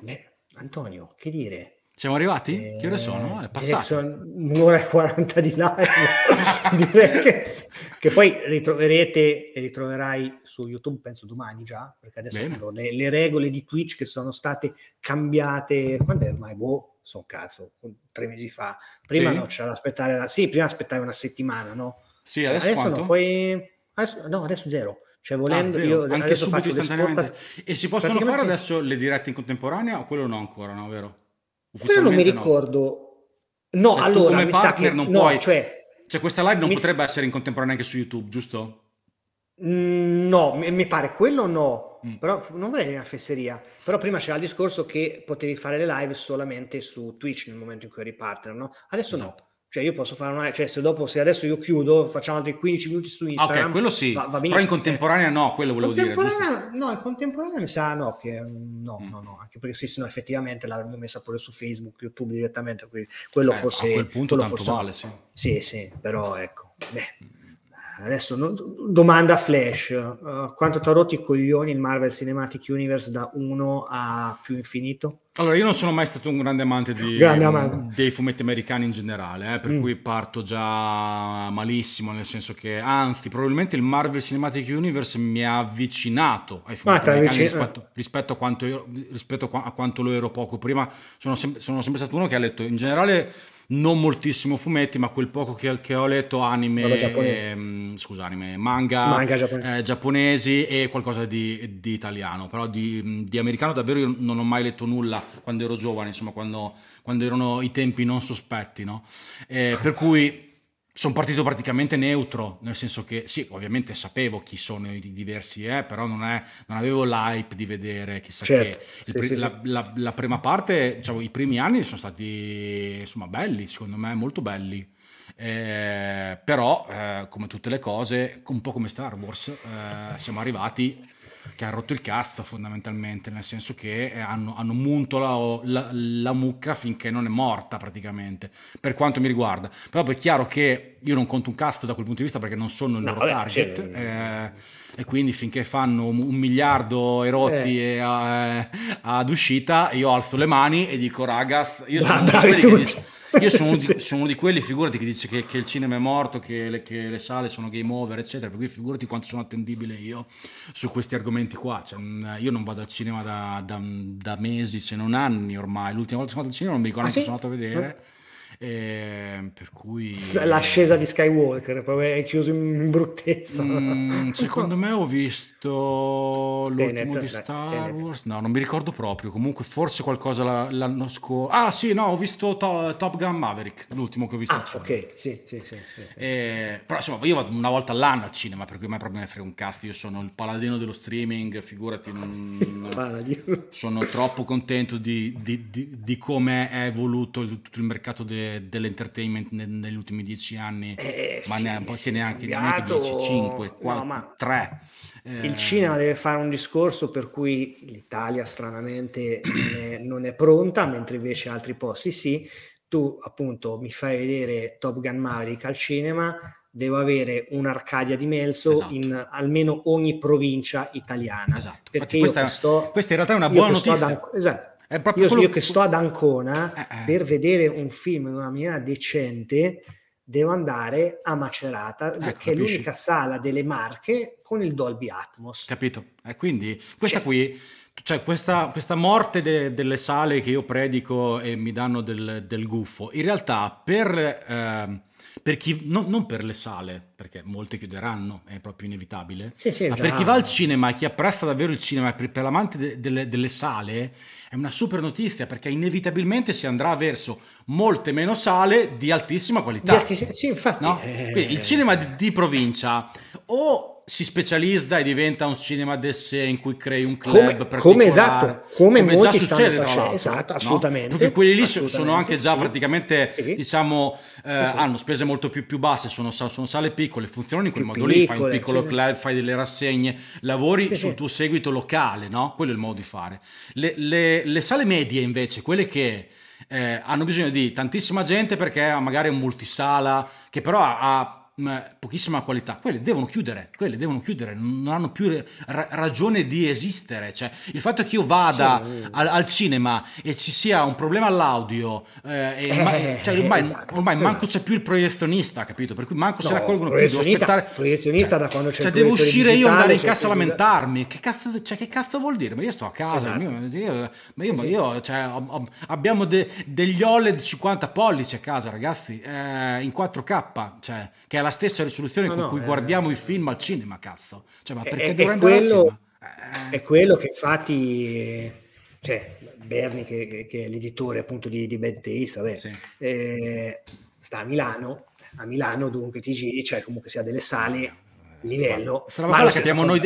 Beh, Antonio, che dire? Siamo arrivati? Eh, che ore sono? È passato. un'ora e 40 di live. Che, che, poi ritroverete e ritroverai su YouTube, penso domani già, perché adesso le, le, regole di Twitch che sono state cambiate. Quando è ormai? Boh, sono cazzo, tre mesi fa. Prima sì. no, c'era da aspettare, la... sì, prima aspettavi una settimana, no? Sì, adesso, adesso no, poi... Adesso, no, adesso zero. Cioè, volendo, ah, io Anche adesso faccio istantaneamente. E si possono fare adesso le dirette in contemporanea o quello no ancora, no, vero? Quello non mi ricordo. No, cioè, allora, come mi sa che... non no, puoi... Cioè, cioè, questa live non potrebbe s... essere in contemporanea anche su YouTube, giusto? Mm, no, mi pare quello no, mm. però non vorrei una fesseria. Però prima c'era il discorso che potevi fare le live solamente su Twitch nel momento in cui eri partner, no? Adesso esatto. no. Cioè io posso fare una cioè se dopo se adesso io chiudo, facciamo altri 15 minuti su Instagram. ok, quello sì. Va, va però in contemporanea no, quello volevo dire. No, in contemporanea mi sa no, che no, mm. no, no, anche perché se no effettivamente l'avremmo messa pure su Facebook, YouTube direttamente, quindi quello eh, forse a quel punto tanto forse, vale, sì. Sì, sì, però ecco, beh adesso no, domanda flash uh, quanto ti ha rotto i coglioni il Marvel Cinematic Universe da 1 a più infinito? Allora, io non sono mai stato un grande amante, di, grande amante. dei fumetti americani in generale, eh, per mm. cui parto già malissimo, nel senso che, anzi, probabilmente il Marvel Cinematic Universe mi ha avvicinato ai fumetti ah, americani rispetto, rispetto, a quanto io, rispetto a quanto lo ero poco prima. Sono, sem- sono sempre stato uno che ha letto in generale non moltissimo fumetti, ma quel poco che, che ho letto anime, ehm, scusa, anime manga, manga giapponesi. Eh, giapponesi. e qualcosa di, di italiano, però di, di, americano davvero io non ho mai letto nulla quando ero giovane, insomma quando, quando erano i tempi non sospetti, no? Eh, per cui sono partito praticamente neutro, nel senso che sì, ovviamente sapevo chi sono i diversi, eh, però non, è, non avevo l'hype di vedere chissà certo. che. Sì, sì, la, sì. La, la, prima parte, diciamo, i primi anni sono stati insomma belli, secondo me molto belli. Eh, però, eh, come tutte le cose, un po' come Star Wars, eh, siamo arrivati che hanno rotto il cazzo fondamentalmente, nel senso che eh, hanno, hanno munto la, la, la, mucca finché non è morta praticamente, per quanto mi riguarda. Però è chiaro che io non conto un cazzo da quel punto di vista perché non sono il no, loro vabbè, target. Eh, e quindi finché fanno un, un miliardo erotti eh. eh, ad uscita, io alzo le mani e dico ragazzi, io sono di quelli che io sono, uno di, sono uno di quelli, figurati, che dice che, che il cinema è morto, che le, che le, sale sono game over, eccetera. Per cui figurati quanto sono attendibile io su questi argomenti qua. Cioè, io non vado al cinema da, da, da, mesi, se non anni ormai. L'ultima volta che sono andato al cinema non mi ricordo ah, sì? sono andato a vedere. E per cui l'ascesa di Skywalker proprio è chiuso in bruttezza. Mm, secondo me ho visto l'ultimo Tenet, di Star Tenet. Wars. No non mi ricordo proprio. Comunque forse qualcosa l'anno scorso ah sì no ho visto to- Top Gun Maverick l'ultimo che ho visto ah ok sì sì, sì, sì. E, però insomma io vado una volta all'anno al cinema per cui a me proprio me ne frega un cazzo. Io sono il paladino dello streaming figurati non... sono troppo contento di, di, di, di come è evoluto tutto il mercato dei de- dell'entertainment ne- negli ultimi dieci anni, Eh, ma sì, ne- sì, neanche, è neanche cambiato. 10, 5, No, ma 3. il cinema deve fare un discorso per cui l'Italia stranamente non è, non è pronta, mentre invece altri posti sì. Tu appunto mi fai vedere Top Gun Maverick al cinema, devo avere un'Arcadia di Melso Esatto. in almeno ogni provincia italiana. Esatto. Perché Infatti io questa, sto, questa in realtà è una buona ad notizia. Anc- esatto. È proprio Io, quello io che sto ad Ancona Eh, eh. per vedere un film in una maniera decente devo andare a Macerata, che è Ecco, l'unica sala delle Marche con il Dolby Atmos. Capito? E quindi questa Cioè- qui, cioè questa, questa morte de- delle sale che io predico e mi danno del, del guffo, in realtà per, ehm, per chi, no- non per le sale, perché molte chiuderanno, è proprio inevitabile, Sì, sì, ma già. per chi va al cinema e chi apprezza davvero il cinema, per, per l'amante de- delle, delle sale, è una super notizia perché inevitabilmente si andrà verso molte meno sale di altissima Di qualità. alti- sì, infatti. No? eh, Quindi il cinema di, di provincia o si specializza e diventa un cinema d'esse in cui crei un club Come- come esatto, come già molti stanno succede, tra facendo, esatto, no? assolutamente, perché quelli lì so- sono anche già sì. praticamente Sì. diciamo eh, hanno spese molto più, più basse sono, sono sale piccole funzionano in quel Più modo lì fai un piccole, piccolo sì. club fai delle rassegne lavori sul tuo seguito locale no? quello è il modo di fare le, le- le sale medie invece quelle che eh, hanno bisogno di tantissima gente perché magari un multisala che però ha, ha, mh, pochissima qualità. Quelle devono chiudere, quelle devono chiudere, non hanno più ra- ragione di esistere. Cioè, il fatto che io vada Sì. al, al cinema e ci sia un problema all'audio, eh, e ma- Eh, cioè, ormai, esatto, ormai manco c'è più il proiezionista, capito? Per cui manco se No, ne accorgono più. Devo proiezionista- aspettare. proiezionista da quando c'è cioè, devo uscire io andare in digitale, cassa a lamentarmi. Che cazzo, cioè, che cazzo vuol dire? Ma io sto a casa, Esatto. io- io- ma io, Sì, ma io, cioè, ho- ho- abbiamo de- degli OLED 50 pollici a casa, ragazzi, eh, in 4K, cioè, che è la stessa risoluzione No, con no, cui eh. guardiamo i film al cinema, cazzo. Cioè, ma È- perché è, dovrei è andare al quello? Eh, è quello che infatti eh, cioè, Berni che, che- che è l'editore appunto di, di Bad Taste vabbè, Sì. eh, sta a Milano a Milano dunque ti giri cioè comunque sia delle sale livello ma qua la capiamo noi,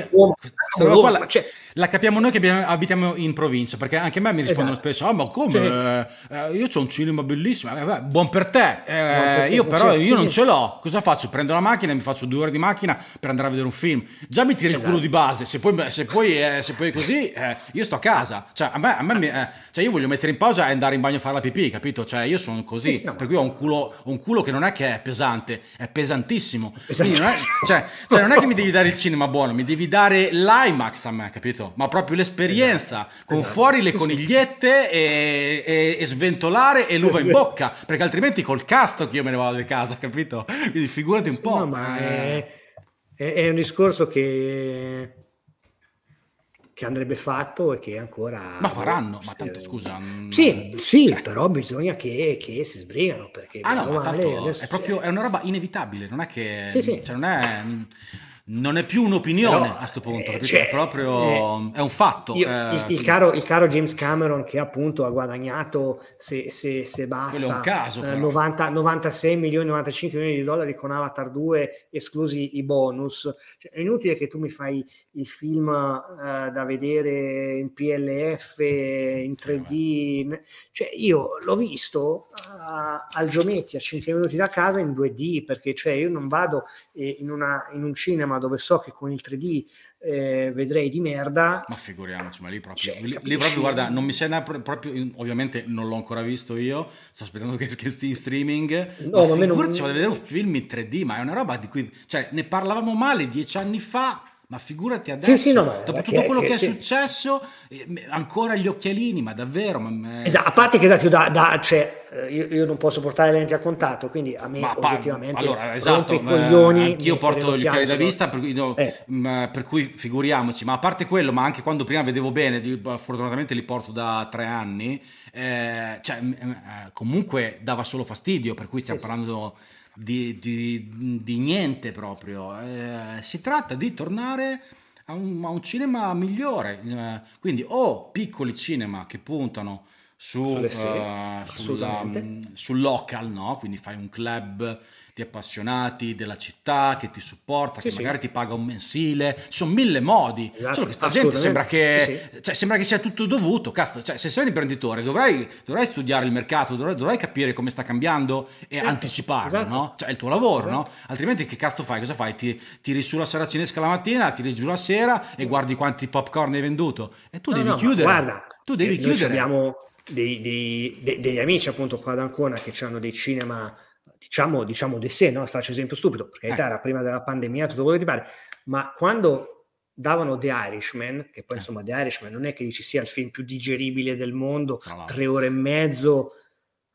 roba qua la, cioè, la capiamo noi che abbiamo- abitiamo in provincia, perché anche a me mi rispondono Esatto. spesso: Ah, ma come? Sì. Eh, io ho un cinema bellissimo. Eh, beh, buon per te. Eh, per te, io però sì, io sì, non sì. ce l'ho. Cosa faccio? Prendo la macchina e mi faccio due ore di macchina per andare a vedere un film. Già mi tiri il Esatto. culo di base. Se poi, se poi, eh, se poi è così, eh, io sto a casa. Cioè, a me, a me mi- eh, cioè, io voglio mettere in pausa e andare in bagno a fare la pipì, capito? Cioè, io sono così. Sì, no. Per cui ho un, culo, un culo che non è che è pesante, è pesantissimo. Pesantissimo. Quindi non è, cioè, cioè, non è che mi devi dare il cinema buono, mi devi dare l'IMAX a me, capito? Ma proprio l'esperienza, con esatto. fuori le conigliette e, e- e sventolare e l'uva in Esatto. bocca, perché altrimenti col cazzo che io me ne vado di casa, capito? Quindi figurati un po'. no, ma eh. è, è- è un discorso che, che andrebbe fatto e che ancora... Ma faranno, ma tanto scusa. mm, Sì, sì, cioè, però bisogna che, che si sbrigano perché Ah no, male adesso è proprio c'è- è una roba inevitabile, non è che Sì, sì. cioè, non è non è più un'opinione Però, a questo punto, eh, cioè, è proprio è un fatto. Io- eh, il, il caro, il caro James Cameron che appunto ha guadagnato se, se, se basta Quello è un caso, eh, però. 90 96 milioni 95 milioni di dollari con Avatar 2 esclusi i bonus Cioè, è inutile che tu mi fai il film eh, da vedere in PLF in 3D in- cioè io l'ho visto a- al Giometti a 5 minuti da casa in 2D perché cioè io non vado eh, in, una- in un cinema dove so che con il 3D eh, vedrei di merda. Ma figuriamoci, ma lì proprio, Cioè, lì, lì proprio guarda, non mi sembra pro- proprio, ovviamente non l'ho ancora visto io, sto aspettando che esca in streaming, No, ma ma me non- vado a vedere un film in 3D, ma è una roba di cui, cioè, ne parlavamo male dieci anni fa, ma figurati adesso, Sì, sì, no, ma- dopo che- tutto quello che, che- è che- successo, eh, ancora gli occhialini, ma davvero, ma, Esatto, a parte che esatto, da, da- cioè, eh, io, io non posso portare le lenti a contatto, quindi a me Ma oggettivamente allora, esatto, i coglioni. anch'io porto gli occhiali da vista, per cui, no, Eh. mh, per cui figuriamoci, ma a parte quello, ma anche quando prima vedevo bene, fortunatamente li porto da tre anni, eh, cioè, mh, eh, comunque dava solo fastidio, per cui stiamo Sì, sì. Di, di- di niente proprio. Eh, si tratta di tornare a un, a un cinema migliore, eh, quindi o piccoli cinema che puntano su, uh, sulla, mm, sul local, no? Quindi fai un club di appassionati della città che ti supporta, sì, che magari ti paga un mensile, ci sono mille modi, esatto, solo che sta gente sembra che, sì, cioè, sembra che sia tutto dovuto, cazzo, cioè, se sei un imprenditore dovrai, dovrai studiare il mercato, dovrai, dovrai, capire come sta cambiando e certo, anticiparlo, esatto. no? Cioè è il tuo lavoro, no? Esatto. Altrimenti che cazzo fai? Cosa fai? Ti, tiri su la saracinesca la mattina, tiri giù la sera e guardi quanti popcorn hai venduto e tu no, devi no, chiudere. Guarda, tu devi eh, chiudere. abbiamo dei, dei, dei, degli amici appunto qua ad Ancona che hanno dei cinema diciamo, diciamo di sé, no? faccio esempio stupido, perché eh. era prima della pandemia, tutto quello che ti pare, ma quando davano The Irishman, che poi eh. insomma The Irishman non è che ci sia il film più digeribile del mondo, no, no. tre ore e mezzo,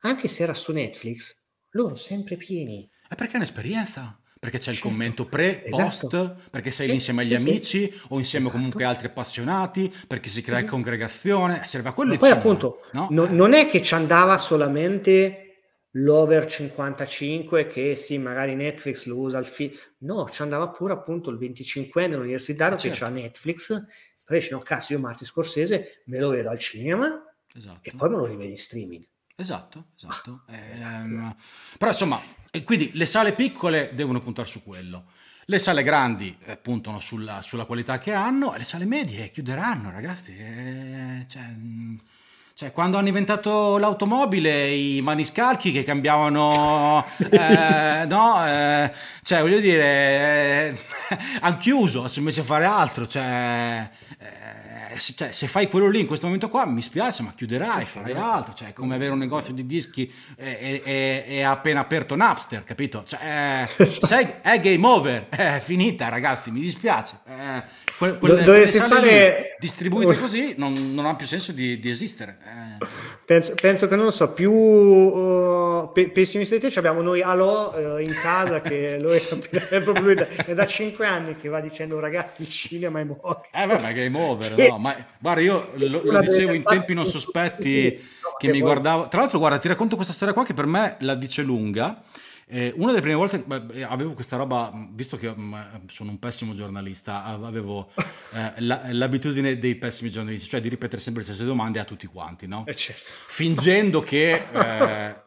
anche se era su Netflix, loro sempre pieni. È perché è un'esperienza perché c'è certo. il commento pre, esatto. post, perché sei sì, insieme agli sì, amici sì. o insieme esatto. comunque altri appassionati, perché si crea congregazione, serve a quello. Ma poi appunto, no? no, non è che ci andava solamente l'over 55 che sì, magari Netflix lo usa al film. No, ci andava pure appunto il 25enne universitario certo. che c'ha Netflix. Poi dice, no, cazzo, io Marti Scorsese me lo vedo al cinema esatto. e poi me lo rivedo in streaming. Esatto, esatto. Ah, eh, esatto. Però insomma, e quindi le sale piccole devono puntare su quello. Le sale grandi eh, puntano sulla, sulla, qualità che hanno e le sale medie chiuderanno, ragazzi. Eh, cioè, mm, cioè, quando hanno inventato l'automobile, i maniscalchi che cambiavano, eh, no, eh, cioè, voglio dire, eh, hanno chiuso, si sono messi a fare altro, cioè, eh, se, cioè, se, fai quello lì in questo momento qua, mi spiace, ma chiuderai, farai altro, cioè, è come avere un negozio di dischi e, e, e appena aperto Napster, capito? Cioè, sei, è game over, è finita, ragazzi, mi dispiace. Que- quelle, dovresti fare distribuite così non, non, ha più senso di, di esistere. Eh. Penso, penso, che non lo so, più uh, pe- pessimisti di te abbiamo noi Alò uh, in casa che lui è proprio lui da, è da cinque anni che va dicendo ragazzi il cinema è morto. Eh ma game over, no? Ma guarda, io lo, lo dicevo in tempi non sospetti sì, no, che mi guardavo. Tra l'altro, guarda, ti racconto questa storia qua che per me la dice lunga eh, una delle prime volte beh, avevo questa roba, visto che mh, sono un pessimo giornalista, avevo eh, la, l'abitudine dei pessimi giornalisti, cioè di ripetere sempre le stesse domande a tutti quanti, no? Eh certo. Fingendo che eh,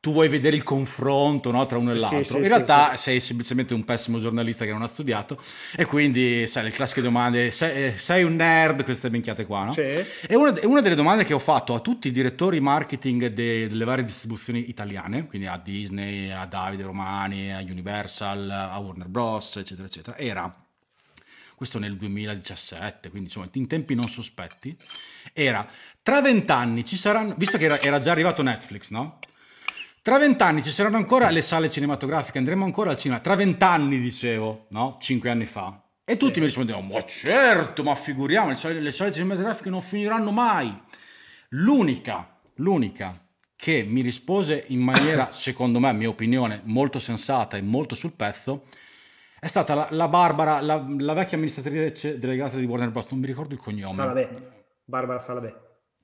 tu vuoi vedere il confronto no, tra uno e l'altro. Sì, sì, in realtà sì, sei semplicemente un pessimo giornalista che non ha studiato e quindi sai le classiche domande, sei, eh, sei un nerd, queste minchiate qua, no? E una, una, delle domande che ho fatto a tutti i direttori marketing de, delle varie distribuzioni italiane, quindi a Disney, a Davide Romani, a Universal, a Warner Bros, eccetera, eccetera, era questo nel 2017, quindi insomma in tempi non sospetti, era tra vent'anni ci saranno, visto che era, era già arrivato Netflix, no? Tra vent'anni ci saranno ancora le sale cinematografiche, andremo ancora al cinema. Tra vent'anni, dicevo, no? Cinque anni fa. E tutti sì. mi rispondevano, ma certo, ma figuriamo, le sale, le sale cinematografiche non finiranno mai. L'unica, l'unica che mi rispose in maniera, secondo me, a mia opinione, molto sensata e molto sul pezzo, è stata la, la Barbara, la, la, vecchia amministratrice delegata di Warner Bros. Non mi ricordo il cognome. Salabè. Barbara Salabè.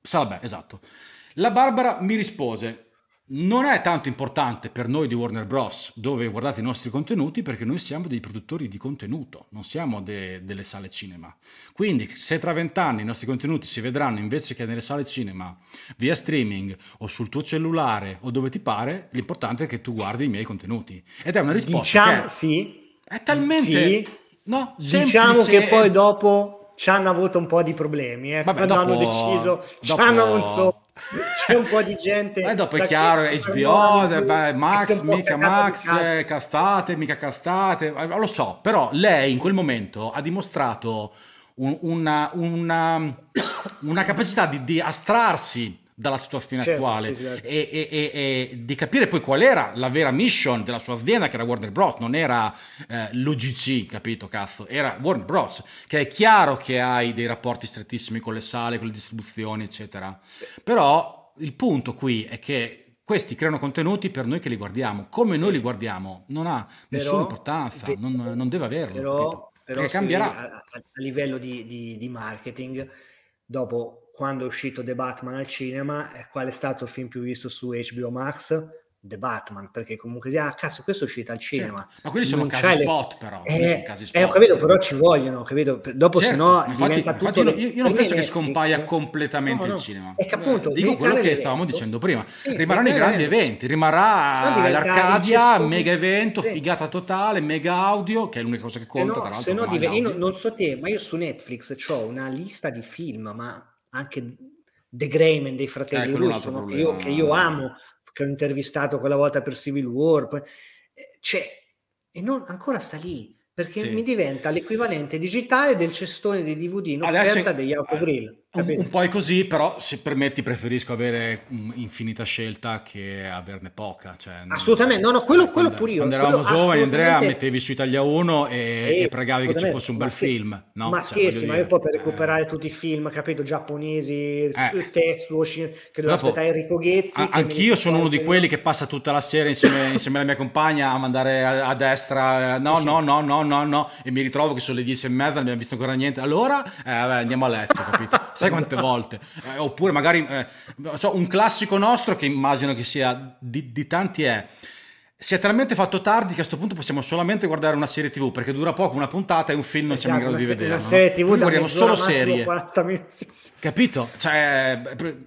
Salabè, esatto. La Barbara mi rispose, non è tanto importante per noi di Warner Bros. dove guardate i nostri contenuti perché noi siamo dei produttori di contenuto, non siamo de- delle sale cinema. Quindi se tra vent'anni i nostri contenuti si vedranno invece che nelle sale cinema via streaming o sul tuo cellulare o dove ti pare, l'importante è che tu guardi i miei contenuti. Ed è una risposta diciamo, che sì, è talmente... Sì. No, diciamo che poi dopo ci hanno avuto un po' di problemi, eh, Vabbè, quando dopo, hanno deciso, dopo... ci hanno non so c'è un po' di gente. E dopo è chiaro, HBO, beh, Max, mica Max, eh, castate, mica castate, eh, lo so, però lei in quel momento ha dimostrato un, una, una, una, capacità di, di astrarsi dalla situazione certo, attuale sì, certo. e, e, e, e, di capire poi qual era la vera mission della sua azienda che era Warner Bros. Non era eh, l'UGC, capito cazzo? Era Warner Bros. Che è chiaro che hai dei rapporti strettissimi con le sale, con le distribuzioni, eccetera. Però il punto qui è che questi creano contenuti per noi che li guardiamo. Come noi li guardiamo non ha però, nessuna importanza, non, non, deve averlo. Però, però cambierà. A, a, livello di, di, di marketing, dopo quando è uscito The Batman al cinema, qual è stato il film più visto su HBO Max? The Batman, perché comunque ah, cazzo, questo è uscito al cinema. Certo. Ma quelli sono non casi spot, però. Eh, sono casi spot. Eh, ho capito, però ci vogliono, capito? Dopo, certo, se no, diventa tutto. Io, io, non penso che scompaia completamente no, no. il cinema. È che appunto, dico quello che stavamo dicendo prima. Sì, Rimarranno i grandi eventi, rimarrà l'Arcadia, mega evento, sì. figata totale, mega audio, che è l'unica cosa che conta. Se no, se no div- io non so te, ma io su Netflix ho una lista di film, ma anche The Greyman dei fratelli eh, Russo, che io, che io amo, che ho intervistato quella volta per Civil War, poi, eh, c'è, e non, ancora sta lì perché sì. mi diventa l'equivalente digitale del cestone di DVD in offerta Adesso, degli autogrill. Un, un, po' è così, però se permetti preferisco avere infinita scelta che averne poca. Cioè, assolutamente, no, no, quello, quello pure io. Quando eravamo giovani, Andrea, mettevi su Italia 1 e, e, e pregavi che ci fosse un bel scher- film. No? Ma cioè, scherzi, ma io poi per eh. recuperare eh. tutti i film, capito, giapponesi, eh. text, che devo aspettare Enrico Ghezzi. A- anch'io sono uno di quelli che passa tutta la sera insieme, insieme alla mia compagna a mandare a, a destra, no, no, no, no, no, no, e mi ritrovo che sono le dieci e mezza, non abbiamo visto ancora niente. Allora, eh, vabbè, andiamo a letto, capito? Sai quante volte? Eh, oppure magari, eh, so, un classico nostro che immagino che sia di, di tanti è si è talmente fatto tardi che a questo punto possiamo solamente guardare una serie tv perché dura poco una puntata e un film non siamo in esatto, grado di vedere una serie tv no? guardiamo solo serie capito cioè,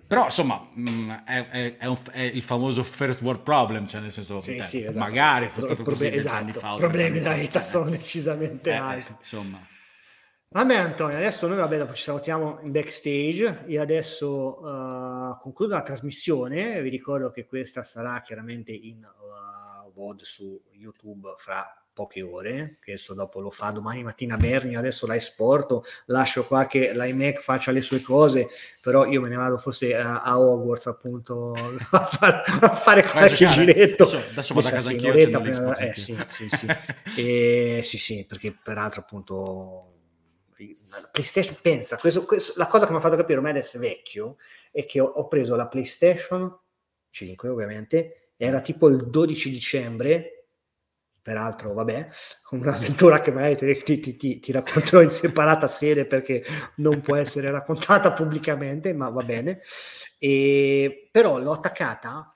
però insomma mm, è, è, è, un, è, il famoso first world problem cioè nel senso sì, sì, esatto. magari fosse stato Pro, così esatto. anni fa problemi della vita sono decisamente eh, alti insomma Vabbè Antonio, adesso noi vabbè, dopo ci salutiamo in backstage, io adesso uh, concludo la trasmissione, vi ricordo che questa sarà chiaramente in uh, VOD su YouTube fra poche ore, questo dopo lo fa domani mattina Berni, adesso la esporto, lascio qua che l'iMac faccia le sue cose, però io me ne vado forse a, a Hogwarts appunto a, far, a fare qualche giretto. Adesso, adesso vado a casa anch'io. Prima, eh, sì, sì, sì. e, sì, sì, perché peraltro appunto PlayStation, pensa, questo, questo, la cosa che mi ha fatto capire ormai adesso è vecchio è che ho, ho, preso la PlayStation 5 ovviamente, era tipo il 12 dicembre, peraltro vabbè, un'avventura che magari ti, ti, ti, ti racconterò in separata sede perché non può essere raccontata pubblicamente, ma va bene, e, però l'ho attaccata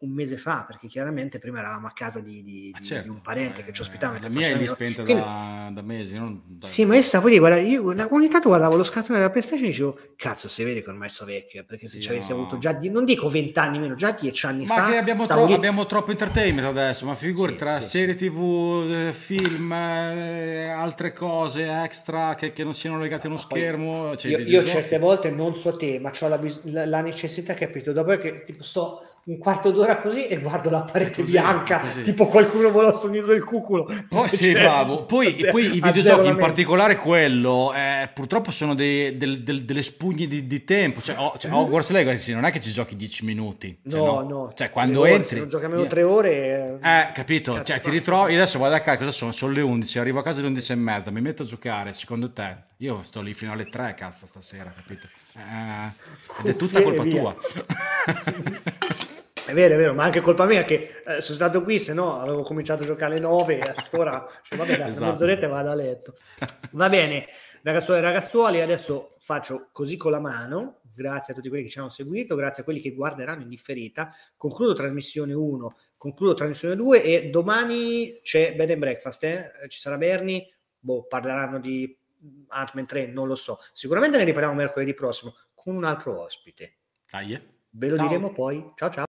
un mese fa, perché chiaramente prima eravamo a casa di, di, ah, certo. di un parente eh, che ci ospitava. La mia è spenta Quindi, da, da, mesi. Da... Sì, ma io stavo lì, guarda, io ogni tanto guardavo lo scattone della PlayStation e dicevo, cazzo, si vede che ormai sono vecchio, perché se ci avessi no. avuto già, non dico vent'anni meno, già dieci anni ma fa. Ma che abbiamo, tro- abbiamo, troppo entertainment adesso, ma figuri sì, tra sì, serie sì. tv, eh, film, eh, altre cose extra che, che, non siano legate a uno schermo. Cioè, io, io certe volte non so te, ma ho la, la, la necessità, capito? Dopo che tipo sto un quarto d'ora così e guardo la parete così, bianca, così. tipo qualcuno vuole nido del cuculo. Poi, sì, bravo. Poi, zero, poi i videogiochi, in particolare quello, eh, purtroppo sono dei, del, del, delle spugne di, di tempo. Cioè, oh, cioè, Hogwarts Legacy non è che ci giochi 10 minuti. Cioè, no, no, no. Cioè, quando ore, entri... Non giochi almeno 3 ore... Eh, capito? Cioè, ti ritrovi... Adesso guarda qua, cosa sono? Sono le 11, arrivo a casa alle 11 e mezza, mi metto a giocare, secondo te? Io sto lì fino alle 3, cazzo, stasera, capito? Eh, è tutta colpa tua. È vero, è vero, ma anche colpa mia che eh, sono stato qui, se no avevo cominciato a giocare alle 9 e a quest'ora, cioè, vabbè, dai, esatto. mezz'oretta e vado a letto. Va bene, ragazzuoli e ragazzuoli, adesso faccio così con la mano, grazie a tutti quelli che ci hanno seguito, grazie a quelli che guarderanno in differita. Concludo trasmissione 1, concludo trasmissione 2 e domani c'è Bed and Breakfast, eh? ci sarà Berni, boh, parleranno di Ant-Man 3, non lo so. Sicuramente ne riparliamo mercoledì prossimo con un altro ospite. Dai. Ve lo Ciao. diremo poi. Ciao ciao.